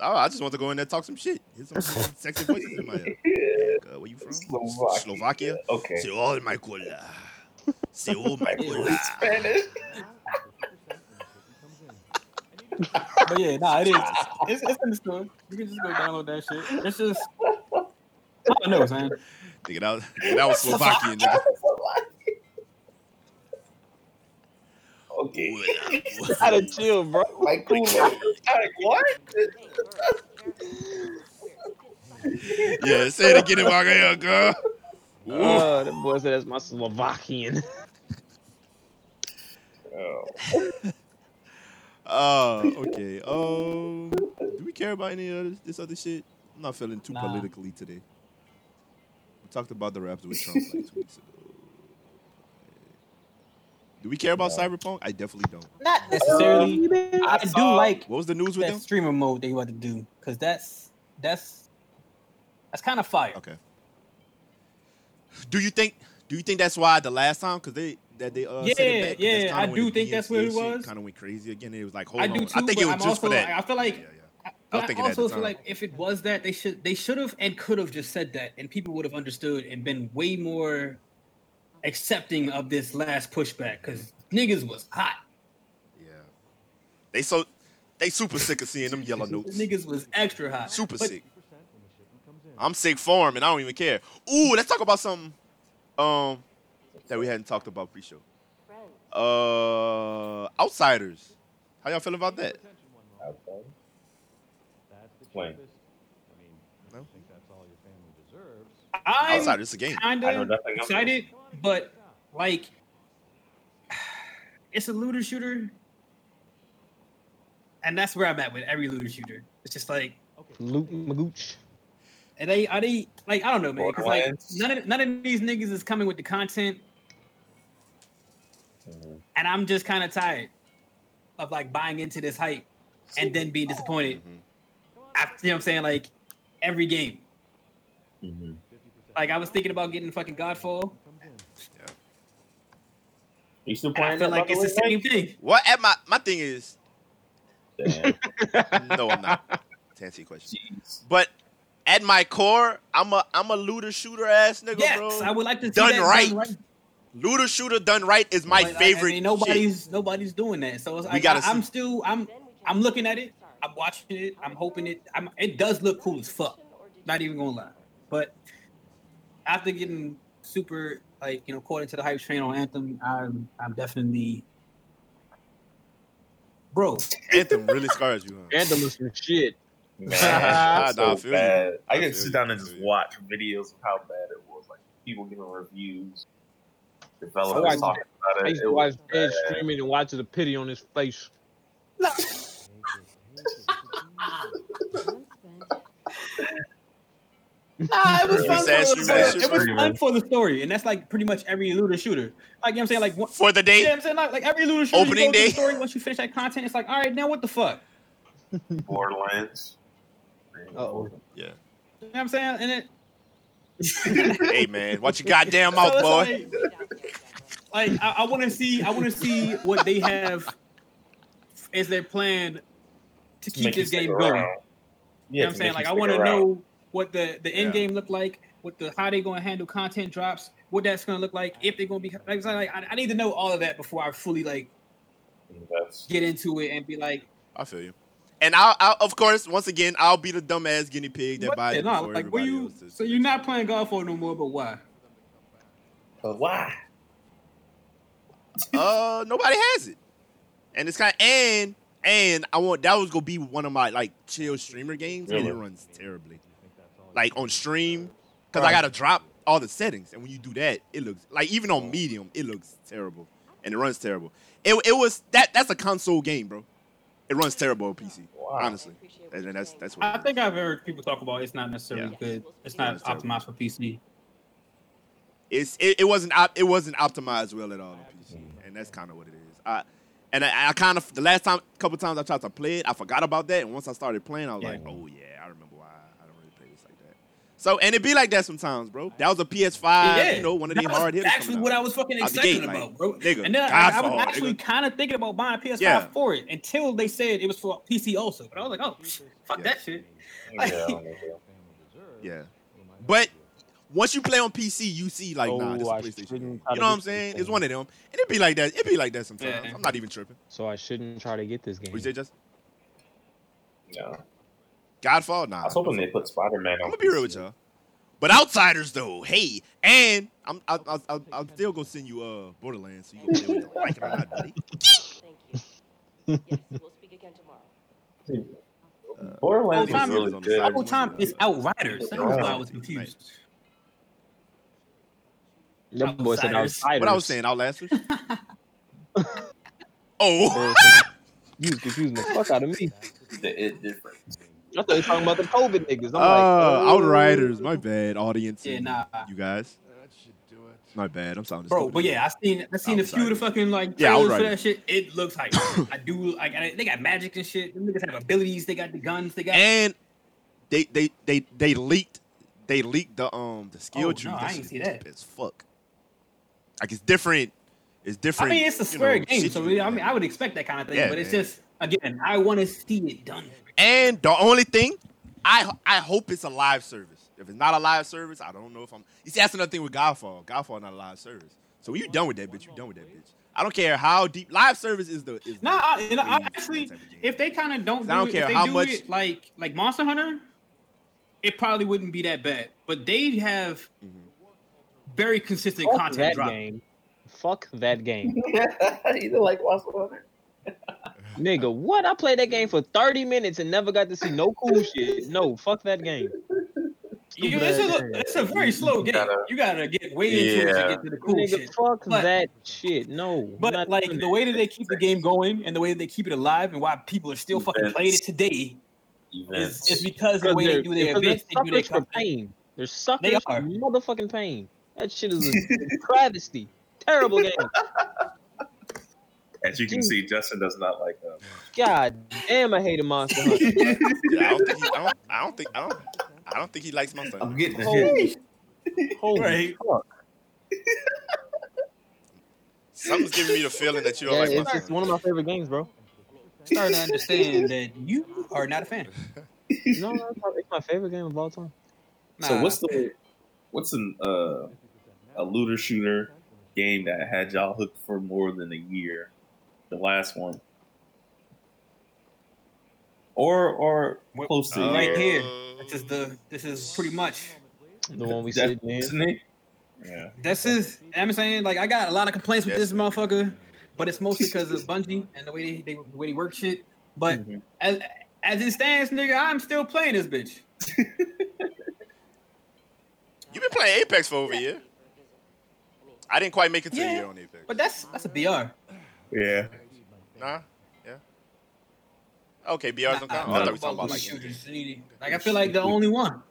C: Oh, I just want to go in there and talk some shit. Hear some [LAUGHS] sexy voices in my head. [LAUGHS] Uh, where you from?
G: Slovakia.
C: Slovakia?
G: Okay.
C: Say, all my cola. Say, all my [LAUGHS] cola.
G: Spanish.
D: But yeah, nah, it is. It's, it's in the store. You can just go download that shit. It's just. I don't know, man.
C: Nigga, that was, nigga, that was Slovakian, nigga.
G: Okay.
C: Cola.
A: Gotta chill, bro.
G: Like cool. Like what?
C: yeah, say it again in my ear, girl. Ooh.
A: Oh, that boy said that's my Slovakian.
G: Oh.
C: Uh, okay. Um, do we care about any of this, this other shit? I'm not feeling too
D: Nah.
C: politically today. We talked about the raps with Trump like two weeks ago. [LAUGHS] Do we care about
G: No.
C: Cyberpunk? I definitely don't.
D: Not necessarily. I do like
C: What was the news with
D: that
C: them?
D: streamer mode they want to do because that's that's That's kind of fire.
C: Okay. Do you think? Do you think that's why the last time? Because they that they uh,
D: Yeah,
C: said it back, 'cause
D: yeah, I do
C: the
D: think that's what it was.
C: Kind of went crazy again. It was like, hold
D: I
C: on.
D: do too.
C: I think it was
D: I'm
C: just
D: also,
C: for that.
D: I feel like.
C: Yeah, yeah.
D: I,
C: I was
D: I
C: thinking that at
D: also
C: the
D: feel
C: time.
D: like if it was that, they should they should have and could have just said that, and people would have understood and been way more accepting of this last pushback because niggas was hot.
C: Yeah. They so they super sick of seeing them yellow [LAUGHS] notes.
D: Niggas was extra hot.
C: Super
D: But
C: sick. I'm sick for him, and I don't even care. Ooh, let's talk about something um that we hadn't talked about pre-show. Uh, outsiders. How y'all feel about that?
G: Okay.
F: That's the
G: Explain.
F: cheapest. I mean, I
C: No?
F: don't think that's all your family deserves.
D: I'm
C: Outsiders, it's a game.
D: kind
G: I know
D: of
G: nothing
D: excited, but like, it's a looter shooter, and that's where I'm at with every looter shooter. It's just like,
A: Luke Magooch.
D: are they are they like I don't know, man? 'cause, like none of none of these niggas is coming with the content,
G: Mhm.
D: and I'm just kind of tired of like buying into this hype and then being disappointed.
C: Mhm.
D: After, you know what I'm saying? Like every game.
G: Mhm.
D: Like I was thinking about getting fucking Godfall.
G: You still
D: And
G: playing?
D: I feel like it's
G: the
D: the same thing.
C: What? At my my thing is, [LAUGHS] no, I'm not. To answer your question,
G: Jeez.
C: but at my core, I'm a I'm a looter shooter ass nigga,
D: Yes,
C: bro.
D: I would like to see
C: Done
D: that
C: right.
D: done right.
C: Looter shooter done right is my
D: like,
C: favorite.
D: I mean,
C: shit.
D: nobody's nobody's doing that. So it's
C: We
D: like,
C: gotta
D: I, I'm still I'm I'm looking at it. I'm watching it. I'm hoping it. I'm, it does look cool as fuck. Not even gonna lie. But after getting super like you know caught into the hype train on Anthem, I'm I'm definitely bro.
C: Anthem really scars you. Huh?
A: Anthem is some shit.
G: Man,
C: Nah, I
G: so
C: feel you.
G: bad. I
C: I
G: can
C: feel
G: sit down and just watch videos of how bad it was. Like people giving reviews,
A: I
G: developers
A: watched-
G: talking about
A: I
G: it.
A: used
G: It
A: to watch Ed streaming and watch the pity on his face. [LAUGHS]
D: Nah, it was fun.
C: sad
D: For the,
C: streamer,
D: it was fun for the story, and that's like pretty much every looter shooter. Like you know what I'm saying, like what,
C: For the
D: you know
C: day,
D: what I'm saying, like, like every looter shooter.
C: Opening
D: you go through
C: day.
D: the story once you finish that content, it's like, all right, now what the fuck?
G: Borderlands.
A: Uh-oh.
C: yeah.
D: You know what I'm saying? And it, [LAUGHS] [LAUGHS]
C: Hey man, watch your goddamn mouth,
D: it's
C: boy.
D: like, like I, I want to see, I want to see what they have as their plan to keep this game
G: around.
D: going.
G: Yeah,
D: you know what I'm saying? Like I want to know what the the end
C: Yeah.
D: game look like, what the how they going to handle content drops, what that's going to look like, if they're going to be like, like I, I need to know all of that before I fully like
G: That's
D: get into it and be like,
C: I feel you. And I'll, I'll, of course, once again, I'll be the dumbass guinea pig that
D: what
C: buys it
D: no,
C: before
D: like where
C: everybody
D: you?
C: else.
D: So you're not playing Godfall no more, but why?
G: but why?
C: uh, nobody has it, and it's kind of and and I want that was gonna be one of my like chill streamer games, and it runs terribly, like on stream, because I gotta drop all the settings, and when you do that, it looks like even on medium, it looks terrible, and it runs terrible. It, it was that that's a console game, bro. It runs terrible on PC,
G: Wow.
C: honestly, and, and that's that's what.
D: I think I've heard people talk about it's not necessarily
C: Yeah.
D: good. It's
C: Yeah,
D: not
C: it's terrible.
D: optimized for PC.
C: it's it, it wasn't op- it wasn't optimized well at all on PC, mm-hmm. and that's kind of what it is. I and I, I kind of the last time, couple times I tried to play it, I forgot about that, and once I started playing, I was
D: Yeah.
C: like, oh yeah, I remember why I don't really play this like that. So and it be like that sometimes, bro. That was a PS5,
D: yeah,
C: you know, one of the hard hitters.
D: Actually,
C: coming
D: what. I was fucking excited
C: gate, like,
D: about, bro.
C: nigga,
D: and then I, I was actually kind of thinking about buying a PS5
C: Yeah.
D: for it until they said it was for PC also. But I was like, oh, fuck
C: Yeah.
D: that shit.
G: Yeah, I don't know. [LAUGHS]
C: yeah, but. Once you play on PC, you see like, nah, this is
A: Oh,
C: PlayStation.
A: shouldn't
C: game.
A: try
C: You know what I'm saying? It's one of them, and it'd be like that. It'd be like that sometimes.
D: Yeah.
C: I'm not even tripping.
A: So I shouldn't try to get this game.
C: What you say, Justin?
G: No.
C: Godfall? Nah.
G: I was hoping they put Spider Man on.
C: I'm gonna be real with y'all. But outsiders though, hey, and I'm I, I, I, I'm still gonna send you uh Borderlands so you can play with it. Like it or not, buddy.
E: Thank you. Yes, we'll speak again tomorrow.
G: Borderlands
D: Whole time
G: was
C: it
G: really
C: was on the
G: good.
C: side.
D: The whole time it's Outriders. That was why I was confused.
A: That boy said
D: Outsiders.
A: outsiders.
C: What I was saying, Outlasters. [LAUGHS] oh,
A: You was confusing the fuck out of me.
G: The it difference.
A: I thought you were talking about the COVID niggas. I'm
C: uh,
A: like, oh.
C: Outriders. My bad, audience.
D: Yeah, nah.
C: You guys,
H: That should do it.
C: my bad. I'm sorry,
D: Bro, but yeah, I seen I seen a few of the fucking like
C: Yeah,
D: trailers for that shit. It looks like [COUGHS] I do like I- they got magic and shit. Them niggas have abilities. They got the guns. They got
C: and they they they they leaked they leaked the um the skill
D: Oh,
C: tree.
D: no, I
C: that
D: ain't see that.
C: As fuck. Like it's different. It's different.
D: I mean, it's a
C: you
D: square
C: know,
D: game, so
C: you-
D: I mean, I would expect that kind of thing.
C: Yeah,
D: but it's
C: man.
D: just again, I want to see it done.
C: And the only thing, I I hope it's a live service. If it's not a live service, I don't know if I'm. You see, that's another thing with Godfall. Godfall not a live service. So when you done with that bitch, you done with that bitch. I don't care how deep live service is the. Is
D: Nah, I, you know, I actually,
C: play that type of game.
D: if they kind of don't, do
C: I don't
D: it,
C: care
D: if they
C: how
D: do
C: much-
D: it like like Monster Hunter, it probably wouldn't be that bad. But they have
C: Mhm.
D: Very consistent
A: Fuck
D: content
A: that
D: drop.
A: game. Fuck that game. [LAUGHS]
B: you didn't like Monster Hunter?
A: Nigga, what? I played that game for 30 minutes and never got to see no cool shit. No, fuck that game.
D: You-
A: Stupid
D: it's, a, it's a very slow game. you gotta get way into it to get to the cool
A: Nigga,
D: shit.
A: fuck
D: But-
A: that shit. No.
D: But like the way that they keep the game going and the way that they keep it alive and why people are still fucking playing it today is,
B: Events.
D: is because of the way they
A: they're-
D: do their
A: because they're
D: events, they do their
A: suckers for pain. They're suckers for
D: are.
A: motherfucking pain. That shit is a [LAUGHS] travesty. Terrible game.
B: As you can see, Justin does not like them.
A: God damn, I hated Monster Hunter. [LAUGHS]
C: Yeah, I don't think. He, I don't. I don't think. I don't. I don't think he likes Monster Hunter.
B: I'm getting the
A: Holy,
B: hit.
A: holy
D: Right.
A: fuck.
C: Something's giving me the feeling that you don't
A: Yeah,
C: like
A: it's,
C: Monster
A: it's one of my favorite games, bro.
D: Starting to understand that you are not a fan.
A: No, no, it's my, favorite game of all time.
B: So what's the what's an uh, a looter shooter game that had y'all hooked for more than a year? The last one, or or
D: What-
B: close to
C: Uh,
D: right here. This is the this is pretty much
A: The one we
B: That-
A: said, man.
B: isn't it? Yeah.
D: this is I'm saying like I got a lot of complaints with
C: Yes.
D: this motherfucker, but it's mostly because of Bungie and the way they, they the way they work shit. But
B: Mhm.
D: as as it stands, nigga, I'm still playing this bitch. [LAUGHS]
C: You've been playing Apex for over a year. I didn't quite make it to a
D: Yeah.
C: year on Apex.
D: But that's that's a BR.
B: yeah.
C: Nah. Yeah. Okay, BRs don't count.
D: Nah, oh,
C: I
D: nah,
C: thought we were talking about like.
D: shooters, really. Like I feel like the only one.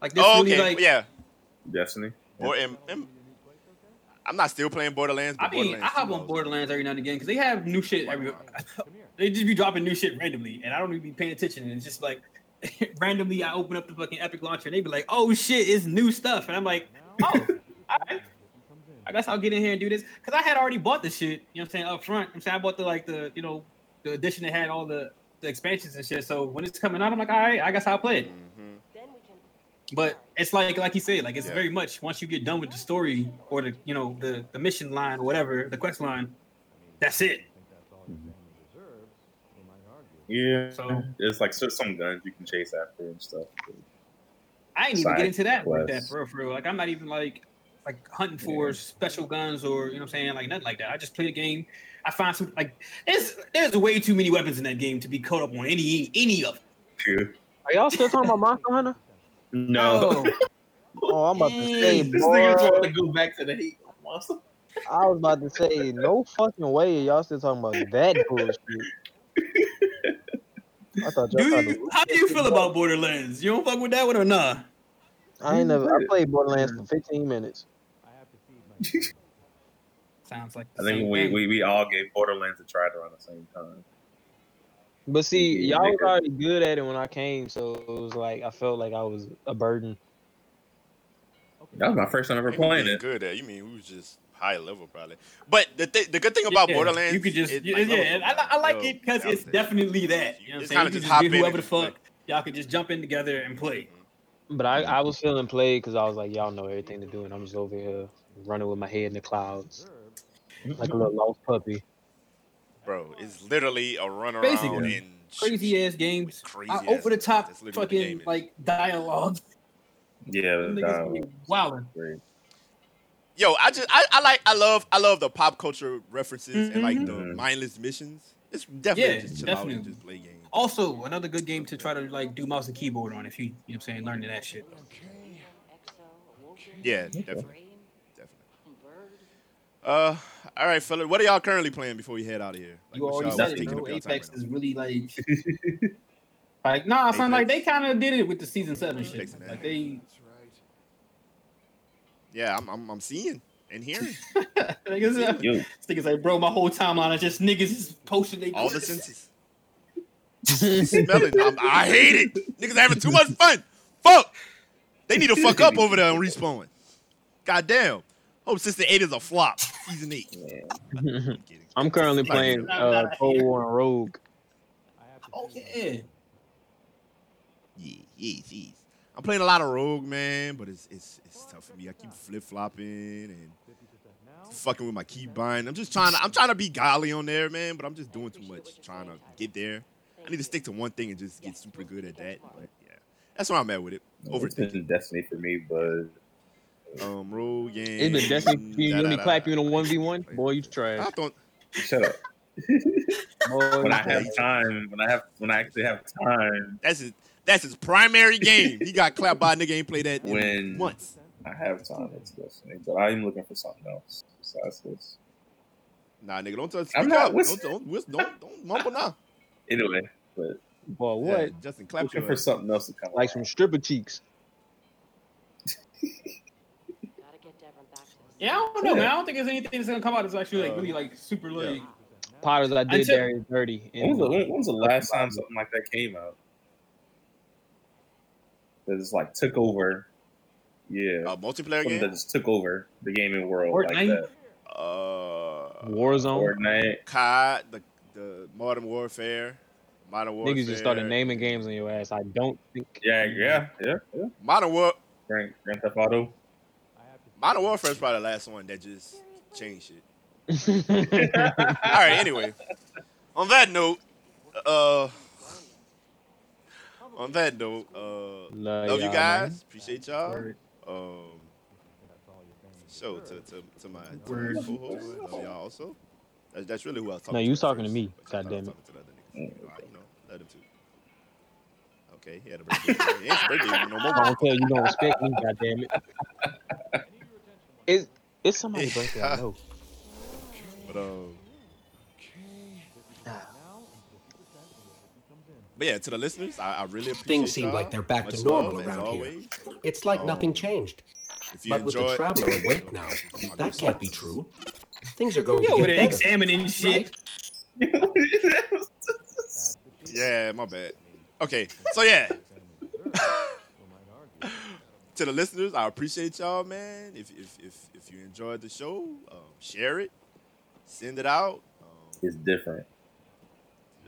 D: Like this
C: Oh,
D: really
C: okay.
D: like
C: yeah.
B: Destiny.
C: Or am, am- I'm not still playing Borderlands. But
D: I mean, I hop on Borderlands every now and again because they have new shit every. they just be dropping new shit randomly, and I don't even be paying attention. And it's just like [LAUGHS] randomly, I open up the fucking Epic launcher, and they be like, "Oh shit, it's new stuff," and I'm like, "Oh, all right. I guess I'll get in here and do this because I had already bought the shit. You know what I'm saying up front. I'm saying I bought the like the you know the edition that had all the the expansions and shit. So when it's coming out, I'm like, all right, I guess I'll play it.
C: Mhm.
E: Then we can.
D: But it's like like you said, like it's
C: Yeah.
D: very much once you get done with the story or the you know the the mission line or whatever the quest line, that's it.
B: Yeah.
D: So-
B: there's like so- some guns you can chase after and stuff.
D: I ain't even get into that with that for real, for real. Like I'm not even like like hunting for
B: Yeah.
D: special guns or you know what I'm saying like nothing like that. I just play the game. I find some like there's there's way too many weapons in that game to be caught up on any any of them.
B: Phew.
A: Are y'all still talking about Monster Hunter?
B: No.
A: Oh, [LAUGHS] oh I'm about to say,
B: this nigga's
A: boy,
B: want to go back to the hate monster.
A: I was about to say, no fucking way y'all still talking about that bullshit. I thought y'all
D: Do you,
A: to-
D: how do you feel about Borderlands? You don't fuck with that one or nah?
A: I ain't never. I played Borderlands for 15 minutes.
D: Sounds like
B: I think
D: same
B: we,
D: thing.
B: we we all gave Borderlands a try around the same time.
A: But see, y'all was already good at it when I came, so it was like I felt like I was a burden.
B: That was my first time ever playing it.
C: good at. You mean we was just high level probably. But the th- the good thing about
D: Yeah,
C: Borderlands,
D: you could just
C: it,
D: yeah,
C: like,
D: yeah,
C: level
D: and
C: up,
D: I, I like
C: yo,
D: it because it's
C: was
D: definitely that. You know what I'm
C: It's
D: saying?
C: kinda
D: You
C: just hop
D: just be
C: in
D: whoever the fuck.
C: play.
D: Y'all could just jump in together and play.
A: But I, mm-hmm. I was feeling played because I was like, y'all know everything to do, and I'm just over here running with my head in the clouds like a little lost puppy.
C: bro. It's literally a run around
D: Basically.
C: and
D: Crazy ass games.
C: Crazy
D: Uh,
C: ass
D: over the top
C: games. That's literally what the
D: fucking like dialogue.
B: Yeah,
D: Them
B: that
D: niggas
B: was
D: be wildin'.
B: great.
C: Yo, I just I, I like I love I love the pop culture references and like the
B: Mhm.
C: mindless missions. It's definitely
D: Yeah,
C: just chill out and just play games.
D: Also, another good game to try to like do mouse and keyboard on if you you know what I'm saying, learning that shit.
C: Yeah, definitely. Uh, all right, fella. What are y'all currently playing before we head out of here? Like,
D: You
C: what's
D: already said it, bro.
C: up y'all time
D: Apex
C: right
D: is really like [LAUGHS] like nah, son, like they kind of did it with the season seven shit.
C: Apex, man.
D: Like they
C: Yeah, I'm, I'm I'm seeing and hearing [LAUGHS]
D: niggas,
B: Yo,
D: niggas like, bro, my whole timeline is just niggas is posting they
C: all the senses. Smelling. I'm, I hate it. Niggas having too much fun. Fuck. They need to fuck up over there on respawn. God damn. Hope Sister 8 is a flop. Season 8.
B: Yeah. [LAUGHS]
C: Kidding.
A: I'm currently
C: Like,
A: playing uh, Cold War and Rogue.
D: Oh yeah.
C: Yeah, yes, yes. I'm playing a lot of Rogue, man, but it's it's it's tough for me. I keep flip flopping and fucking with my keybind. I'm just trying to I'm trying to be golly on there, man, but I'm just doing too much trying to get there. I need to stick to one thing and just get super good at that. But yeah, that's where I'm at with it.
B: Over
C: Overthinking.
B: Destiny for me, but
C: Um, Rogue game.
A: It's been Destiny you. You only clap you in a one v one. Boy, you
C: I
A: trash.
C: thought
B: shut up. [LAUGHS]
A: Boy,
B: When I have time, when I have, when I actually have time,
C: that's his that's his primary game. He got clapped by a nigga ain't played that in
B: When-
C: months.
B: I have time. It's Destiny, but I'm looking for something else besides this.
C: Nah, nigga, don't touch.
B: I'm
C: Speak
B: not
C: up.
B: whis-
C: Don't, don't, don't, don't mumble now.
B: Anyway, but
A: Boy, what?
C: Yeah, Justin, clap
B: looking
C: your
B: for
C: ass.
B: something else to come.
A: Like
B: out.
A: some stripper cheeks. [LAUGHS]
E: Gotta get Devon back to this.
D: Yeah, I don't know, man. I don't think there's anything that's gonna come out that's actually like really like super like.
A: Potters, I did
D: Until-
A: Darius dirty.
B: When was, the,
A: And
B: when, when was the last time something like that came out? That just like took over. Yeah,
C: Uh, multiplayer
B: something that just took over the gaming world like that.
C: Uh,
A: Warzone.
B: Fortnite.
C: COD, the the Modern Warfare, Modern Warfare.
A: Niggas just started naming games on your ass. I don't think.
B: Yeah, yeah, yeah, yeah.
C: Modern War
B: Grand, Grand Theft Auto.
C: Modern Warfare is probably the last one that just changed shit.
A: All [LAUGHS]
C: All right. Anyway, on that note, uh, on that note, uh, love you guys. Appreciate y'all.
D: Word.
C: Um, show to to to my, to my
D: Word.
C: co-host. Love y'all also. That's, that's really who I was talking
A: No,
C: to.
A: you
C: at
A: talking to me.
C: but I was
A: God damn it.
C: to the other nigga. You know, you know, let him too. Okay, he had a birthday. he ain't birthday no more. [LAUGHS]
A: I don't tell you don't respect me, God damn it. It's it's somebody's [LAUGHS] birthday, I know.
C: But um, but yeah, to the listeners, I, I really appreciate
I: Things seem
C: y'all.
I: like they're back to
C: Much
I: normal
C: love, as
I: around here. It's like
C: Um,
I: nothing changed.
C: If you
I: But with the
C: enjoyed,
I: traveler awake now, [LAUGHS] that can't be true. Things are going
D: You
I: to
D: over there
I: better.
D: examining shit. [LAUGHS]
C: Yeah, my bad. Okay, so yeah. To the listeners, I appreciate y'all, man. If if if, if you enjoyed the show, um, share it, send it out. Um,
B: It's different.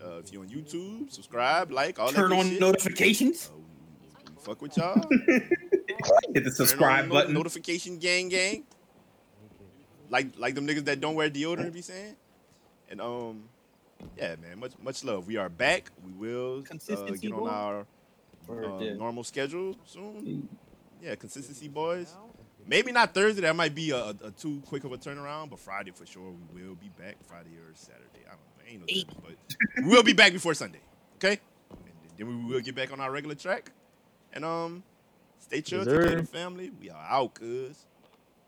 C: uh, if you're on YouTube, subscribe, like, all
D: Turn
C: that good
D: on
C: shit.
D: notifications.
C: Uh, we, we fuck with y'all. [LAUGHS]
B: Hit the subscribe
C: on the
B: button.
C: Notification gang gang. Like like them niggas that don't wear deodorant be saying. And um yeah, man, much much love. We are back. We will uh, get on our uh, normal schedule soon. Yeah, consistency boys. Maybe not Thursday. That might be a, a too quick of a turnaround, but Friday for sure we will be back. Friday or Saturday. I don't know. Ain't no telling, but we will be back before Sunday. Okay? And then we will get back on our regular track. And um stay chill,
A: Yes,
C: take care of the family. We are out, cuz.